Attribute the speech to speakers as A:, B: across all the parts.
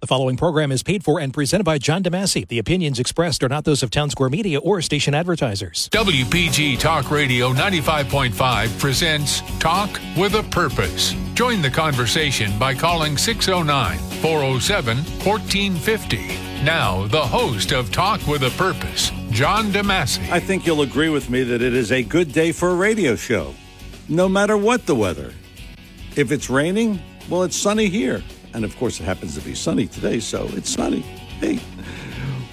A: The following program is paid for and presented by John DeMasi. The opinions expressed are not those of Town Square Media or station advertisers.
B: WPG Talk Radio 95.5 presents Talk with a Purpose. Join the conversation by calling 609 407 1450. Now, the host of Talk with a Purpose, John DeMasi.
C: I think you'll agree with me that it is a good day for a radio show, no matter what the weather. If it's raining, well, it's sunny here. And of course, it happens to be sunny today, so it's sunny. Hey,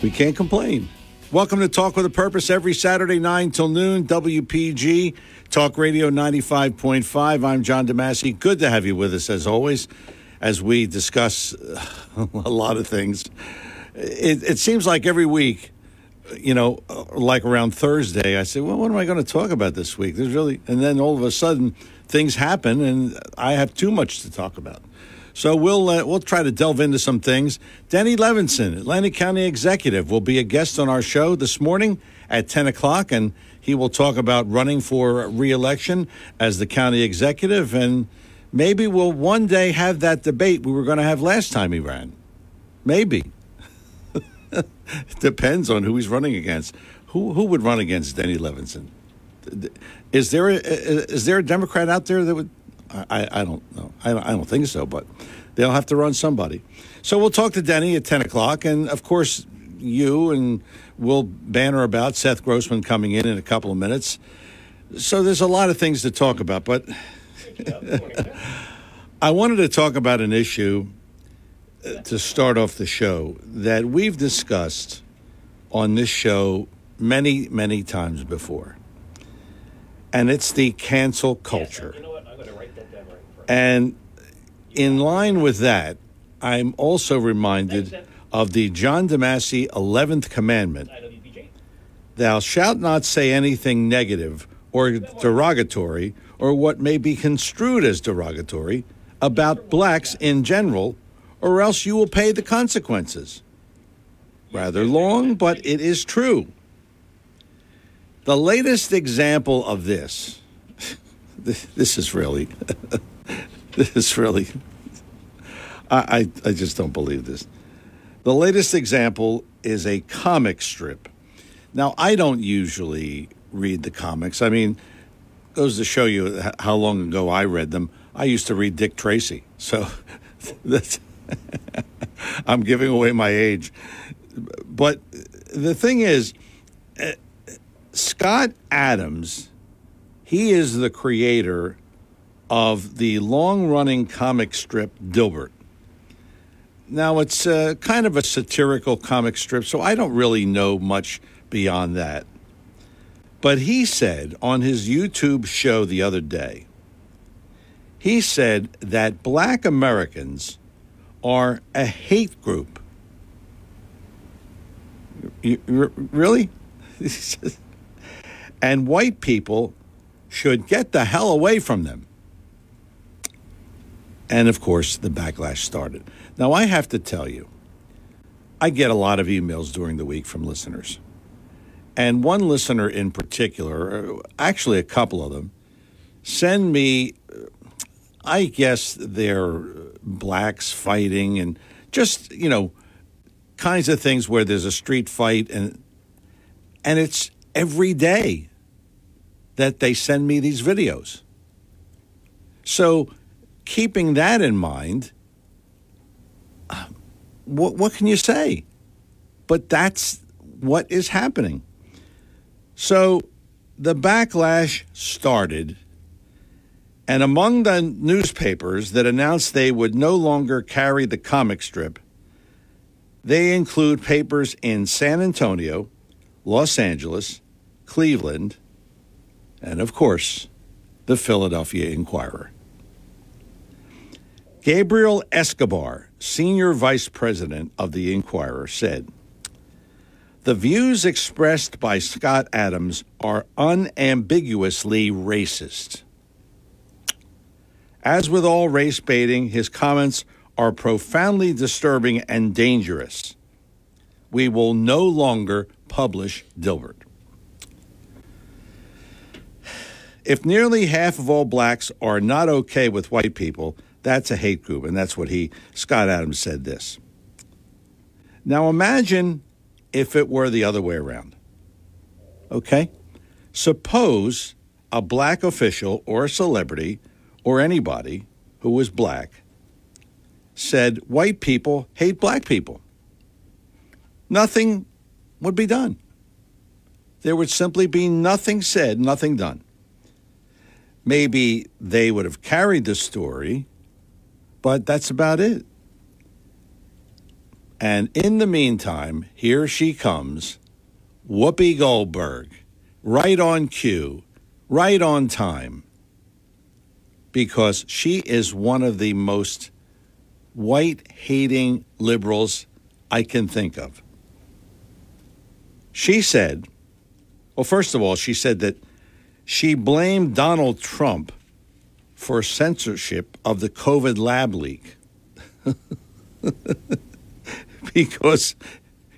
C: we can't complain. Welcome to Talk with a Purpose every Saturday, 9 till noon, WPG, Talk Radio 95.5. I'm John DeMasi. Good to have you with us, as always, as we discuss uh, a lot of things. It, it seems like every week, you know, uh, like around Thursday, I say, well, what am I going to talk about this week? There's really, and then all of a sudden, things happen, and I have too much to talk about. So we'll uh, we'll try to delve into some things. Denny Levinson, Atlantic County Executive, will be a guest on our show this morning at ten o'clock, and he will talk about running for reelection as the county executive, and maybe we'll one day have that debate we were going to have last time he ran. Maybe. Depends on who he's running against. Who who would run against Denny Levinson? Is there a, is there a Democrat out there that would I, I don't know. I, I don't think so, but they'll have to run somebody. So we'll talk to Denny at 10 o'clock. And of course, you and we'll banner about Seth Grossman coming in in a couple of minutes. So there's a lot of things to talk about. But I wanted to talk about an issue uh, to start off the show that we've discussed on this show many, many times before. And it's the cancel culture.
D: You know
C: And in line with that, I'm also reminded of the John DeMasi 11th commandment Thou shalt not say anything negative or derogatory or what may be construed as derogatory about blacks in general, or else you will pay the consequences. Rather long, but it is true. The latest example of this, this is really, this is really, I, I, I just don't believe this. The latest example is a comic strip. Now, I don't usually read the comics. I mean, goes to show you how long ago I read them. I used to read Dick Tracy. So that's, I'm giving away my age. But the thing is, uh, Scott Adams, he is the creator of the long running comic strip Dilbert. Now, it's uh, kind of a satirical comic strip, so I don't really know much beyond that. But he said on his YouTube show the other day, he said that black Americans are a hate group. Really? and white people should get the hell away from them. And of course, the backlash started. Now, I have to tell you, I get a lot of emails during the week from listeners. And one listener in particular, uh, actually a couple of them, send me, uh, I guess they're blacks fighting and just, you know, kinds of things where there's a street fight and and it's every day that they send me these videos. So, keeping that in mind, uh, what what can you say? But that's what is happening. So, the backlash started, and among the newspapers that announced they would no longer carry the comic strip, they include papers in San Antonio, Los Angeles, Cleveland, and of course, the Philadelphia Inquirer. Gabriel Escobar, senior vice president of the Inquirer, said The views expressed by Scott Adams are unambiguously racist. As with all race baiting, his comments are profoundly disturbing and dangerous. We will no longer publish Dilbert. If nearly half of all blacks are not okay with white people, that's a hate group, and that's what he, Scott Adams, said this. Now imagine if it were the other way around. Okay? Suppose a black official or a celebrity or anybody who was black said white people hate black people. Nothing would be done. There would simply be nothing said, nothing done. Maybe they would have carried the story, but that's about it. And in the meantime, here she comes, Whoopi Goldberg, right on cue, right on time, because she is one of the most white hating liberals I can think of. She said, well, first of all, she said that she blamed Donald Trump for censorship of the COVID lab leak because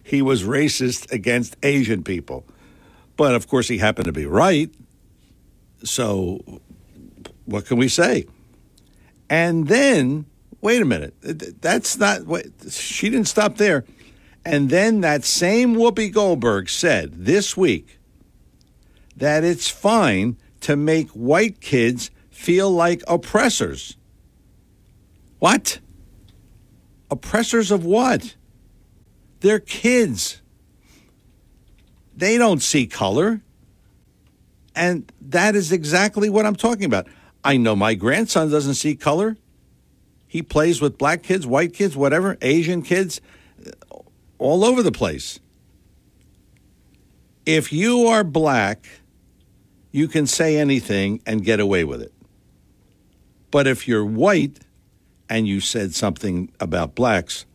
C: he was racist against Asian people. But of course, he happened to be right. So, what can we say? And then, wait a minute. That's not what she didn't stop there. And then that same Whoopi Goldberg said this week that it's fine to make white kids feel like oppressors. What? Oppressors of what? They're kids. They don't see color. And that is exactly what I'm talking about. I know my grandson doesn't see color. He plays with black kids, white kids, whatever, Asian kids, uh, all over the place. If you are black, you can say anything and get away with it. But if you're white and you said something about blacks,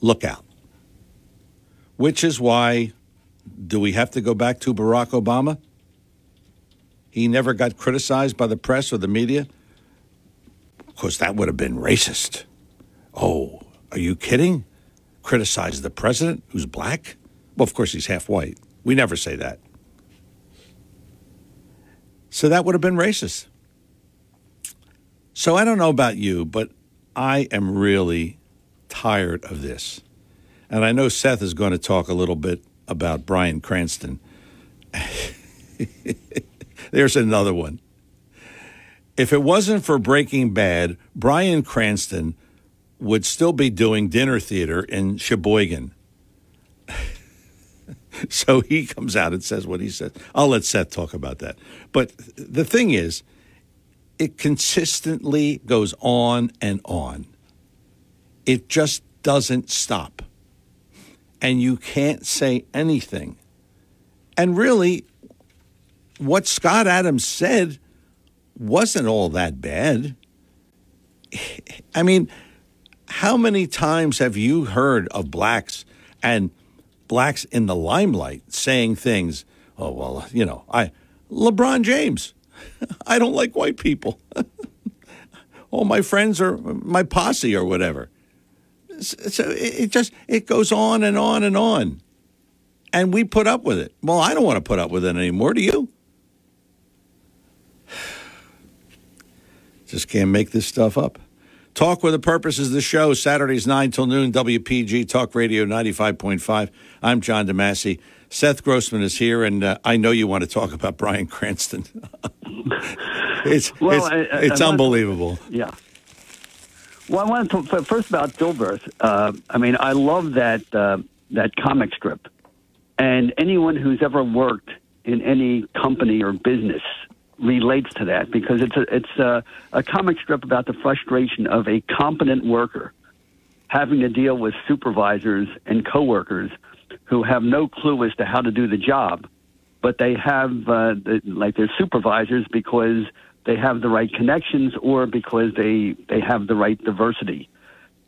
C: look out. Which is why, do we have to go back to Barack Obama? He never got criticized by the press or the media? Because that would have been racist. Oh, are you kidding? Criticize the president who's black? Well, of course, he's half white. We never say that. So that would have been racist. So I don't know about you, but I am really tired of this. And I know Seth is going to talk a little bit about Bryan Cranston. There's another one. If it wasn't for Breaking Bad, Bryan Cranston would still be doing dinner theater in Sheboygan. so he comes out and says what he says. I'll let Seth talk about that. But the thing is, it consistently goes on and on. It just doesn't stop. And you can't say anything. And really, what Scott Adams said wasn't all that bad. I mean, how many times have you heard of blacks and blacks in the limelight saying things? Oh, well, you know, I, LeBron James, I don't like white people. All my friends are my posse or whatever. So it just, it goes on and on and on. And we put up with it. Well, I don't want to put up with it anymore. Do you? Just can't make this stuff up. Talk with a Purpose is the show, Saturdays 9 till noon, WPG Talk Radio 95.5. I'm John DeMasi. Seth Grossman is here, and uh, I know you want to talk about Bryan Cranston. it's
E: well,
C: it's,
E: I, I,
C: it's
E: I
C: unbelievable.
E: Want, yeah. Well, I want to talk first about Dilworth. Uh, I mean, I love that uh, that comic strip, and anyone who's ever worked in any company or business relates to that because it's a it's a, a comic strip about the frustration of a competent worker having to deal with supervisors and coworkers who have no clue as to how to do the job, but they have uh, the, like their supervisors because they have the right connections or because they they have the right diversity,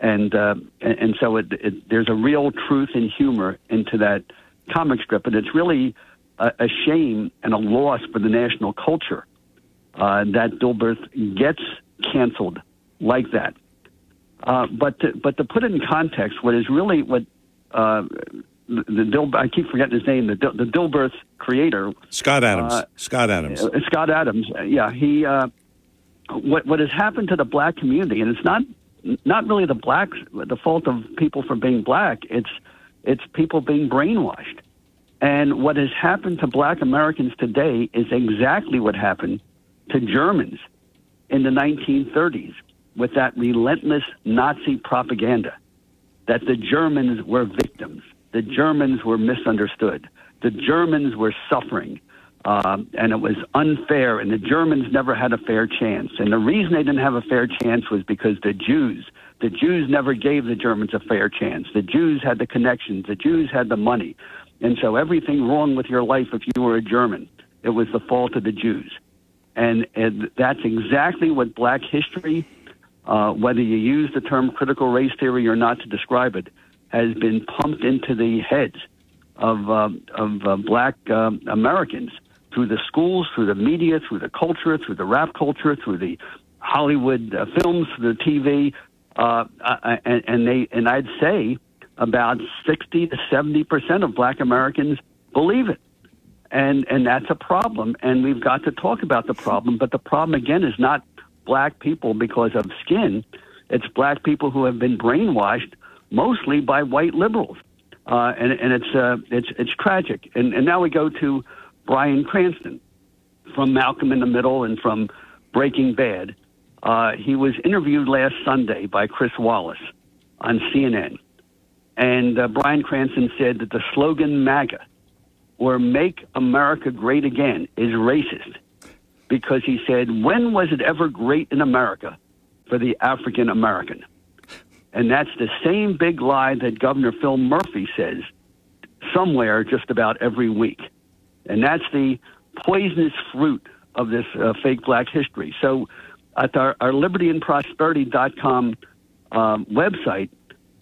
E: and uh, and, so it, it, there's a real truth and humor into that comic strip, and it's really a, a shame and a loss for the national culture uh, that Dilworth gets canceled like that. Uh, but to, but to put it in context, what is really what uh, the, the Dil, I keep forgetting his name, the the Dilworth creator,
C: Scott Adams.
E: Uh,
C: Scott Adams.
E: Scott Adams. Yeah, he. Uh, what what has happened to the black community, and it's not not really the blacks the fault of people for being black. It's it's people being brainwashed. And what has happened to black Americans today is exactly what happened to Germans in the 1930s with that relentless Nazi propaganda that the Germans were victims, the Germans were misunderstood, the Germans were suffering, um, and it was unfair, and the Germans never had a fair chance. And the reason they didn't have a fair chance was because the Jews, the Jews never gave the Germans a fair chance. The Jews had the connections, the Jews had the money. And so everything wrong with your life if you were a German, it was the fault of the Jews. And, and that's exactly what black history, uh, whether you use the term critical race theory or not to describe it, has been pumped into the heads of, uh, of uh, black uh, Americans through the schools, through the media, through the culture, through the rap culture, through the Hollywood uh, films, through the TV, uh, uh, and, and they and I'd say about sixty to seventy percent of Black Americans believe it, and and that's a problem. And we've got to talk about the problem. But the problem again is not black people because of skin; it's black people who have been brainwashed mostly by white liberals, uh, and and it's uh, it's it's tragic. And and now we go to Bryan Cranston from Malcolm in the Middle and from Breaking Bad. Uh, he was interviewed last Sunday by Chris Wallace on CNN. And uh, Bryan Cranston said that the slogan MAGA, or Make America Great Again, is racist because he said, When was it ever great in America for the African American? And that's the same big lie that Governor Phil Murphy says somewhere just about every week. And that's the poisonous fruit of this uh, fake black history. So at our, our libertyandprosperity.com um, website,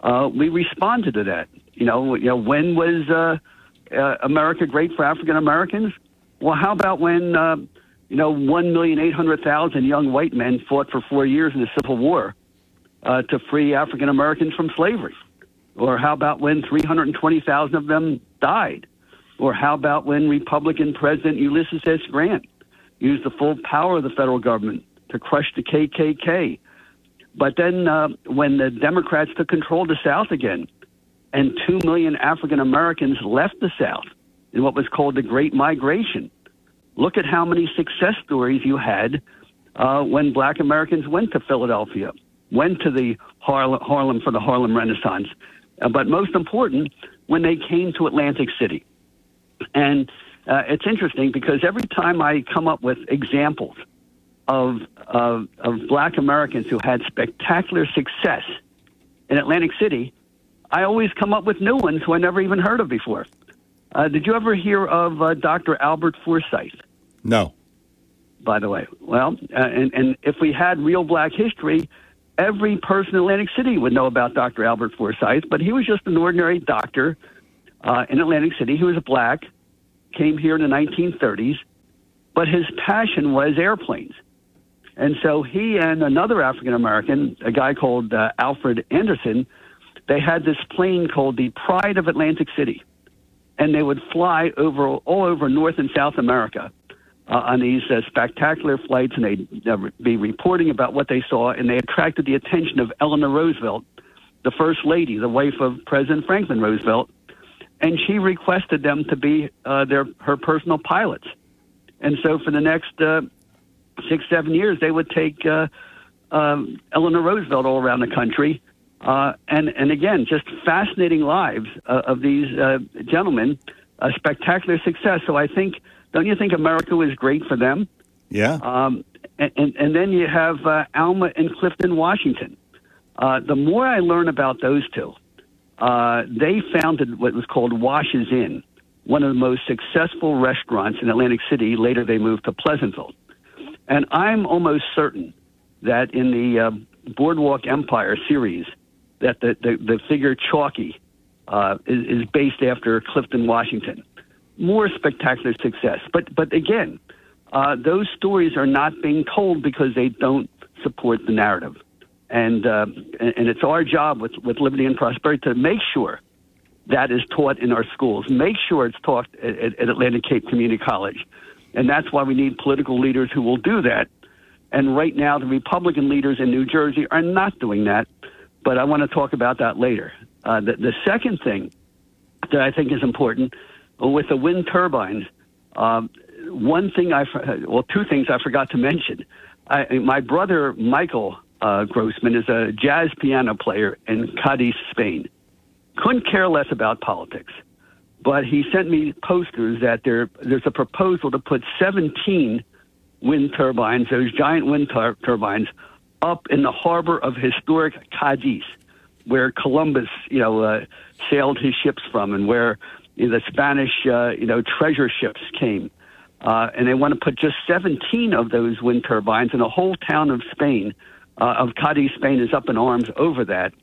E: uh, we responded to that. You know, you know, when was uh, uh, America great for African Americans? Well, how about when uh, you know one million eight hundred thousand young white men fought for four years in the Civil War uh, to free African Americans from slavery? Or how about when three hundred and twenty thousand of them died? Or how about when Republican President Ulysses S. Grant used the full power of the federal government to crush the KKK? But then uh, when the Democrats took control of the South again, and two million African Americans left the South in what was called the Great Migration, look at how many success stories you had uh, when black Americans went to Philadelphia, went to the Harlem, Harlem for the Harlem Renaissance, uh, but most important, when they came to Atlantic City. And uh, it's interesting because every time I come up with examples of, of, of black Americans who had spectacular success in Atlantic City, I always come up with new ones who I never even heard of before. Uh, did you ever hear of uh, Dr. Albert Forsythe?
C: No.
E: By the way, well, uh, and, and if we had real black history, every person in Atlantic City would know about Dr. Albert Forsythe, but he was just an ordinary doctor uh, in Atlantic City. He was black, came here in the 1930s, but his passion was airplanes. And so he and another African American, a guy called uh, Alfred Anderson, they had this plane called the Pride of Atlantic City. And they would fly over all over North and South America uh, on these uh, spectacular flights, and they'd uh, be reporting about what they saw. And they attracted the attention of Eleanor Roosevelt, the first lady, the wife of President Franklin Roosevelt. And she requested them to be uh, their her personal pilots. And so for the next uh, six, seven years, they would take uh, um, Eleanor Roosevelt all around the country. Uh, and, and again, just fascinating lives uh, of these uh, gentlemen, a spectacular success. So I think, don't you think America was great for them?
C: Yeah.
E: Um, and, and, and then you have uh, Alma and Clifton, Washington. Uh, the more I learn about those two, uh, they founded what was called Wash's Inn, one of the most successful restaurants in Atlantic City. Later, they moved to Pleasantville. And I'm almost certain that in the uh, Boardwalk Empire series, that the, the, the figure Chalky uh, is, is based after Clifton, Washington. More spectacular success. But, but again, uh, those stories are not being told because they don't support the narrative. And, uh, and it's our job with, with Liberty and Prosperity to make sure that is taught in our schools, make sure it's taught at, at Atlantic Cape Community College, and that's why we need political leaders who will do that And right now, the Republican leaders in New Jersey are not doing that. But I want to talk about that later. Uh, the, the second thing that I think is important with the wind turbine. um, one thing I, well, two things I forgot to mention. I, my brother Michael uh, Grossman is a jazz piano player in Cadiz, Spain. Couldn't care less about politics, but he sent me posters that there there's a proposal to put 17 wind turbines, those giant wind tur- turbines, up in the harbor of historic Cadiz, where Columbus, you know, uh, sailed his ships from, and where the Spanish, uh, you know, treasure ships came. Uh, and they want to put just 17 of those wind turbines, and the whole town of Spain, uh, of Cadiz, Spain, is up in arms over that.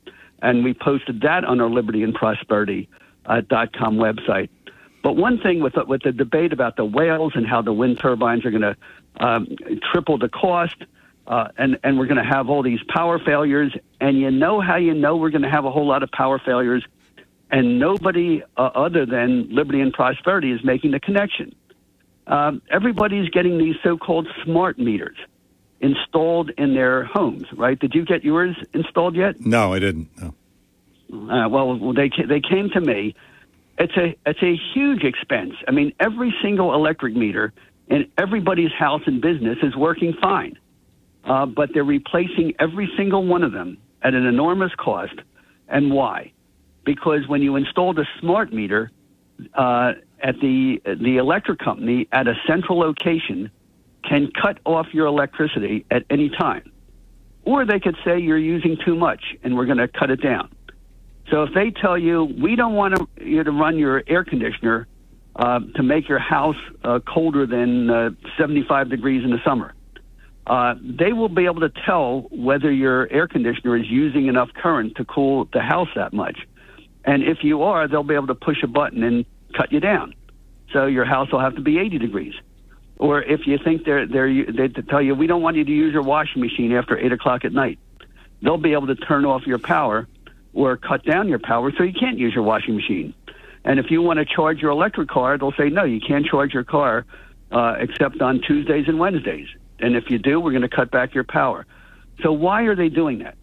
E: And we posted that on our Liberty and Prosperity uh, dot com website. But one thing with the, with the debate about the whales and how the wind turbines are going to um, triple the cost, uh, and and we're going to have all these power failures, and you know how you know we're going to have a whole lot of power failures, and nobody uh, other than Liberty and Prosperity is making the connection. Um, everybody's getting these so-called smart meters installed in their homes, right? Did you get yours installed yet?
C: No, I didn't. No.
E: Uh, well, they they came to me. It's a it's a huge expense. I mean, every single electric meter in everybody's house and business is working fine, uh, but they're replacing every single one of them at an enormous cost. And why? Because when you install the smart meter uh, at the the electric company at a central location, can cut off your electricity at any time. Or they could say you're using too much and we're going to cut it down. So if they tell you we don't want you to run your air conditioner uh, to make your house uh, colder than uh, 75 degrees in the summer, uh, they will be able to tell whether your air conditioner is using enough current to cool the house that much. And if you are, they'll be able to push a button and cut you down. So your house will have to be 80 degrees. Or if you think they're they're they tell you we don't want you to use your washing machine after eight o'clock at night, they'll be able to turn off your power or cut down your power so you can't use your washing machine. And if you want to charge your electric car, they'll say no, you can't charge your car uh, except on Tuesdays and Wednesdays. And if you do, we're going to cut back your power. So why are they doing that?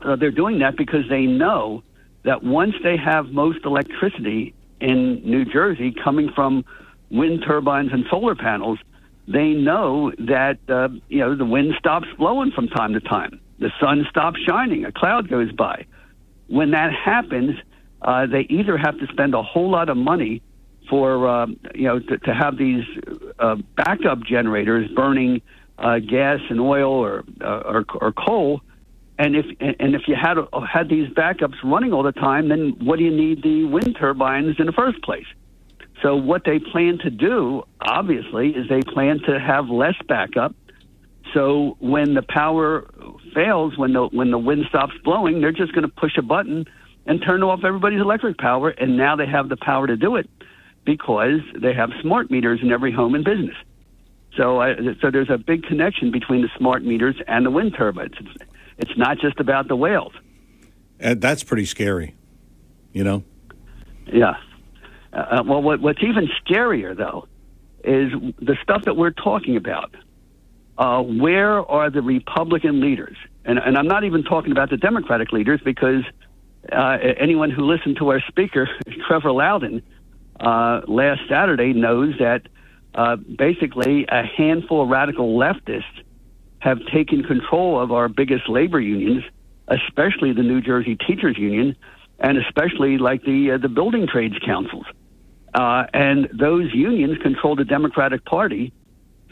E: Uh, they're doing that because they know that once they have most electricity in New Jersey coming from wind turbines and solar panels, they know that uh, you know the wind stops blowing from time to time. The sun stops shining. A cloud goes by. When that happens, uh, they either have to spend a whole lot of money for uh, you know to, to have these uh, backup generators burning uh, gas and oil or, uh, or or coal, and if and if you had had these backups running all the time, then what do you need the wind turbines in the first place? So what they plan to do, obviously, is they plan to have less backup. So when the power fails, when the when the wind stops blowing, they're just going to push a button and turn off everybody's electric power, and now they have the power to do it because they have smart meters in every home and business. So, I, so there's a big connection between the smart meters and the wind turbines. It's not just about the whales.
C: And that's pretty scary, you know.
E: Yeah. Uh, uh, well, what, what's even scarier, though, is the stuff that we're talking about. Uh, where are the Republican leaders? And, and I'm not even talking about the Democratic leaders because uh, anyone who listened to our speaker, Trevor Loudon, uh, last Saturday knows that uh, basically a handful of radical leftists have taken control of our biggest labor unions, especially the New Jersey Teachers Union, and especially like the uh, the building trades councils. Uh, and those unions control the Democratic Party.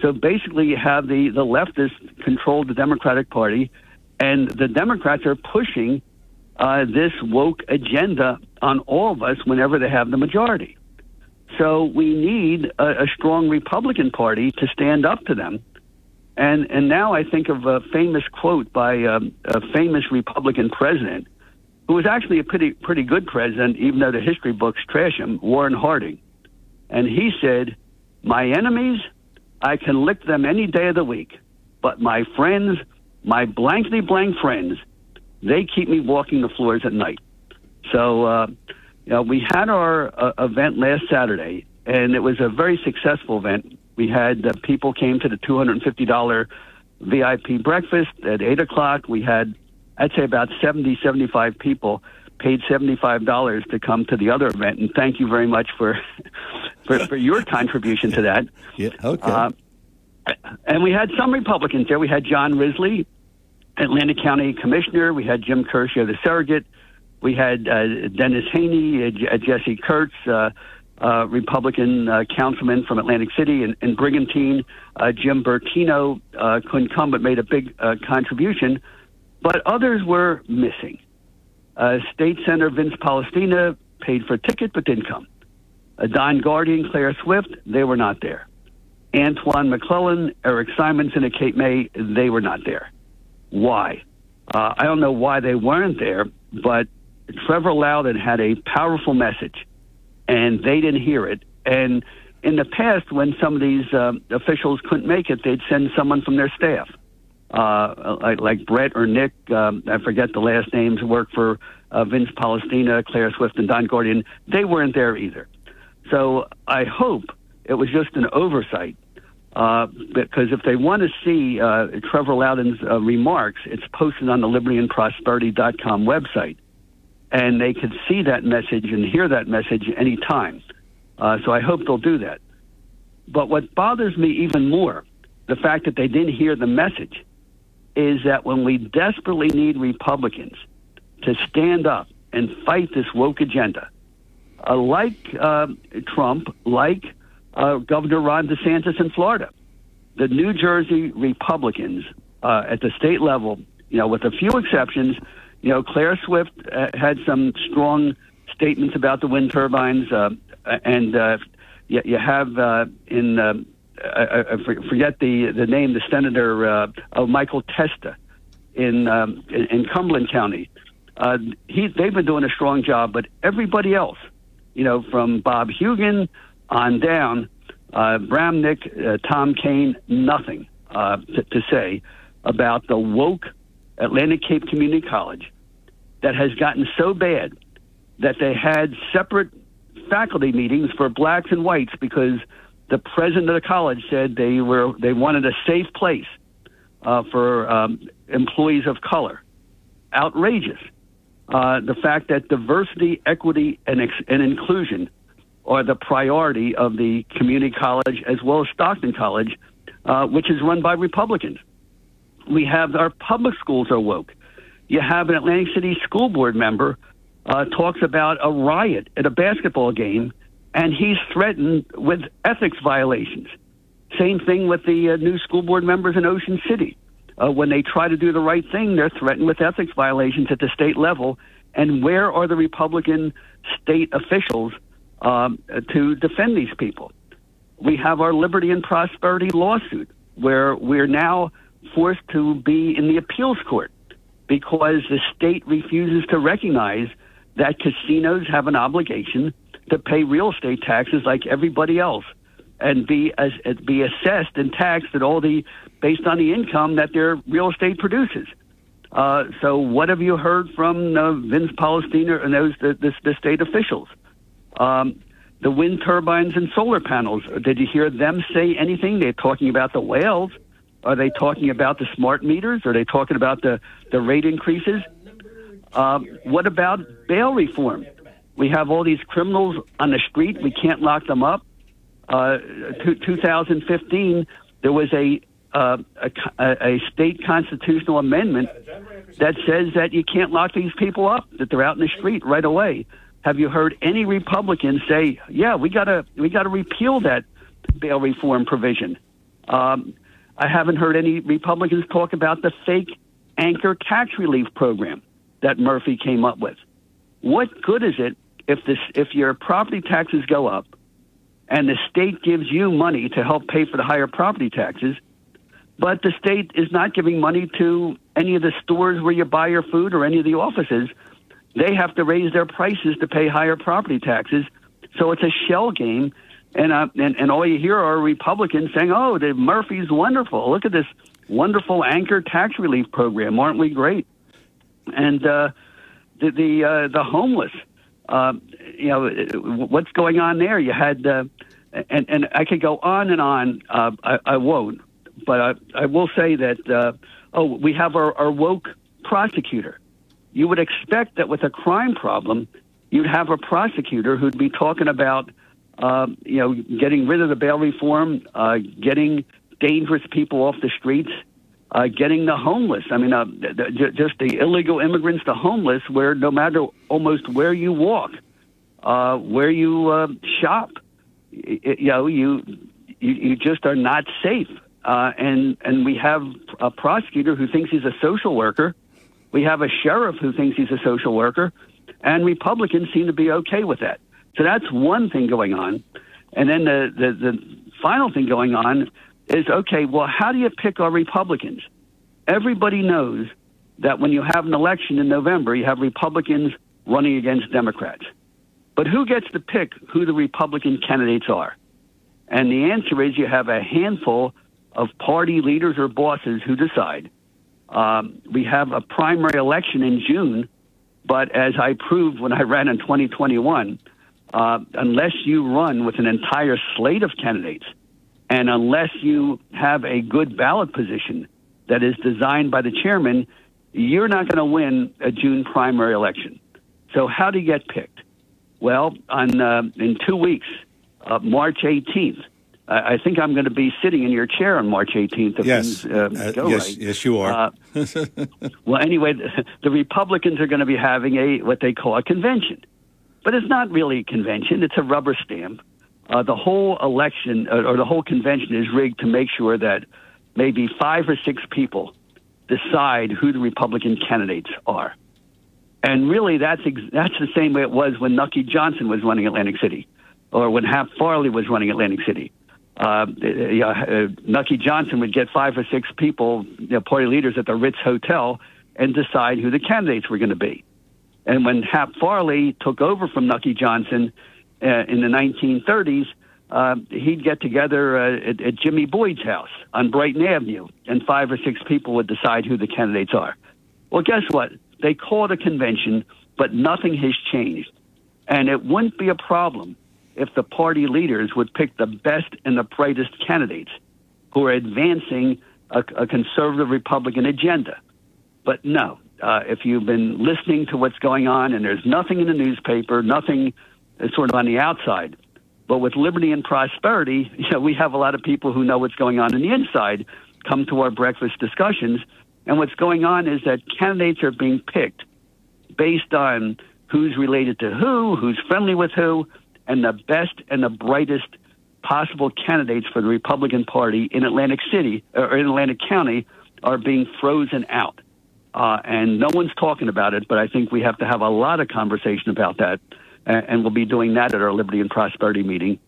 E: So basically, you have the, the leftists control the Democratic Party, and the Democrats are pushing uh, this woke agenda on all of us whenever they have the majority. So we need a, a strong Republican Party to stand up to them. And, and now I think of a famous quote by um, a famous Republican president who was actually a pretty pretty good president, even though the history books trash him, Warren Harding. And he said, My enemies, I can lick them any day of the week. But my friends, my blankly blank friends, they keep me walking the floors at night. So, uh, you know, we had our uh, event last Saturday, and it was a very successful event. We had uh, people came to the $250 VIP breakfast at 8 o'clock. We had, I'd say, about 70, 75 people paid $75 to come to the other event. And thank you very much for, for, for your contribution to that.
C: Yeah, okay.
E: Uh, and we had some Republicans there. We had John Risley, Atlantic County Commissioner. We had Jim Kershaw, the surrogate. We had uh, Dennis Haney, uh, uh, Jesse Kurtz, uh, uh, Republican uh, councilman from Atlantic City, and, and Brigantine. Uh, Jim Bertino uh, couldn't come, but made a big uh, contribution. But others were missing. Uh, State Senator Vince Polistina paid for a ticket but didn't come. Uh, Don Guardian, Claire Swift, they were not there. Antwan McClellan, Erik Simonsen, and Kate May, they were not there. Why? Uh, I don't know why they weren't there, but Trevor Loudon had a powerful message, and they didn't hear it. And in the past, when some of these uh, officials couldn't make it, they'd send someone from their staff, uh, like, like Brett or Nick. Um, I forget the last names. Work for uh, Vince Polistina, Claire Swift, and Don Guardian. They weren't there either. So I hope it was just an oversight. Uh, because if they want to see uh, Trevor Loudon's uh, remarks, it's posted on the libertyandprosperity.com website. And they can see that message and hear that message anytime. Uh, so I hope they'll do that. But what bothers me even more, the fact that they didn't hear the message, is that when we desperately need Republicans to stand up and fight this woke agenda, uh, like uh, Trump, like uh, Governor Ron DeSantis in Florida. The New Jersey Republicans uh, at the state level, you know, with a few exceptions, you know, Claire Swift uh, had some strong statements about the wind turbines, uh, and uh, you, you have uh, in uh, I, I forget the the name, the senator uh, of Michael Testa in, um, in in Cumberland County. Uh, he they've been doing a strong job, but everybody else, you know, from Bob Hugin on down, uh, Bramnick, uh, Tom Kean, nothing uh, to, to say about the woke Atlantic Cape Community College that has gotten so bad that they had separate faculty meetings for blacks and whites because the president of the college said they were they wanted a safe place uh, for um, employees of color. Outrageous. Uh, the fact that diversity, equity, and, ex- and inclusion are the priority of the community college as well as Stockton College, uh, which is run by Republicans. We have our public schools are woke. You have an Atlantic City school board member uh, talks about a riot at a basketball game, and he's threatened with ethics violations. Same thing with the uh, new school board members in Ocean City. Uh, when they try to do the right thing, they're threatened with ethics violations at the state level. And where are the Republican state officials um, to defend these people? We have our Liberty and Prosperity lawsuit, where we're now forced to be in the appeals court because the state refuses to recognize that casinos have an obligation to pay real estate taxes like everybody else and be as, be assessed and taxed at all the based on the income that their real estate produces. Uh, so, what have you heard from uh, Vince Polistina and those the, the, the state officials? Um, the wind turbines and solar panels. Did you hear them say anything? They're talking about the whales. Are they talking about the smart meters? Are they talking about the, the rate increases? Uh, what about bail reform? We have all these criminals on the street. We can't lock them up. Uh, to, 2015, there was a, uh, a, a state constitutional amendment that says that you can't lock these people up, that they're out in the street right away. Have you heard any Republicans say, "Yeah, we gotta we gotta repeal that bail reform provision"? Um, I haven't heard any Republicans talk about the fake anchor tax relief program that Murphy came up with. What good is it if this if your property taxes go up and the state gives you money to help pay for the higher property taxes, but the state is not giving money to any of the stores where you buy your food or any of the offices? They have to raise their prices to pay higher property taxes. So it's a shell game and, uh, and and all you hear are Republicans saying, "Oh, the Murphy's wonderful. Look at this wonderful anchor tax relief program. Aren't we great?" And uh, the the uh, the homeless, uh, you know, what's going on there? You had, uh, and and I could go on and on. Uh, I, I won't, but I, I will say that uh, oh, we have our, our woke prosecutor. You would expect that with a crime problem, you'd have a prosecutor who'd be talking about uh, you know getting rid of the bail reform, uh, getting dangerous people off the streets, uh, getting the homeless. I mean, uh, just the illegal immigrants, the homeless, where no matter almost where you walk, uh, where you uh, shop, you know, you, you you just are not safe. Uh, and and we have a prosecutor who thinks he's a social worker. We have a sheriff who thinks he's a social worker, and Republicans seem to be okay with that. So that's one thing going on. And then the, the, the final thing going on is okay, well, how do you pick our Republicans? Everybody knows that when you have an election in November, you have Republicans running against Democrats. But who gets to pick who the Republican candidates are? And the answer is you have a handful of party leaders or bosses who decide. Um, we have a primary election in June, but as I proved when I ran in 2021, uh, unless you run with an entire slate of candidates, and unless you have a good ballot position that is designed by the chairman, you're not going to win a June primary election. So how do you get picked? Well, on uh, in two weeks, uh, March 18th. I think I'm going to be sitting in your chair on March 18th. If
C: yes,
E: things, uh,
C: uh yes,
E: right.
C: yes, you are.
E: Uh, well, anyway, the, the Republicans are going to be having a what they call a convention, but it's not really a convention; it's a rubber stamp uh, the whole election uh, or the whole convention is rigged to make sure that maybe five or six people decide who the Republican candidates are. And really, that's ex- that's the same way it was when Nucky Johnson was running Atlantic City, or when Hap Farley was running Atlantic City. Uh, uh, Nucky Johnson would get five or six people, you know, party leaders at the Ritz Hotel, and decide who the candidates were going to be. And when Hap Farley took over from Nucky Johnson, uh, in the 1930s, uh, he'd get together uh, at, at Jimmy Boyd's house on Brighton Avenue, and five or six people would decide who the candidates are. Well, guess what? They call it a convention, but nothing has changed. And it wouldn't be a problem if the party leaders would pick the best and the brightest candidates who are advancing a, a conservative Republican agenda. But no, uh, if you've been listening to what's going on and there's nothing in the newspaper, nothing sort of on the outside. But with liberty and prosperity, you know, we have a lot of people who know what's going on in the inside come to our breakfast discussions. And what's going on is that candidates are being picked based on who's related to who, who's friendly with who, and the best and the brightest possible candidates for the Republican Party in Atlantic City or in Atlantic County are being frozen out. Uh, and no one's talking about it, but I think we have to have a lot of conversation about that and we'll be doing that at our Liberty and Prosperity meeting.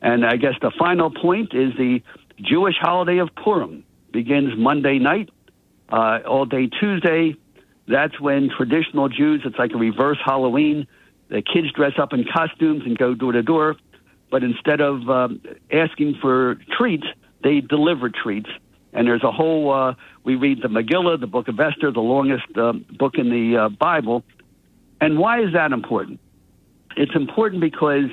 E: And I guess the final point is the Jewish holiday of Purim begins Monday night, uh, all day Tuesday. That's when traditional Jews, it's like a reverse Halloween. The kids dress up in costumes and go door to door, but instead of um, asking for treats, they deliver treats. And there's a whole, uh, we read the Megillah, the book of Esther, the longest uh, book in the uh, Bible. And why is that important? it's important because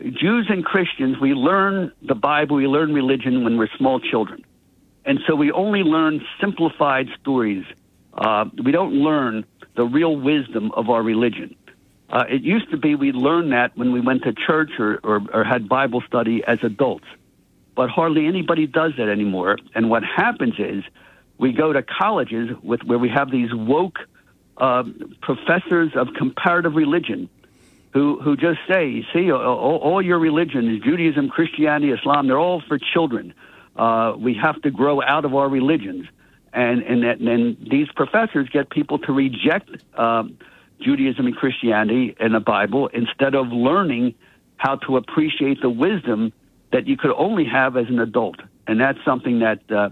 E: Jews and Christians, we learn the Bible, we learn religion when we're small children. And so we only learn simplified stories. Uh, we don't learn the real wisdom of our religion. Uh, it used to be we learned that when we went to church or, or, or had Bible study as adults. But hardly anybody does that anymore. And what happens is we go to colleges with where we have these woke uh, professors of comparative religion who who just say, see, all, all your religions, Judaism, Christianity, Islam, they're all for children. Uh, we have to grow out of our religions, and and that, and these professors get people to reject um, Judaism and Christianity and the Bible instead of learning how to appreciate the wisdom that you could only have as an adult, and that's something that uh,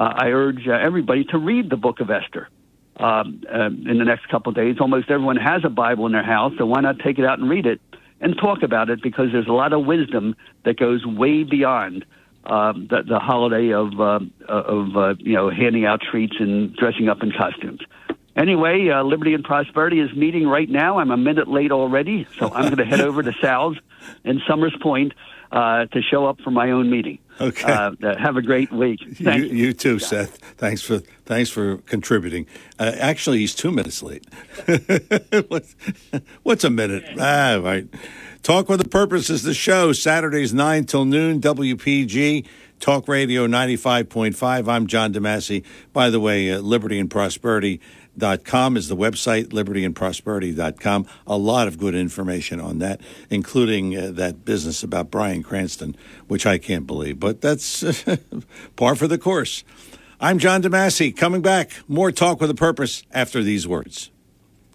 E: uh, I urge uh, everybody to read the Book of Esther um, uh, in the next couple of days. Almost everyone has a Bible in their house, so why not take it out and read it and talk about it? Because there's a lot of wisdom that goes way beyond um, the, the holiday of uh, of uh, you know handing out treats and dressing up in costumes. anyway, uh, Liberty and Prosperity is meeting right now. I'm a minute late already, so I'm going to head over to Sal's in Somers Point uh, to show up for my own meeting.
C: Okay.
E: Uh, uh, have a great week.
C: You,
E: Thank you.
C: you too, Seth. Thanks for thanks for contributing. Uh, actually, he's two minutes late. what's, what's a minute? Ah, right. Talk with a Purpose is the show. Saturdays nine till noon. WPG Talk Radio ninety five point five. I'm John DeMasi. By the way, uh, Liberty and Prosperity. Dot com is the website, libertyandprosperity.com. A lot of good information on that, including uh, that business about Bryan Cranston, which I can't believe, but that's par for the course. I'm John DeMasi, coming back. More talk with a purpose after these words.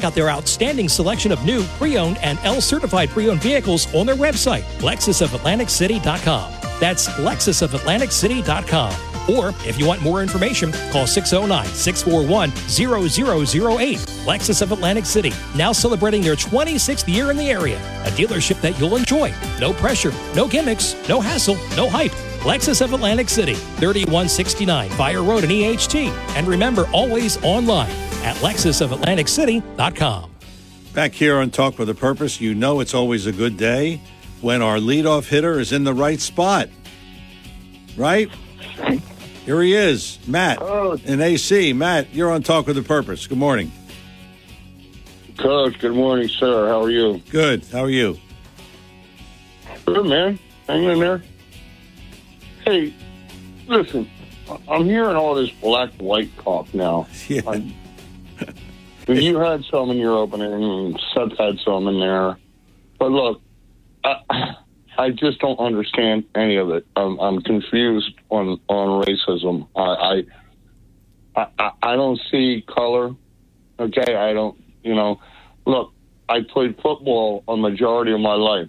A: out their outstanding selection of new, pre-owned, and L-certified pre-owned vehicles on their website, lexusofatlanticcity.com. That's lexusofatlanticcity.com. Or if you want more information, call 609 641 0008. Lexus of Atlantic City, now celebrating their 26th year in the area. A dealership that you'll enjoy. No pressure, no gimmicks, no hassle, no hype. Lexus of Atlantic City, 3169 Fire Road in EHT. And remember, always online at lexusofatlanticcity.com.
C: Back here on Talk with a Purpose, you know it's always a good day when our leadoff hitter is in the right spot. Right? Here he is, Matt oh. in AC. Matt, you're on Talk with a Purpose. Good morning.
F: Coach, good morning, sir. How are you?
C: Good. How are you?
F: Good, man. Hanging in there. Hey, listen, I'm hearing all this black white talk now.
C: Yeah.
F: I- you had some in your opening, and Seth had some in there. But look, I, I just don't understand any of it. I'm, I'm confused on on racism. I, I I I don't see color. Okay, I don't. You know, look, I played football a majority of my life,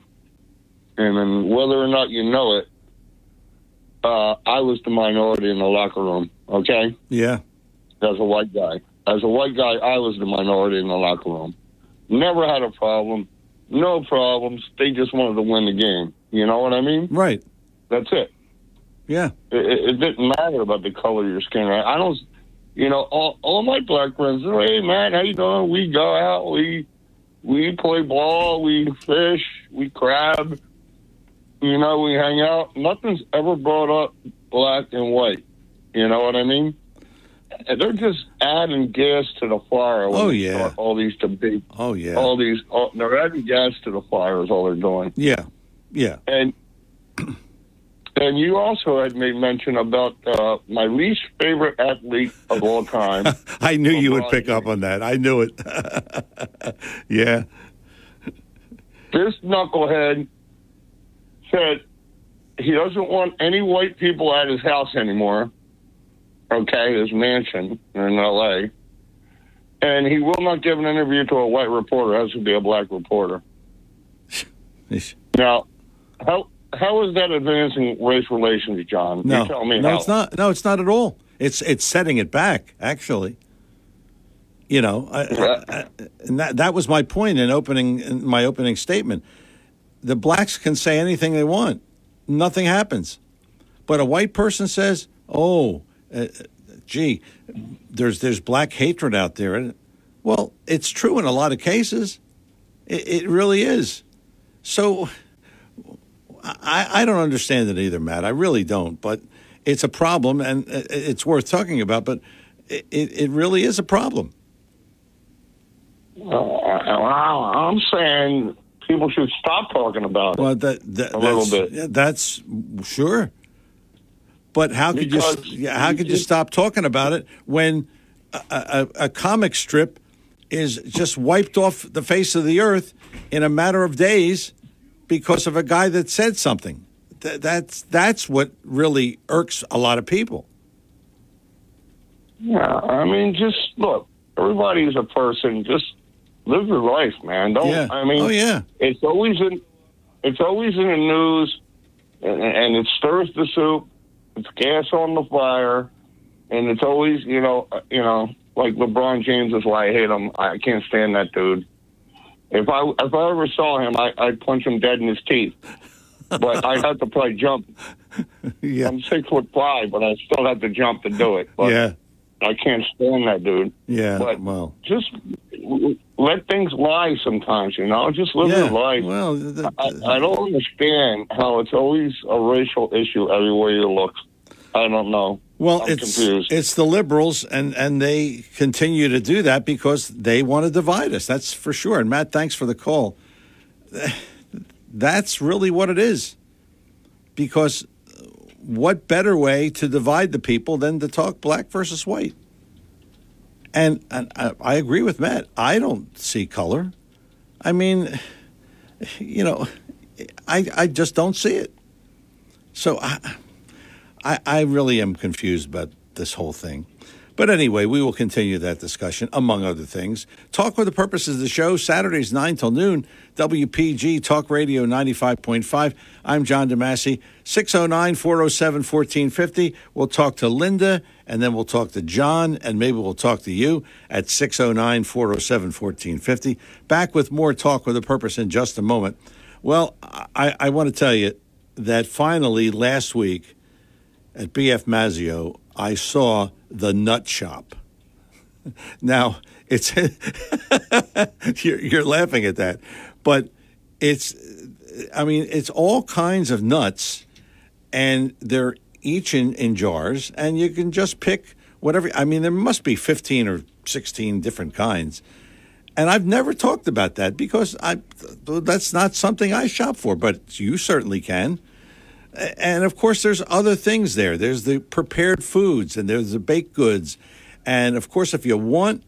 F: and then whether or not you know it, uh, I was the minority in the locker room. Okay,
C: Yeah.
F: as a white guy. As a white guy, I was the minority in the locker room. Never had a problem. No problems. They just wanted to win the game. You know what I mean?
C: Right.
F: That's it.
C: Yeah.
F: It, it, it didn't matter about the color of your skin. Right? I don't. You know, all all my black friends. Hey, man, how you doing? We go out. We we play ball. We fish. We crab. You know, we hang out. Nothing's ever brought up black and white. You know what I mean? They're just adding gas to the fire.
C: Oh, yeah.
F: All these debates.
C: Oh, yeah.
F: All these. All, they're adding gas to the fire. Is all they're doing.
C: Yeah. Yeah.
F: And and you also had made mention about uh, my least favorite athlete of all time.
C: I knew you would
F: LeBron
C: pick up on that. I knew it. yeah.
F: this knucklehead said he doesn't want any white people at his house anymore. Okay, his mansion in L.A. And he will not give an interview to a white reporter. It has to be a black reporter. Now, how how is that advancing race relations, John?
C: No,
F: you tell me
C: no,
F: how.
C: it's not. No, it's not at all. It's it's setting it back. Actually, you know, I, I, I, and that that was my point in opening in my opening statement. The blacks can say anything they want, nothing happens, but a white person says, "Oh, uh, gee, there's there's black hatred out there." And, well, it's true in a lot of cases. It, it really is. So. I, I don't understand it either, Matt. I really don't. But it's a problem, and it's worth talking about. But it, it really is a problem.
F: Uh, I'm saying people should stop talking about it.
C: Well, that, that
F: A little
C: that's,
F: bit.
C: yeah, that's sure. But how could
F: Because
C: you? How could you stop talking about it when a, a, a comic strip is just wiped off the face of the earth in a matter of days because of a guy that said something? Th- that's that's what really irks a lot of people.
F: Yeah, I mean, just look. everybody's a person. Just live your life, man. Don't.
C: Yeah.
F: I mean,
C: Oh, yeah.
F: it's always in it's always in the news and, and it stirs the soup it's gas on the fire and it's always you know uh, you know like lebron james is why i hate him i can't stand that dude if i if i ever saw him i i'd punch him dead in his teeth but i'd have to probably jump
C: Yeah.
F: i'm six foot five but i still have to jump to do it but
C: yeah.
F: i can't stand that dude
C: Yeah.
F: but
C: well.
F: just let things lie sometimes you know just live
C: Yeah.
F: your life
C: Well, th-
F: I, I don't understand how it's always a racial issue everywhere you look. I don't know.
C: Well,
F: I'm
C: it's
F: confused.
C: it's the liberals, and and they continue to do that because they want to divide us. That's for sure. And Matt, thanks for the call. That's really what it is. Because what better way to divide the people than to talk black versus white? And, and I, I agree with Matt. I don't see color. I mean, you know, I I just don't see it. So I, I, I really am confused about this whole thing. But anyway, we will continue that discussion, among other things. Talk with the purpose of the show, Saturdays 9 till noon, WPG Talk Radio 95.5. I'm John DeMasi, 609 407 1450. We'll talk to Linda, and then we'll talk to John, and maybe we'll talk to you at 609 407 1450. Back with more Talk with a Purpose in just a moment. Well, I, I want to tell you that finally last week, at BF Mazzeo, I saw the Nut Shop. Now it's you're, you're laughing at that, but it's I mean it's all kinds of nuts, and they're each in, in jars, and you can just pick whatever. I mean, there must be fifteen or sixteen different kinds. And I've never talked about that because I that's not something I shop for, but you certainly can. And of course, there's other things there. There's the prepared foods and there's the baked goods. And of course, if you want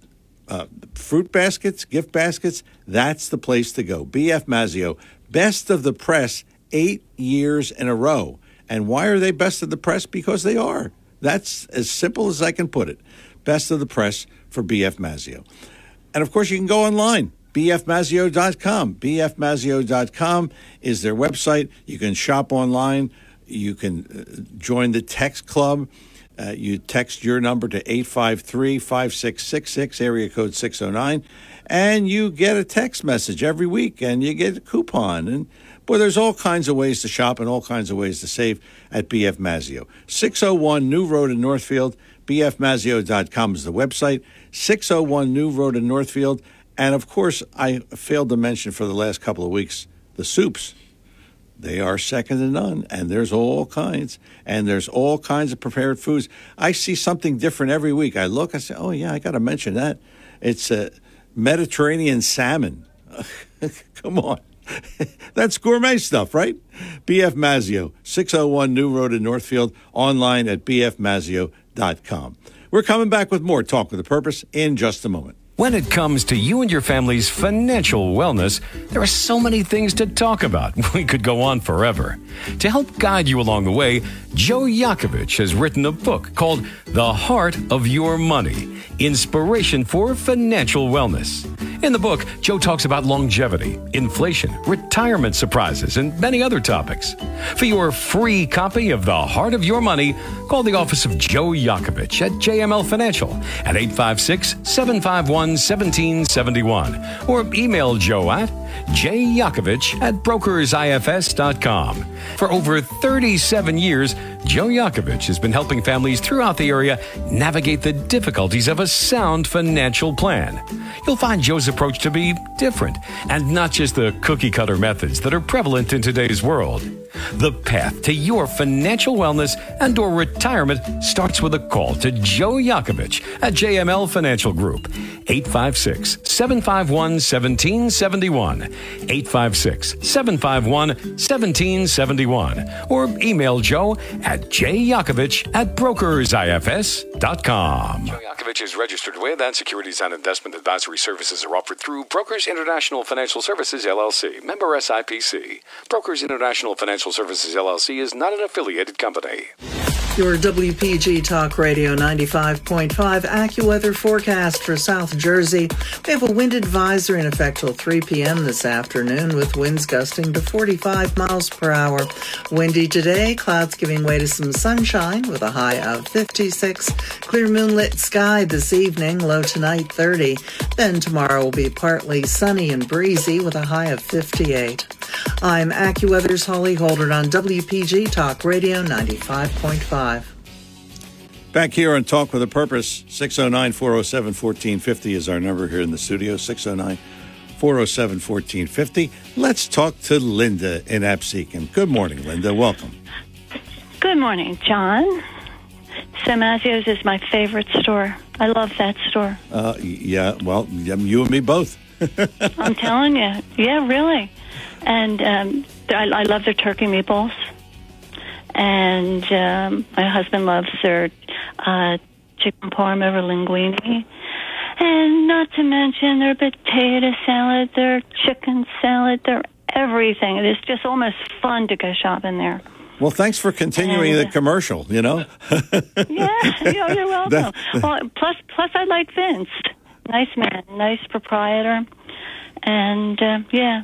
C: uh, fruit baskets, gift baskets, that's the place to go. BF Mazzeo, best of the press, eight years in a row. And why are they best of the press? Because they are. That's as simple as I can put it. Best of the press for BF Mazzeo. And of course, you can go online, bfmazzeo.com. bfmazzeo.com is their website. You can shop online. You can uh, join the text club. Uh, you text your number to 853 5666, area code 609, and you get a text message every week and you get a coupon. And boy, there's all kinds of ways to shop and all kinds of ways to save at BF Mazzeo. 601 New Road in Northfield. BFMazzeo.com is the website. 601 New Road in Northfield. And of course, I failed to mention for the last couple of weeks the soups. They are second to none, and there's all kinds, and there's all kinds of prepared foods. I see something different every week. I look, I say, "Oh yeah, I got to mention that." It's a Mediterranean salmon. Come on, that's gourmet stuff, right? BF Mazzeo, 601 New Road in Northfield, online at bfmazzeo.com. We're coming back with more Talk with a Purpose in just a moment.
G: When it comes to you and your family's financial wellness, there are so many things to talk about. We could go on forever. To help guide you along the way, Joe Yakovich has written a book called The Heart of Your Money Inspiration for Financial Wellness. In the book, Joe talks about longevity, inflation, retirement surprises, and many other topics. For your free copy of The Heart of Your Money, call the office of Joe Yakovich at JML Financial at 856 751 1771 or email Joe at jyakovich at brokersifs.com. For over 37 years, Joe Yakovich has been helping families throughout the area navigate the difficulties of a sound financial plan. You'll find Joe's approach to be different and not just the cookie cutter methods that are prevalent in today's world. The path to your financial wellness and or retirement starts with a call to Joe Yakovich at JML Financial Group. 856-751-1771. 856-751-1771. Or email Joe at jyakovich at brokersifs.com. Joe Yakovich is registered with and securities and investment advisory services are offered through Brokers International Financial Services LLC, member SIPC. Brokers International Financial Services LLC is not an affiliated company.
H: Your WPG Talk Radio 95.5 AccuWeather forecast for South Jersey. We have a wind advisory in effect till 3 p.m. this afternoon with winds gusting to 45 miles per hour. Windy today, clouds giving way to some sunshine with a high of 56. Clear moonlit sky this evening, low tonight 30. Then tomorrow will be partly sunny and breezy with a high of 58. I'm AccuWeather's Holly Holder on WPG Talk Radio 95.5.
C: Back here on Talk with a Purpose, 609 407 1450 is our number here in the studio, 609 407 1450. Let's talk to Linda in Absecon. Good morning, Linda. Welcome.
I: Good morning, John. Samazio's is my favorite store. I love that store.
C: Uh, yeah, well, you and me both.
I: I'm telling you. Yeah, really. And um, I, I love their turkey meatballs and um, my husband loves their uh, chicken parm over linguine. And not to mention their potato salad, their chicken salad, their everything. It is just almost fun to go shopping there.
C: Well, thanks for continuing and, the commercial. You know.
I: yeah, you're, welcome. That, well, plus, plus, I like Vince. Nice man, nice proprietor, and uh, yeah.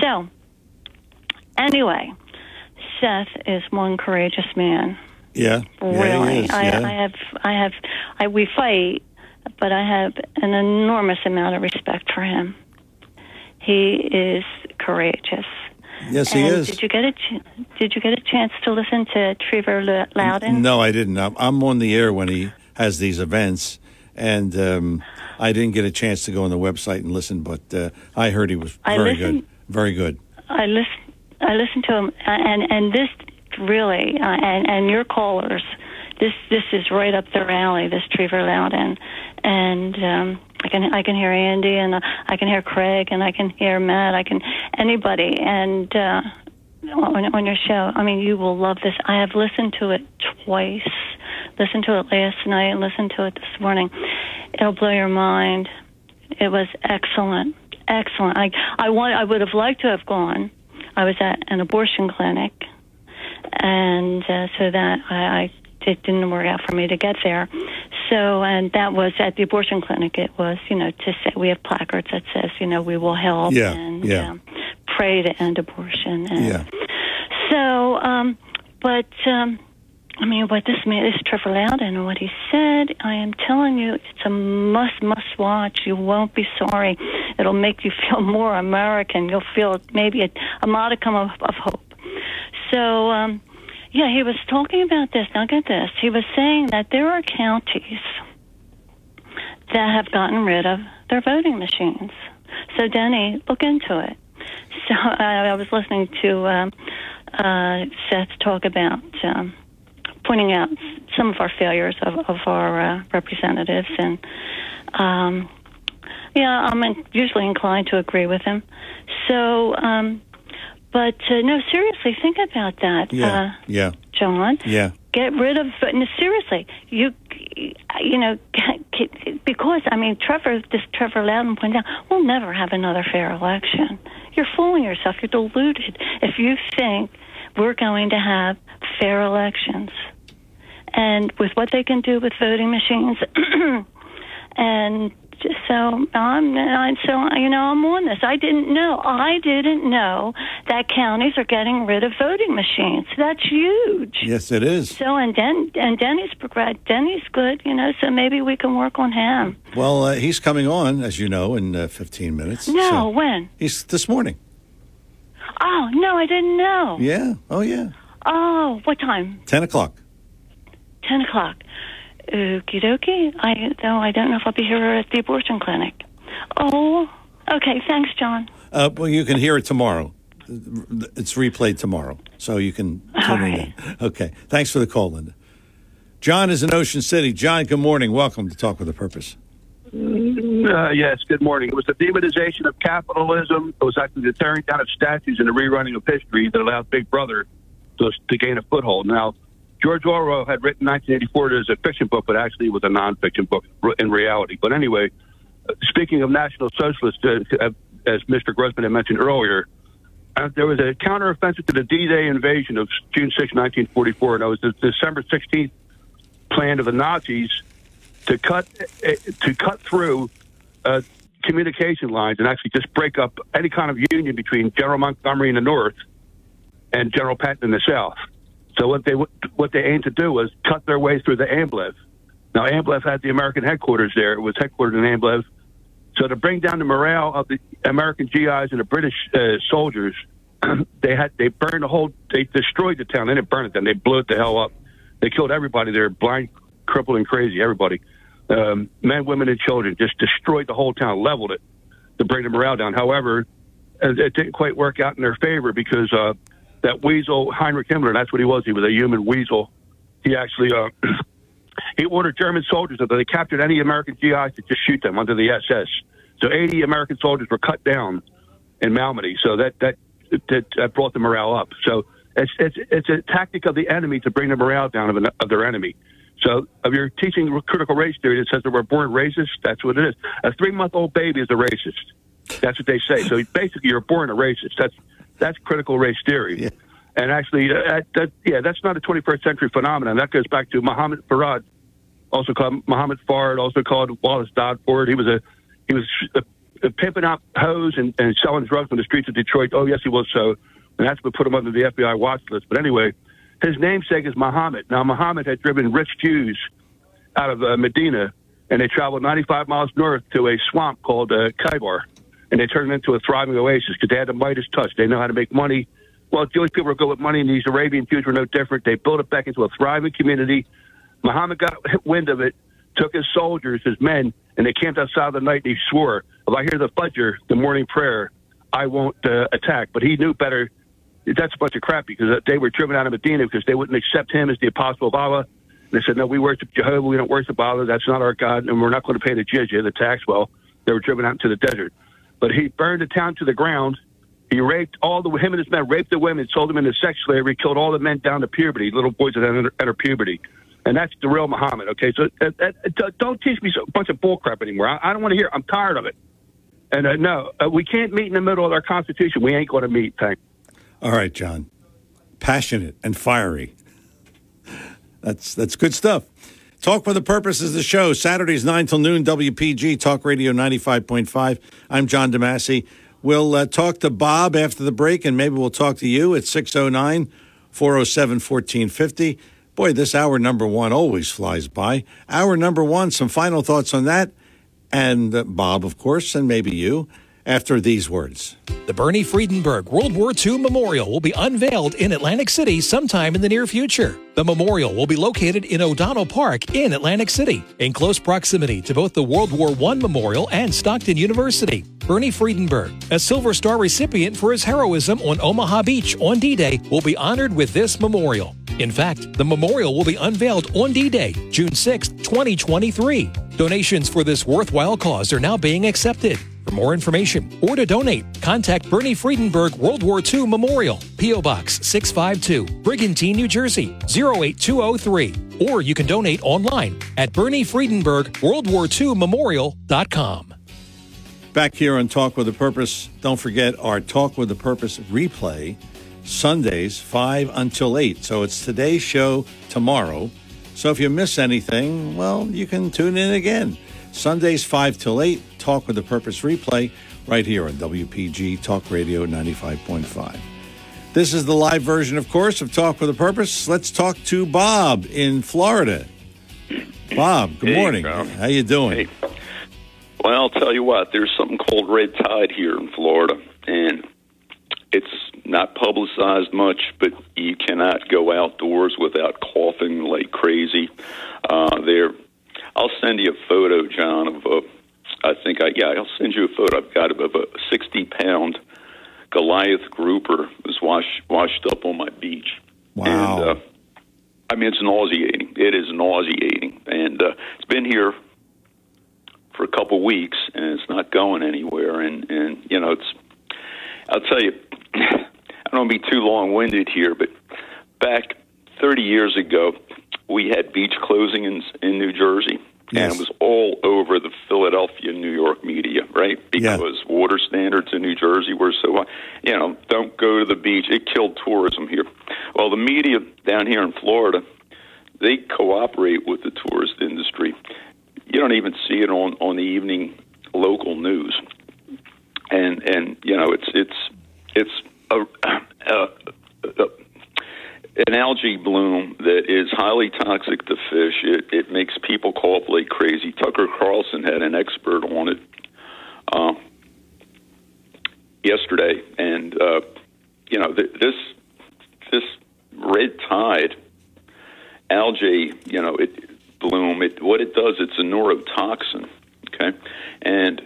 I: So, anyway, Seth is one courageous man.
C: Yeah,
I: really.
C: Yeah,
I: I,
C: yeah.
I: I have, I have, I, we fight, but I have an enormous amount of respect for him. He is courageous.
C: Yes,
I: and
C: he is.
I: Did you get a ch- Did you get a chance to listen to Trevor Loudon?
C: No, I didn't. I'm on the air when he has these events, and um, I didn't get a chance to go on the website and listen. But uh, I heard he was very good. Very good.
I: I listened. I listened to him, uh, and and this really, uh, and and your callers, this this is right up their alley. This Trevor Loudon, and um, I can I can hear Andy, and uh, I can hear Craig, and I can hear Matt. I can anybody, and uh, on on your show. I mean, you will love this. I have listened to it twice. Listened to it last night. and Listened to it this morning. It'll blow your mind. It was excellent, excellent. I I want I would have liked to have gone I was at an abortion clinic, and uh, so that I, I it didn't work out for me to get there. So, and that was at the abortion clinic. It was, you know, to say we have placards that says, you know, we will help
C: yeah,
I: and
C: yeah.
I: Pray to end abortion. And
C: yeah.
I: So, um, but um, I mean, what this man, this Trevor Loudon, and what he said, I am telling you, it's a must, must watch. You won't be sorry. It'll make you feel more American. You'll feel maybe a, a modicum of, of hope. So, um, yeah, he was talking about this. Now, get this. He was saying that there are counties that have gotten rid of their voting machines. So, Denny, look into it. So, uh, I was listening to um, uh, Seth talk about. Um, pointing out some of our failures of, of our uh, representatives, and um, yeah, I'm usually inclined to agree with him. So, um, but uh, no, seriously, think about that.
C: Yeah,
I: uh,
C: yeah,
I: John.
C: Yeah,
I: get rid of. No, seriously, you, you know, because I mean, Trevor, this Trevor Loudon pointed out, we'll never have another fair election. You're fooling yourself. You're deluded if you think we're going to have fair elections and with what they can do with voting machines. and so I'm, so you know, I'm on this. I didn't know. I didn't know that counties are getting rid of voting machines. That's huge.
C: Yes, it is.
I: So and Den, and Denny's. Denny's good, you know. So maybe we can work on him.
C: Well, uh, he's coming on, as you know, in uh, 15 minutes.
I: No,
C: so
I: when?
C: He's this morning.
I: Oh no, I didn't know.
C: Yeah. Oh yeah.
I: Oh, what time?
C: 10 o'clock.
I: 10 o'clock. Okie dokie. I, though I don't know if I'll be here at the abortion clinic. Oh, okay. Thanks, John.
C: Uh, well, you can hear it tomorrow. It's replayed tomorrow, so you can tune
I: All
C: in. Okay. Thanks for the call, Linda. John is in Ocean City. John, good morning. Welcome to Talk with a Purpose.
J: Uh, yes, good morning. It was the demonization of capitalism. It was actually the tearing down of statues and the rerunning of history that allowed Big Brother to, to gain a foothold. Now, George Orwell had written 1984 as a fiction book, but actually it was a nonfiction book in reality. But anyway, uh, speaking of National Socialists, uh, uh, as Mr. Grossman had mentioned earlier, uh, there was a counteroffensive to the D-Day invasion of June 6, 1944, and it was the December 16th plan of the Nazis to cut uh, to cut through uh, communication lines and actually just break up any kind of union between General Montgomery in the north and General Patton in the south. So what they what they aimed to do was cut their way through the Amblev. Now Amblev had the American headquarters there; it was headquartered in Amblev. So to bring down the morale of the American GIs and the British uh, soldiers, they had they burned the whole, they destroyed the town. They didn't burn it then; they blew it the hell up. They killed everybody there, blind, crippled, and crazy. Everybody, um, men, women, and children, just destroyed the whole town, leveled it to bring the morale down. However, it didn't quite work out in their favor because uh, that weasel Heinrich Himmler, that's what he was. He was a human weasel. He actually uh, he ordered German soldiers that if they captured any American GIs to just shoot them under the SS. So 80 American soldiers were cut down in Malmedy. So that that that, that brought the morale up. So it's it's it's a tactic of the enemy to bring the morale down of, an, of their enemy. So if you're teaching critical race theory that says that we're born racist, that's what it is. A three month old baby is a racist. That's what they say. So basically, you're born a racist. That's that's critical race theory. Yeah. And actually, uh, that, that, yeah, that's not a 21st century phenomenon. That goes back to Muhammad Farad, also called Muhammad Farad, also called Wallace Ford. He was a he was pimping out hoes and, and selling drugs on the streets of Detroit. Oh yes, he was so, and that's what put him under the FBI watch list. But anyway, his namesake is Muhammad. Now Muhammad had driven rich Jews out of uh, Medina, and they traveled 95 miles north to a swamp called uh, and they turned it into a thriving oasis because they had the Midas touch. They know how to make money well, Jewish people were good with money, and these Arabian Jews were no different. They built it back into a thriving community. Muhammad got wind of it, took his soldiers, his men, and they camped outside of the night. And he swore, "If I hear the fajr, the morning prayer, I won't uh, attack." But he knew better. That's a bunch of crap because they were driven out of Medina because they wouldn't accept him as the apostle of Allah. And they said, "No, we worship Jehovah. We don't worship Allah. That's not our God, and we're not going to pay the jizya, the tax." Well, they were driven out into the desert. But he burned the town to the ground he raped all the him and his men raped the women, sold them into sex slavery, killed all the men down to puberty, little boys that enter, enter puberty, and that's the real Muhammad. Okay, so uh, uh, don't teach me a bunch of bullcrap anymore. I, I don't want to hear. I'm tired of it. And uh, no, uh, we can't meet in the middle of our Constitution. We ain't going to meet. Thank.
C: All right, John. Passionate and fiery. That's that's good stuff. Talk for the purpose is the show. Saturdays nine till noon. WPG Talk Radio ninety five point five. I'm John DeMasi. We'll uh, talk to Bob after the break, and maybe we'll talk to you at 609 407 1450. Boy, this hour number one always flies by. Hour number one, some final thoughts on that. And uh, Bob, of course, and maybe you after these words.
A: The Bernie Friedenberg World War II Memorial will be unveiled in Atlantic City sometime in the near future. The memorial will be located in O'Donnell Park in Atlantic City, in close proximity to both the World War I Memorial and Stockton University. Bernie Friedenberg, a Silver Star recipient for his heroism on Omaha Beach on D Day, will be honored with this memorial. In fact, the memorial will be unveiled on D Day, June 6, 2023. Donations for this worthwhile cause are now being accepted. For more information or to donate, contact Bernie Friedenberg World War II Memorial, P.O. Box 652, Brigantine, New Jersey 08203. Or you can donate online at Bernie Friedenberg World War II Memorial.com.
C: Back here on Talk with a Purpose, don't forget our Talk with a Purpose replay, Sundays 5 until 8. So it's today's show tomorrow. So if you miss anything, well, you can tune in again. Sundays 5 till 8, Talk with a Purpose replay right here on WPG Talk Radio 95.5. This is the live version, of course, of Talk with a Purpose. Let's talk to Bob in Florida. Bob, good
K: hey,
C: morning. How you doing?
K: Hey. Well, I'll tell you what. There's something called red tide here in Florida, and it's not publicized much, but you cannot go outdoors without coughing like crazy. Uh, there I'll send you a photo, John, of a. I think I yeah, I'll send you a photo. I've got of a sixty pound Goliath grouper was washed washed up on my beach.
C: Wow.
K: And, uh, I mean, it's nauseating. It is nauseating, and uh, it's been here for a couple weeks, and it's not going anywhere. And and you know, it's. I'll tell you, I don't want to be too long winded here, but back 30 years ago, we had beach closing in, in New Jersey, and it was all over the Philadelphia, New York media, right? Because water standards in New Jersey were so, high. you know, don't go to the beach. It killed tourism here. Well, the media down here in Florida, they cooperate with the tourist industry. You don't even see it on on the evening local news, and and you know it's it's it's a, a, a an algae bloom that is highly toxic to fish. It, it makes people cough like crazy. Tucker Carlson had an expert on it uh, yesterday, and uh, you know th- this this red tide algae, you know, it bloom. It what it does, it's a neurotoxin. Okay, and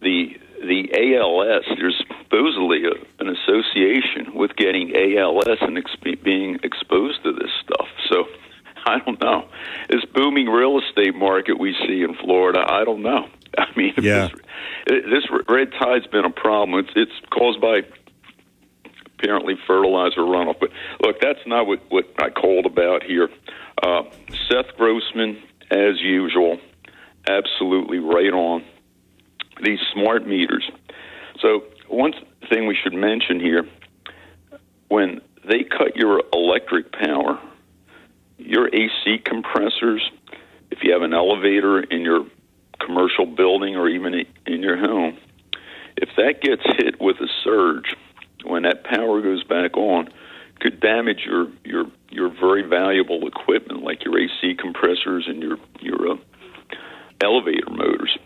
K: the the ALS, there's supposedly a, an association with getting ALS and exp- being exposed to this stuff. So I don't know. This booming real estate market we see in Florida, I don't know. I mean,
C: Yeah.
K: this, this red tide's been a problem. It's it's caused by apparently fertilizer runoff. But look, that's not what what I called about here. Uh, Seth Grossman, as usual, absolutely right on these smart meters. So one thing we should mention here, when they cut your electric power, your AC compressors, if you have an elevator in your commercial building or even in your home, if that gets hit with a surge, when that power goes back on, could damage your your your very valuable equipment like your AC compressors and your your uh, elevator motors.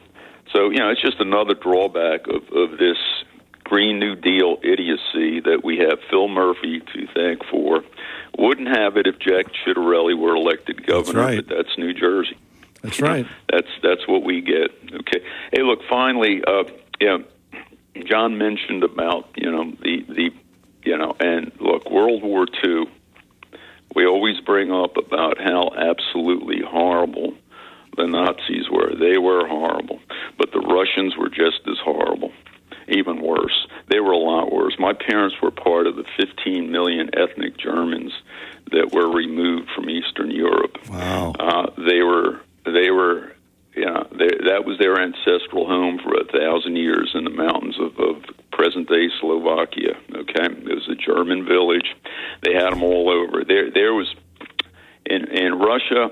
K: So you know, it's just another drawback of of this Green New Deal idiocy that we have Phil Murphy to thank for. Wouldn't have it if Jack Ciattarelli were elected governor, that's
C: right.
K: but that's New Jersey.
C: That's right.
K: That's that's what we get. Okay. Hey, look. Finally, uh, yeah, John mentioned about you know the the you know and look, World War II. We always bring up about how absolutely horrible the Nazis were. They were horrible, but the Russians were just as horrible, even worse. They were a lot worse. My parents were part of the 15 million ethnic Germans that were removed from Eastern Europe.
C: Wow.
K: Uh, they were they were you know they, that was their ancestral home for a thousand years in the mountains of, of present day Slovakia. Okay, it was a German village. They had them all over. There there was in in Russia.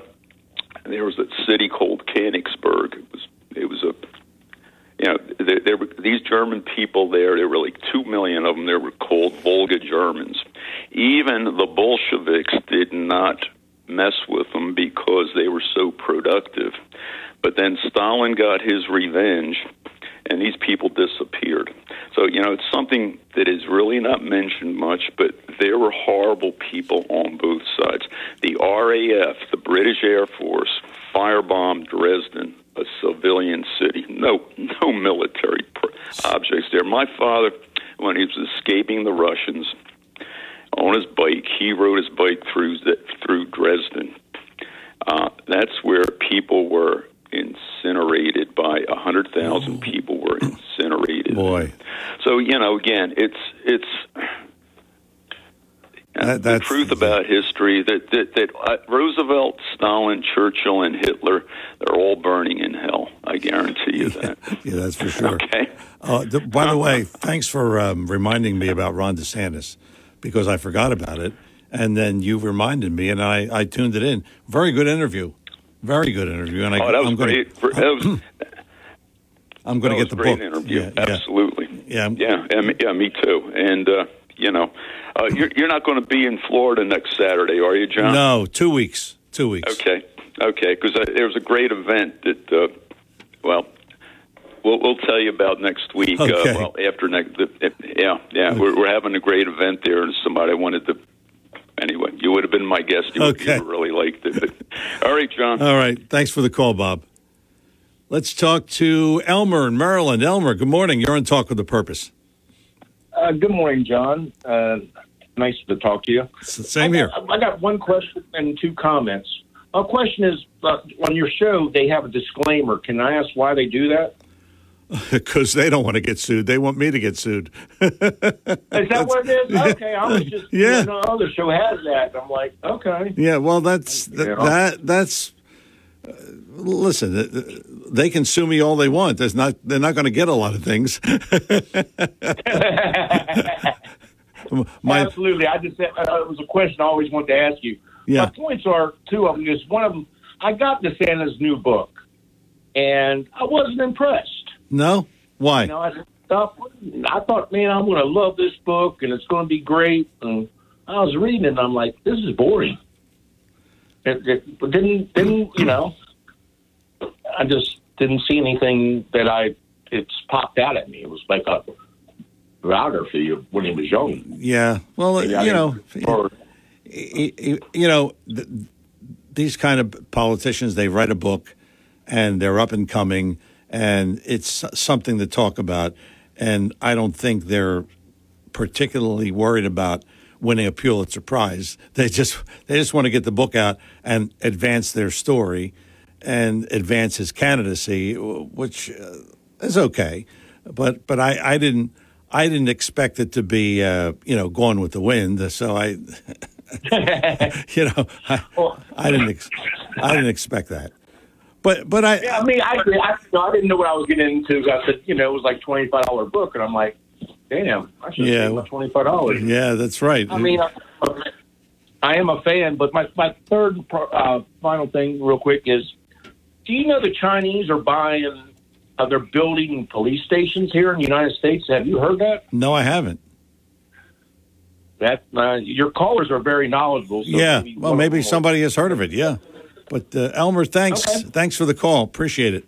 K: There was a city called Königsberg. It was it was a you know, there, there were these German people there. There were like two million of them. They were called Volga Germans. Even the Bolsheviks did not mess with them because they were so productive. But then Stalin got his revenge, and these people disappeared. So you know, it's something that is really not mentioned much. But there were horrible people on both sides. The RAF, the British Air Force, firebombed Dresden a civilian city. No, no military objects there. My father, when he was escaping the Russians on his bike, he rode his bike through through Dresden. Uh, that's where people were incinerated. By a hundred thousand people were incinerated.
C: Boy,
K: So you know, again, it's it's
C: That-
K: the truth about history that that, that uh, Roosevelt, Stalin, Churchill, and Hitler they're all burning in hell. I guarantee you that.
C: yeah, that's for sure.
K: Okay.
C: Uh, th- by the way, thanks for um, reminding me about Ron DeSantis because I forgot about it, and then you reminded me, and I, I tuned it in. Very good interview, very good interview, and I,
K: Oh, that was
C: I'm gonna,
K: great. That was,
C: I'm going to get the
K: great
C: book.
K: interview.
C: Yeah.
K: Absolutely.
C: Yeah.
K: Yeah. Yeah. Me, yeah, me too. And uh, you know, uh, you're you're not going to be in Florida next Saturday, are you, John?
C: No, two weeks. Two weeks.
K: Okay, okay, because uh, there was a great event that, uh, well, we'll, we'll tell you about next week.
C: Okay.
K: Uh, well, after next, the, yeah, yeah, we're, we're having a great event there, and somebody wanted to. Anyway, you would have been my guest. You would
C: Okay.
K: have really liked it. But, all right, John.
C: All right. Thanks for the call, Bob. Let's talk to Elmer in Maryland. Elmer, good morning. You're on Talk with a Purpose.
L: Uh, good morning, John. Uh, nice to talk to you.
C: Same here.
L: I, I got one question and two comments. My question is uh, on your show, they have a disclaimer. Can I ask why they do that?
C: Because they don't want to get sued. They want me to get sued.
L: Is that what it is? Okay, I was just
C: Yeah.
L: no other show has that. I'm like, okay.
C: Yeah, well, that's th-
L: Yeah.
C: that that's listen, uh, they can sue me all they want. There's not, they're not going to get a lot of things.
L: My, Absolutely. I just said uh, it was a question I always wanted to ask you.
C: Yeah.
L: My points are two of them. Is one of them. I got DeSantis' new book, and I wasn't impressed.
C: No, why?
L: You know, I thought, I thought, man, I'm going to love this book, and it's going to be great. And I was reading it, and I'm like, this is boring. It, it didn't, didn't you know? I just didn't see anything that I. It's popped out at me. It was like a biography of when he was young.
C: Yeah. Well,
L: Maybe
C: you know,
L: or-
C: you know, these kind of politicians, they write a book and they're up and coming and it's something to talk about. And I don't think they're particularly worried about winning a Pulitzer Prize. They just they just want to get the book out and advance their story and advance his candidacy, which uh, is okay. But but I, I didn't I didn't expect it to be uh, you know going with the wind. So I you know I, I didn't ex- I didn't expect that. But but I
L: Yeah, I mean, I, I, you know, I didn't know what I was getting into. I said, you know, it was like twenty five dollar book, and I'm like, damn, I should
C: Yeah.
L: my twenty five dollars.
C: yeah that's right.
L: I mean, I, I am a fan, but my my third uh, final thing, real quick, is do you know the Chinese are buying? Uh, they're building police stations here in the United States. Have you heard that?
C: no, I haven't.
L: That uh, your callers are very knowledgeable. So
C: yeah,
L: maybe
C: well, maybe somebody has heard of it. Yeah, but uh, Elmer, thanks, thanks for the call. Appreciate it.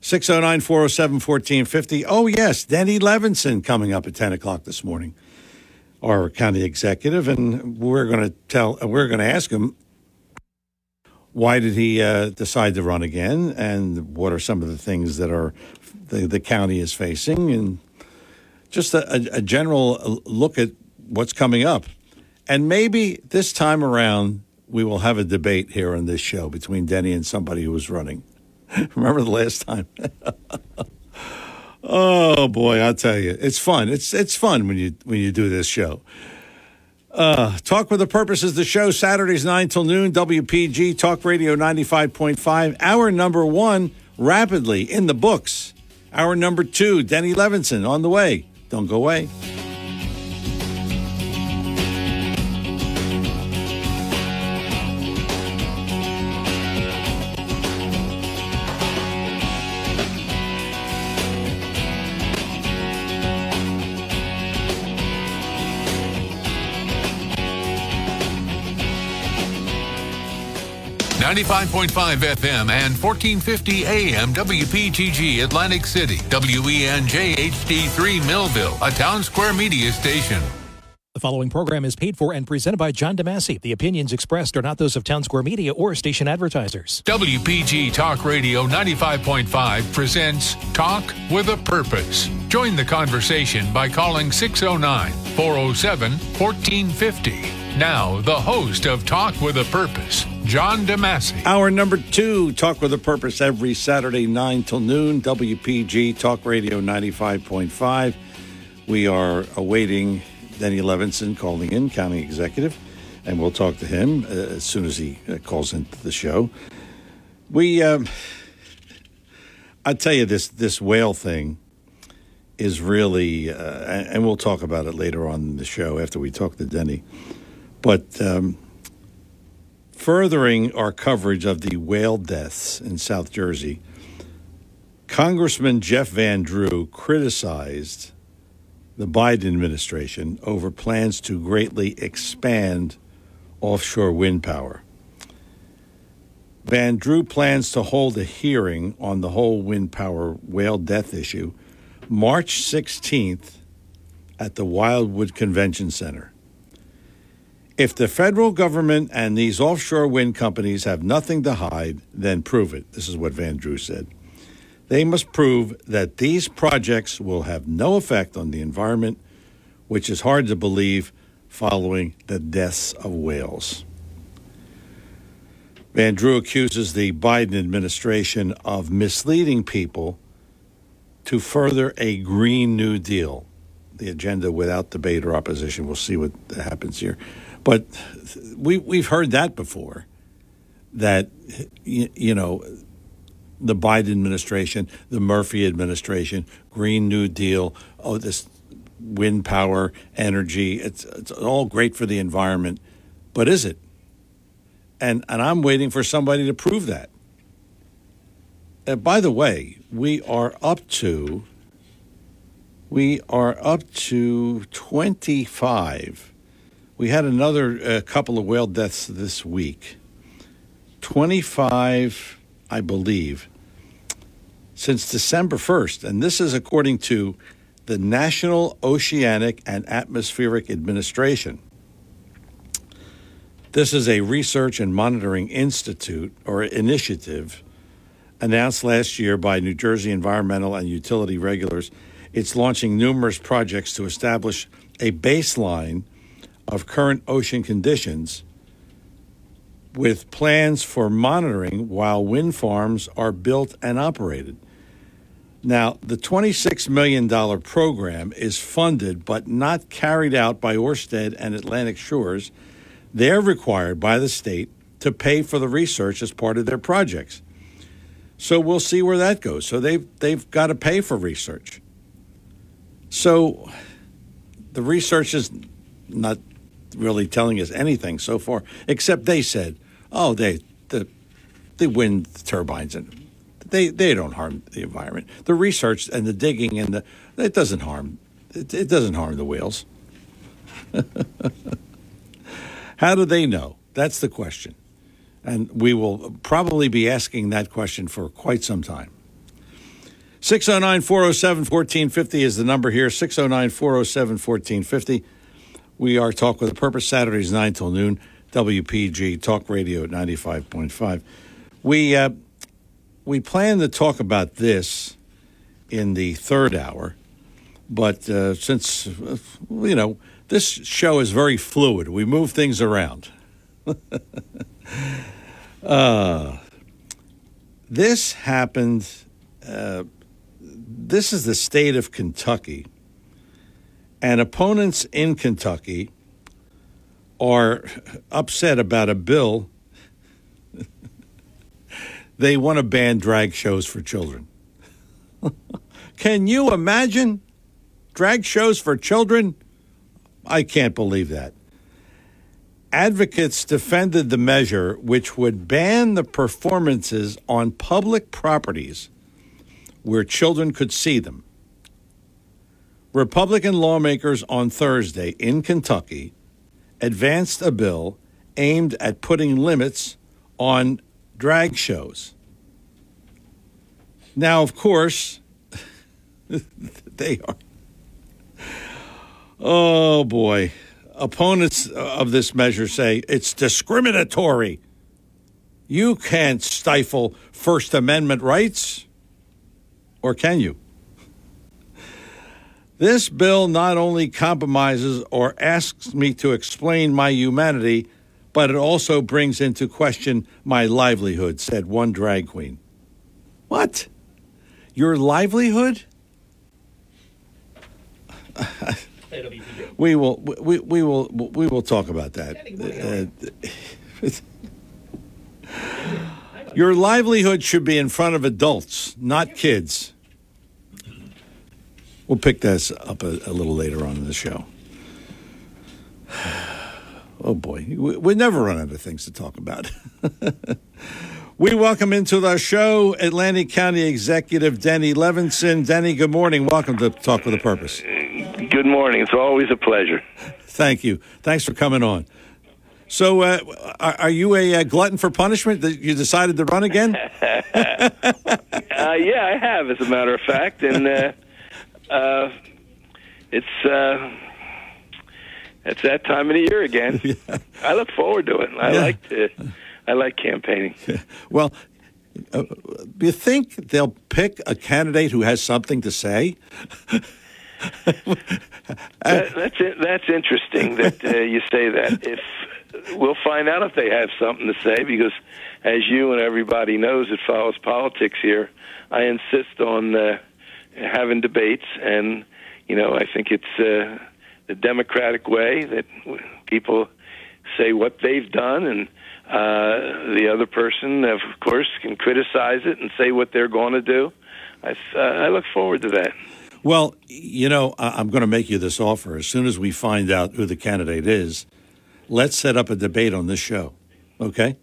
C: 609 407 1450. Oh, yes, Denny Levinson coming up at 10 o'clock this morning, our county executive. And we're going to tell, we're going to ask him why did he uh, decide to run again and what are some of the things that are the, the county is facing and just a, a general look at what's coming up. And maybe this time around, we will have a debate here on this show between Denny and somebody who was running. Remember the last time? oh boy, I'll tell you, it's fun. It's it's fun when you when you do this show. Uh, Talk with a Purpose is the show Saturdays nine till noon. WPG Talk Radio ninety five point five. Hour number one rapidly in the books. Hour number two, Denny Levinson on the way. Don't go away.
B: Ninety-five point five FM and fourteen fifty AM WPTG Atlantic City WENJ HD3 Millville, a town square media station.
A: The following program is paid for and presented by John DeMasi. The opinions expressed are not those of Town Square Media or station advertisers.
B: WPG Talk Radio 95.5 presents Talk with a Purpose. Join the conversation by calling 609 407 1450. Now, the host of Talk with a Purpose, John DeMasi.
C: Hour number two, Talk with a Purpose, every Saturday, 9 till noon, WPG Talk Radio 95.5. We are awaiting Denny Levinson calling in, County Executive, and we'll talk to him uh, as soon as he uh, calls into the show. We, um, I tell you, this, this whale thing is really, uh, and and we'll talk about it later on in the show after we talk to Denny. But um, furthering our coverage of the whale deaths in South Jersey, Congressman Jeff Van Drew criticized the Biden administration over plans to greatly expand offshore wind power. Van Drew plans to hold a hearing on the whole wind power whale death issue March 16th at the Wildwood Convention Center. If the federal government and these offshore wind companies have nothing to hide, then prove it. This is what Van Drew said. They must prove that these projects will have no effect on the environment, which is hard to believe following the deaths of whales. Van Drew accuses the Biden administration of misleading people to further a Green New Deal. The agenda without debate or opposition. We'll see what happens here. But we, we've heard that before. that you, you know the Biden administration, the Murphy administration, Green New Deal, oh this wind power, energy, it's it's all great for the environment, but is it? And and I'm waiting for somebody to prove that. And by the way, we are up to we are up to 25. We had another uh, couple of whale deaths this week. 25, I believe, since December 1st. And this is according to the National Oceanic and Atmospheric Administration. This is a research and monitoring institute or initiative announced last year by New Jersey environmental and utility regulators. It's launching numerous projects to establish a baseline of current ocean conditions with plans for monitoring while wind farms are built and operated. Now, the $26 million program is funded but not carried out by Orsted and Atlantic Shores. They're required by the state to pay for the research as part of their projects. So we'll see where that goes. So they've, they've got to pay for research. So the research is not really telling us anything so far, except they said, oh, they, the, the wind turbines and they they don't harm the environment. The research and the digging and the it doesn't harm it, it doesn't harm the whales. How do they know? That's the question. And we will probably be asking that question for quite some time. 609 407 1450 is the number here 609 407 1450. We are Talk with a Purpose, Saturdays 9 till noon, WPG Talk Radio at 95.5. We, uh, we plan to talk about this in the third hour, but uh, since, uh, you know, this show is very fluid, we move things around. uh, this happened, uh, this is the state of Kentucky, and opponents in Kentucky are upset about a bill they want to ban drag shows for children. Can you imagine drag shows for children? I can't believe that. Advocates defended the measure, which would ban the performances on public properties where children could see them. Republican lawmakers on Thursday in Kentucky advanced a bill aimed at putting limits on drag shows. Now, of course, they are. Oh boy. Opponents of this measure say it's discriminatory. You can't stifle First Amendment rights. Or can you? This bill not only compromises or asks me to explain my humanity, but it also brings into question my livelihood, said one drag queen. What? Your livelihood? we will we, we will we will talk about that. Uh, your livelihood should be in front of adults, not kids. We'll pick this up a, a little later on in the show. Oh boy, we never run out of things to talk about. we welcome into the show Atlantic County Executive Denny Levinson. Denny, good morning. Welcome to Talk with a Purpose.
M: Good morning. It's always a pleasure.
C: Thank you. Thanks for coming on. So, uh, are, you a, a, glutton for punishment that you decided to run again?
M: uh, yeah, I have, as a matter of fact, and uh, uh it's uh, it's that time of the year again. yeah. I look forward to it. I yeah. like to. I like campaigning.
C: Well, uh, do you think they'll pick a candidate who has something to say?
M: that, that's it, that's interesting that uh, you say that. If we'll find out if they have something to say, because as you and everybody knows that follows politics here, I insist on uh, having debates, and you know I think it's. Uh, the democratic way that people say what they've done, and uh, the other person, of course, can criticize it and say what they're going to do. I, uh, I look forward to that.
C: Well, you know, I- I'm going to make you this offer. As soon as we find out who the candidate is, let's set up a debate on this show. Okay?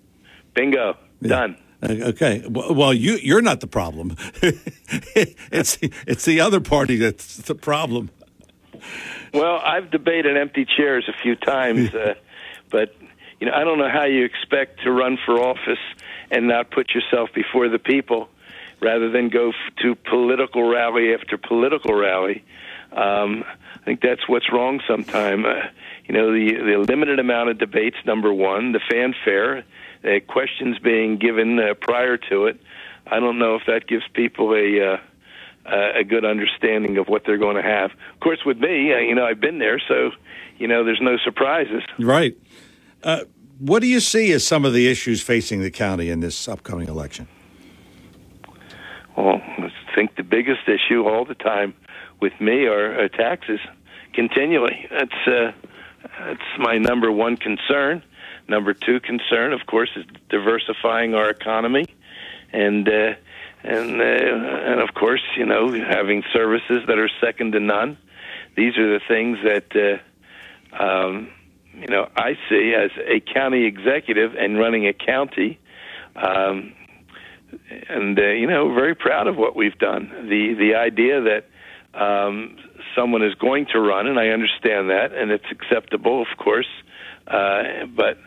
M: Bingo. Done.
C: Uh, Okay. Well, you you're not the problem. it's it's the other party that's the problem.
M: Well, I've debated empty chairs a few times, uh, but you know, I don't know how you expect to run for office and not put yourself before the people, rather than go f- to political rally after political rally. Um, I think that's what's wrong. Sometime, uh, you know, the the limited amount of debates. Number one, the fanfare, uh, questions being given uh, prior to it. I don't know if that gives people a uh, uh, a good understanding of what they're going to have. Of course, with me, uh, you know, I've been there, so you know, there's no surprises.
C: Right. Uh, what do you see as some of the issues facing the county in this upcoming election?
M: Well, I think the biggest issue all the time with me are, are taxes continually. That's uh, that's my number one concern. Number two concern, of course, is diversifying our economy, and uh, and uh, and of course, you know, having services that are second to none. These are the things that uh, um, you know I see as a county executive and running a county. Um, and uh, you know, very proud of what we've done. The the idea that um, someone is going to run, and I understand that, and it's acceptable, of course, uh, but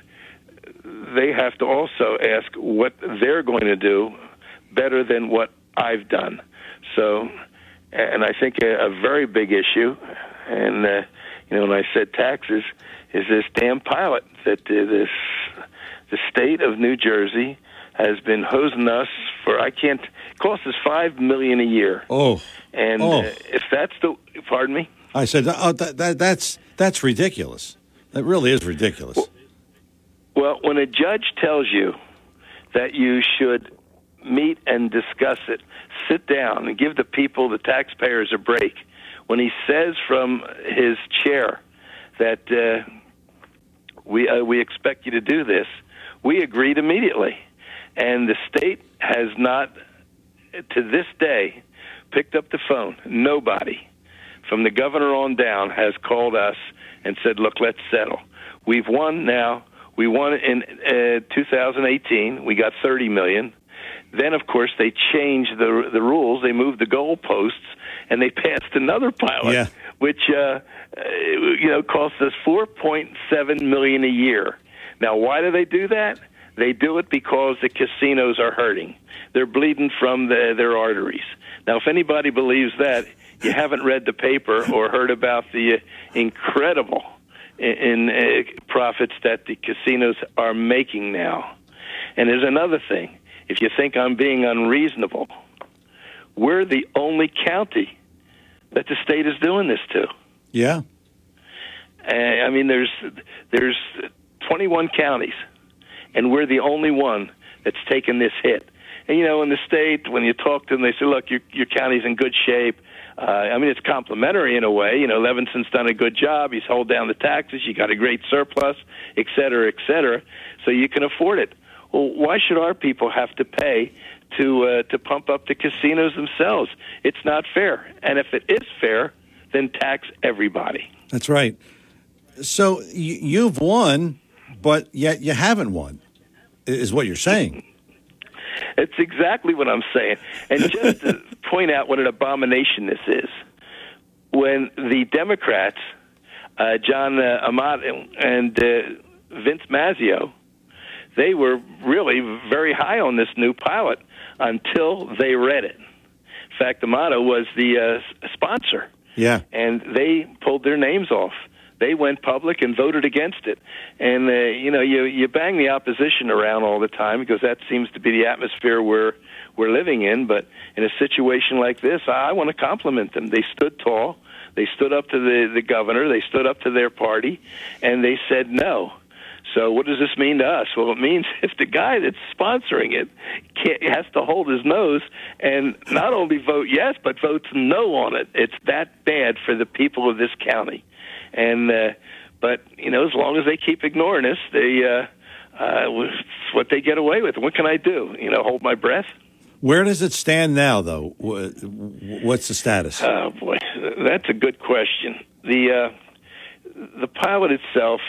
M: they have to also ask what they're going to do better than what I've done. So, and I think a, a very big issue, and uh, you know, when I said taxes, is this damn pilot that uh, this the state of New Jersey has been hosing us for I can't it costs us five million a year.
C: Oh,
M: And
C: Oh.
M: uh, if that's the pardon me,
C: I said oh, that, that, that's that's ridiculous. That really is ridiculous.
M: well, when a judge tells you that you should meet and discuss it, sit down and give the people, the taxpayers, a break. When he says from his chair that uh, we uh, we expect you to do this, we agreed immediately, and the state has not, to this day, picked up the phone. Nobody, from the governor on down, has called us and said, "Look, let's settle. We've won now. We won in uh, 2018. We got 30 million. Then, of course, they changed the the rules. They moved the goalposts, and they passed another pilot,
C: Yeah.
M: which uh, uh, you know costs us 4.7 million a year. Now, why do they do that? They do it because the casinos are hurting. They're bleeding from the, their arteries. Now, if anybody believes that, you haven't read the paper or heard about the uh, incredible in, in uh, profits that the casinos are making now. And there's another thing. If you think I'm being unreasonable, we're the only county that the state is doing this to.
C: Yeah.
M: Uh, I mean, there's there's 21 counties, and we're the only one that's taken this hit. And you know, in the state, when you talk to them, they say, "Look, your your county's in good shape." Uh, I mean, it's complimentary in a way. You know, Levinson's done a good job. He's held down the taxes. You got a great surplus, et cetera, et cetera. So you can afford it. Well, why should our people have to pay to uh, to pump up the casinos themselves? It's not fair. And if it is fair, then tax everybody.
C: That's right. So you, you've won, but yet you haven't won, is what you're saying.
M: It's exactly what I'm saying. And just to point out what an abomination this is, when the Democrats, uh, John uh, Armato and uh, Vince Mazzeo, they were really very high on this new pilot until they read it. In fact, Armato was the uh, sponsor
C: Yeah.
M: and they pulled their names off. They went public and voted against it. And uh, you know, you you bang the opposition around all the time because that seems to be the atmosphere we're we're living in. But in a situation like this, I want to compliment them. They stood tall. They stood up to the the governor. They stood up to their party, and they said no. So what does this mean to us? Well, it means if the guy that's sponsoring it has to hold his nose and not only vote yes, but votes no on it, it's that bad for the people of this county. And uh, But you know, as long as they keep ignoring us, they uh, uh, it's what they get away with. What can I do? You know, hold my breath.
C: Where does it stand now, though? What's the status?
M: Oh boy, that's a good question. The uh, the pilot itself,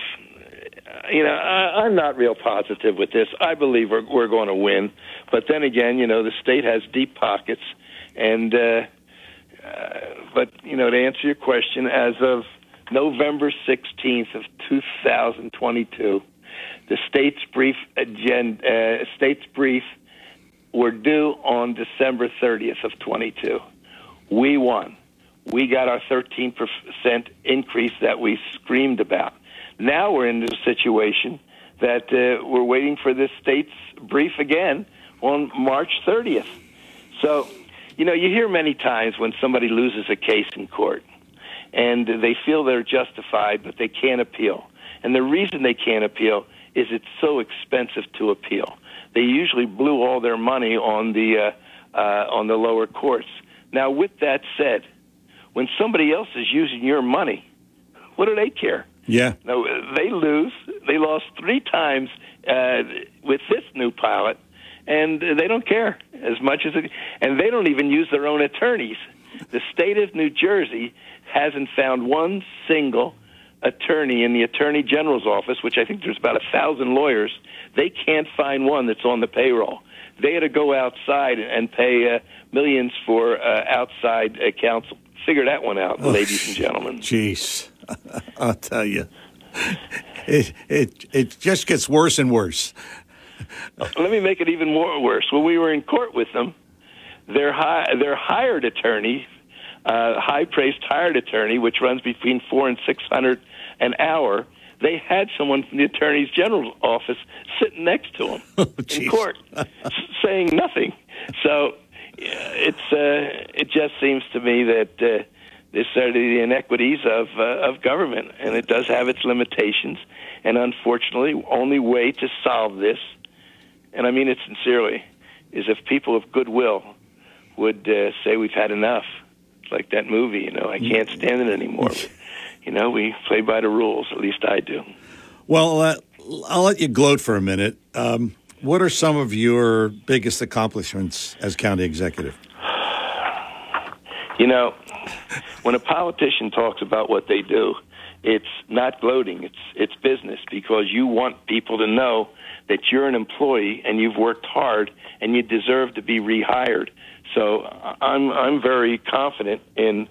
M: you know, I, I'm not real positive with this. I believe we're we're going to win, but then again, you know, the state has deep pockets, and uh, uh, but you know, to answer your question, as of November 16th of 2022, the state's brief agenda, uh, state's brief were due on December 30th of 22. We won. We got our 13% increase that we screamed about. Now we're in a situation that uh, we're waiting for this state's brief again on March 30th. So, you know, you hear many times when somebody loses a case in court and they feel they're justified, but they can't appeal. And the reason they can't appeal is it's so expensive to appeal. They usually blew all their money on the uh, uh, on the lower courts. Now, with that said, when somebody else is using your money, what do they care?
C: Yeah.
M: No, they lose. They lost three times uh, with this new pilot, and they don't care as much as it, and they don't even use their own attorneys. The state of New Jersey hasn't found one single attorney in the attorney general's office, which I think there's about a thousand lawyers. They can't find one that's on the payroll. They had to go outside and pay uh, millions for uh, outside uh, counsel. Figure that one out,
C: Oh,
M: ladies and gentlemen.
C: Jeez, I'll tell you, it it it just gets worse and worse.
M: Let me make it even more worse. When we were in court with them, their hi- their hired attorney, uh, high priced hired attorney, which runs between four and six hundred an hour, they had someone from the attorney general's office sitting next to him in court, saying nothing. So it's uh, it just seems to me that. Uh, this are the inequities of uh, of government, and it does have its limitations. And unfortunately, only way to solve this, and I mean it sincerely, is if people of goodwill would uh, say we've had enough. It's like that movie, you know, I can't stand it anymore. you know, we play by the rules. At least I do.
C: Well, uh, I'll let you gloat for a minute. Um, what are some of your biggest accomplishments as county executive?
M: You know, when a politician talks about what they do, it's not gloating. It's it's business because you want people to know that you're an employee and you've worked hard and you deserve to be rehired. So I'm I'm very confident in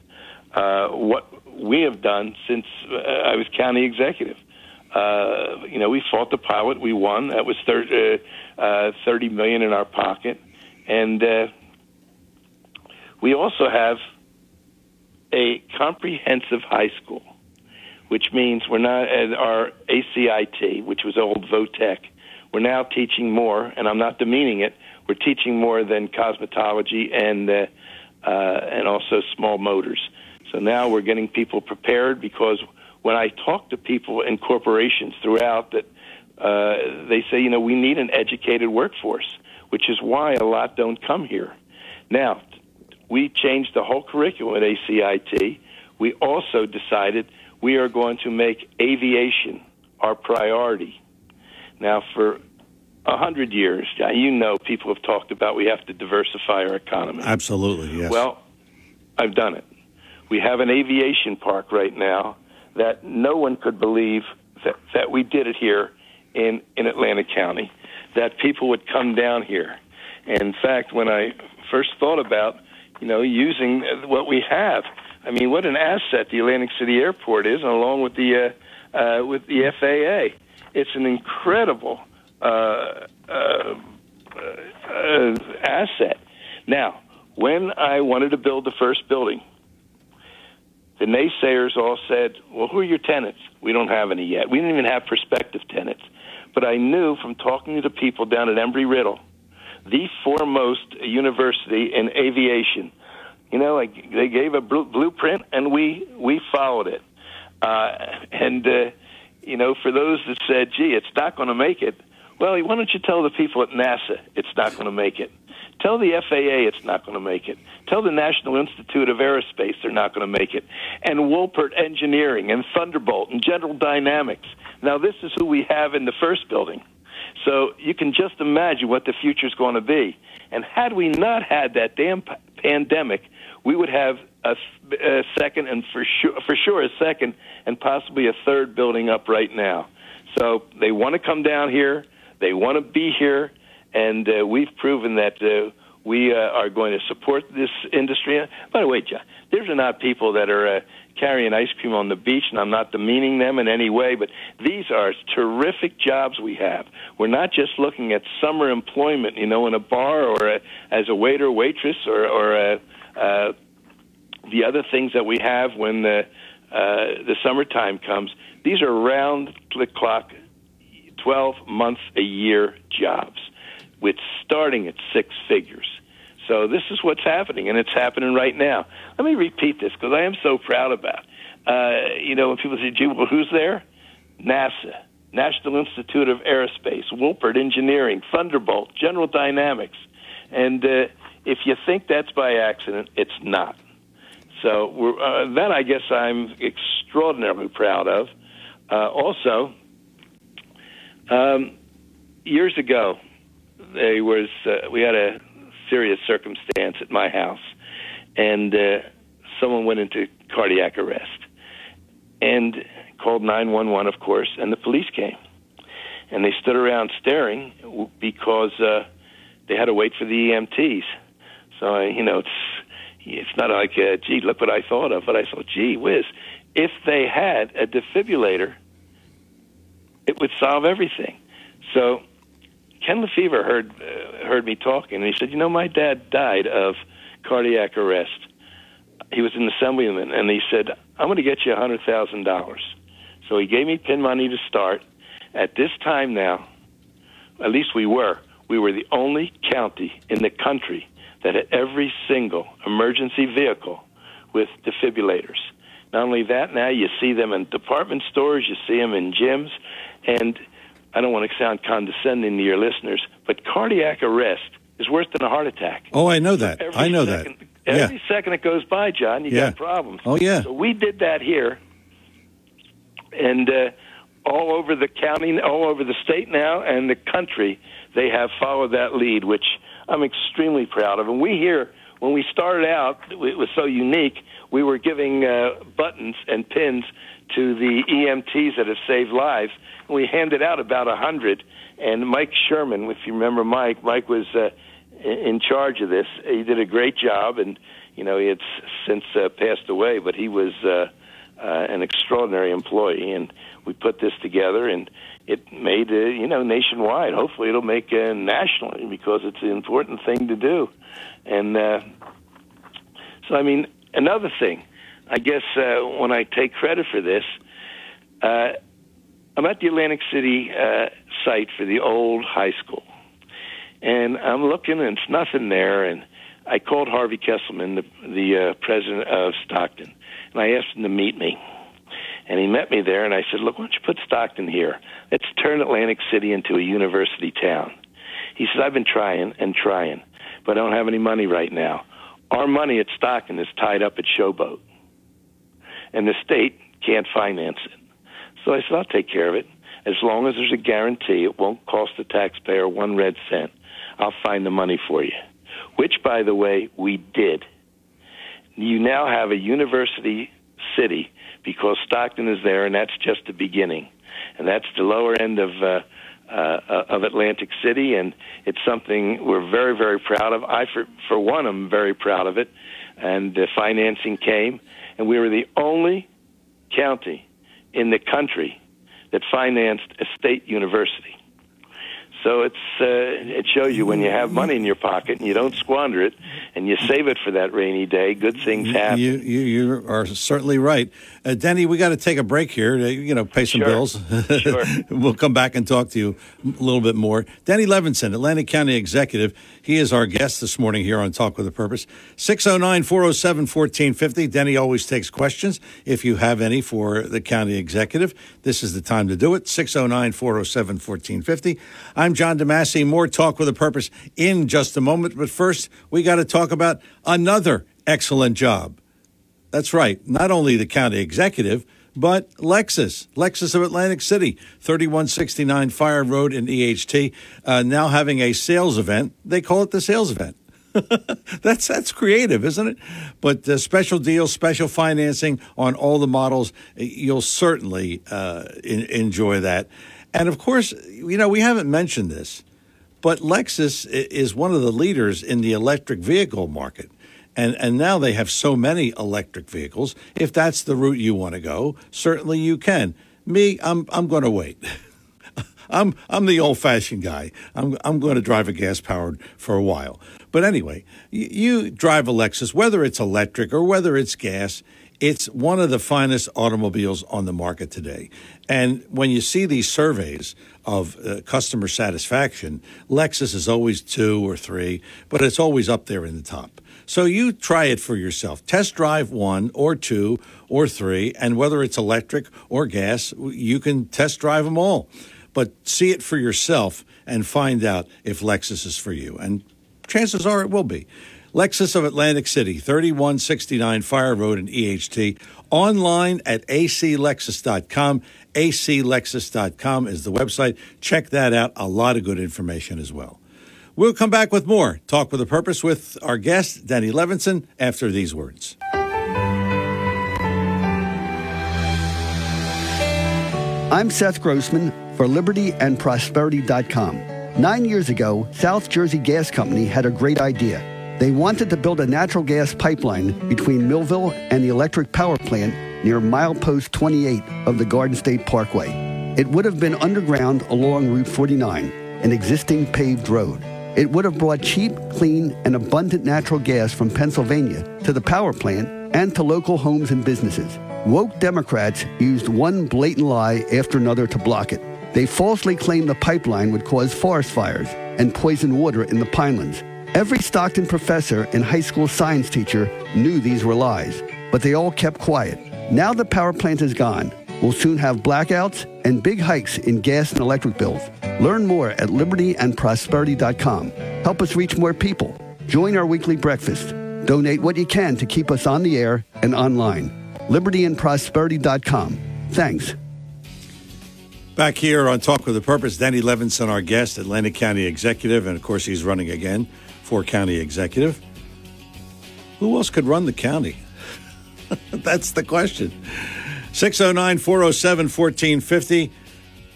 M: uh, what we have done since uh, I was county executive. Uh, you know, we fought the pilot, we won. That was thir- uh, uh, thirty million in our pocket, and uh, we also have a comprehensive high school, which means we're not at our ACIT, which was old VOTEC. We're now teaching more, and I'm not demeaning it. We're teaching more than cosmetology and uh, uh, and also small motors. So now we're getting people prepared because when I talk to people in corporations throughout that uh, they say, you know, we need an educated workforce, which is why a lot don't come here. Now, we changed the whole curriculum at ACIT. We also decided we are going to make aviation our priority. Now, for a hundred years, you know, people have talked about we have to diversify our economy.
C: Absolutely, yes.
M: Well, I've done it. We have an aviation park right now that no one could believe that, that we did it here in, in Atlantic County, that people would come down here. And in fact, when I first thought about, you know, using what we have, I mean, what an asset the Atlantic City Airport is, along with the uh, uh, with the FAA, it's an incredible uh, uh, uh, asset. Now, when I wanted to build the first building, the naysayers all said, Well, who are your tenants? We don't have any yet. We didn't even have prospective tenants. But I knew from talking to the people down at Embry Riddle, the foremost university in aviation, you know, like they gave a blu- blueprint and we, we followed it. Uh, and, uh, you know, for those that said, gee, it's not going to make it, well, why don't you tell the people at NASA it's not going to make it? Tell the FAA it's not going to make it. Tell the National Institute of Aerospace they're not going to make it. And Woolpert Engineering and Thunderbolt and General Dynamics. Now, this is who we have in the first building. So you can just imagine what the future is going to be. And had we not had that damn p- pandemic, we would have a, a second and for sure, for sure a second and possibly a third building up right now. So they want to come down here. They want to be here, and uh, we've proven that uh, we uh, are going to support this industry. By the way, John, these are not people that are uh, carrying ice cream on the beach, and I'm not demeaning them in any way, but these are terrific jobs we have. We're not just looking at summer employment, you know, in a bar or a, as a waiter, waitress, or, or a, uh, the other things that we have when the uh, the summertime comes. These are round the clock, 12 months a year jobs, with starting at six figures. So this is what's happening, and it's happening right now. Let me repeat this because I am so proud about. Uh, you know, when people say, "Gee, well, who's there?" NASA, National Institute of Aerospace, Woolpert Engineering, Thunderbolt, General Dynamics, and uh, if you think that's by accident, it's not. So uh, that I guess I'm extraordinarily proud of. Uh, also, um, years ago, there was uh, we had a serious circumstance at my house, and uh, someone went into cardiac arrest and called 911, of course, and the police came. And they stood around staring because uh, they had to wait for the EMTs. So, you know, it's it's not like, uh, gee, look what I thought of, but I thought, gee whiz, if they had a defibrillator, it would solve everything. So Ken Lefevre heard uh, heard me talking, and he said, "You know, my dad died of cardiac arrest. He was an assemblyman, and he said, I'm going to get you a hundred thousand dollars." So he gave me pin money to start. At this time now, at least we were, we were the only county in the country that had every single emergency vehicle with defibrillators. Not only that, now you see them in department stores, you see them in gyms, and I don't want to sound condescending to your listeners, but cardiac arrest is worse than a heart attack.
C: Oh, I know that.
M: Every
C: I know
M: second,
C: that.
M: Every
C: yeah.
M: second it goes by, John, you
C: Yeah.
M: got problems.
C: Oh, yeah.
M: So we did that here, and uh, all over the county, all over the state now, and the country, they have followed that lead, which I'm extremely proud of. And we here, when we started out, it was so unique. We were giving uh, buttons and pins to the EMTs that have saved lives. We handed out about a hundred. And Mike Sherman, if you remember Mike, Mike was uh, in charge of this. He did a great job, and you know he had since uh, passed away, but he was uh, uh, an extraordinary employee. And we put this together, and it made uh, you know nationwide. Hopefully, it'll make uh, nationally because it's an important thing to do. And uh, so, I mean, another thing, I guess uh, when I take credit for this, uh, I'm at the Atlantic City uh, site for the old high school, and I'm looking, and it's nothing there. And I called Harvey Kesselman, the, the uh, president of Stockton, and I asked him to meet me. And he met me there, and I said, "Look, why don't you put Stockton here? Let's turn Atlantic City into a university town." He says, "I've been trying and trying, but I don't have any money right now. Our money at Stockton is tied up at Showboat, and the state can't finance it." So I said, "I'll take care of it as long as there's a guarantee it won't cost the taxpayer one red cent. I'll find the money for you." Which, by the way, we did. You now have a university city because Stockton is there, and that's just the beginning. And that's the lower end of uh, uh, of Atlantic City, and it's something we're very, very proud of. I, for for one, am very proud of it. And the financing came, and we were the only county in the country that financed a state university. So it's uh, it shows you when you have money in your pocket and you don't squander it, and you save it for that rainy day. Good things happen.
C: You, you you are certainly right, uh, Denny. We got to take a break here. To, you know, pay some
M: Sure.
C: bills.
M: Sure.
C: we'll come back and talk to you a little bit more. Denny Levinson, Atlantic County Executive. He is our guest this morning here on Talk with a Purpose. 609-407-1450. Denny always takes questions. If you have any for the county executive, this is the time to do it. 609-407-1450. I'm John DeMasi. More talk with a purpose in just a moment. But first, we got to talk about another excellent job. That's right. Not only the county executive, but Lexus, Lexus of Atlantic City, 3169 Fire Road in EHT, uh, now having a sales event. They call it the sales event. that's that's creative, isn't it? But uh, special deals, special financing on all the models, you'll certainly uh, in, enjoy that. And of course, you know we haven't mentioned this, but Lexus is one of the leaders in the electric vehicle market. And, and now they have so many electric vehicles. If that's the route you want to go, certainly you can. Me, I'm, I'm going to wait. I'm, I'm the old fashioned guy. I'm, I'm going to drive a gas powered for a while. But anyway, you, you drive a Lexus, whether it's electric or whether it's gas, it's one of the finest automobiles on the market today. And when you see these surveys of uh, customer satisfaction, Lexus is always two or three, but it's always up there in the top. So you try it for yourself. Test drive one or two or three, and whether it's electric or gas, you can test drive them all. But see it for yourself and find out if Lexus is for you. And chances are it will be. Lexus of Atlantic City, 3169 Fire Road in EHT. Online at aclexus.com. aclexus.com is the website. Check that out. A lot of good information as well. We'll come back with more Talk with a Purpose with our guest, Danny Levinson, after these words.
E: I'm Seth Grossman for libertyandprosperity.com. Nine years ago, South Jersey Gas Company had a great idea. They wanted to build a natural gas pipeline between Millville and the electric power plant near milepost 28 of the Garden State Parkway. It would have been underground along Route 49, an existing paved road. It would have brought cheap, clean, and abundant natural gas from Pennsylvania to the power plant and to local homes and businesses. Woke Democrats used one blatant lie after another to block it. They falsely claimed the pipeline would cause forest fires and poison water in the Pinelands. Every Stockton professor and high school science teacher knew these were lies, but they all kept quiet. Now the power plant is gone. We'll soon have blackouts and big hikes in gas and electric bills. Learn more at libertyandprosperity.com. Help us reach more people. Join our weekly breakfast. Donate what you can to keep us on the air and online. libertyandprosperity.com. Thanks.
C: Back here on Talk with a Purpose, Danny Levinson, our guest, Atlantic County Executive, and of course he's running again for County Executive. Who else could run the county? That's the question. 609 407 1450.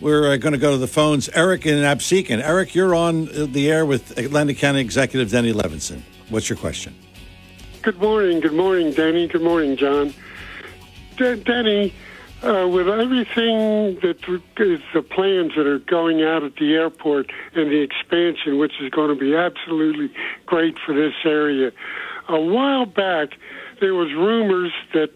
C: We're uh, going to go to the phones. Eric in Absecon. Eric, you're on the air with Atlantic County Executive Denny Levinson. What's your question?
N: Good morning. Good morning, Danny. Good morning, John. D- uh, with everything that is the plans that are going out at the airport and the expansion, which is going to be absolutely great for this area, a while back there was rumors that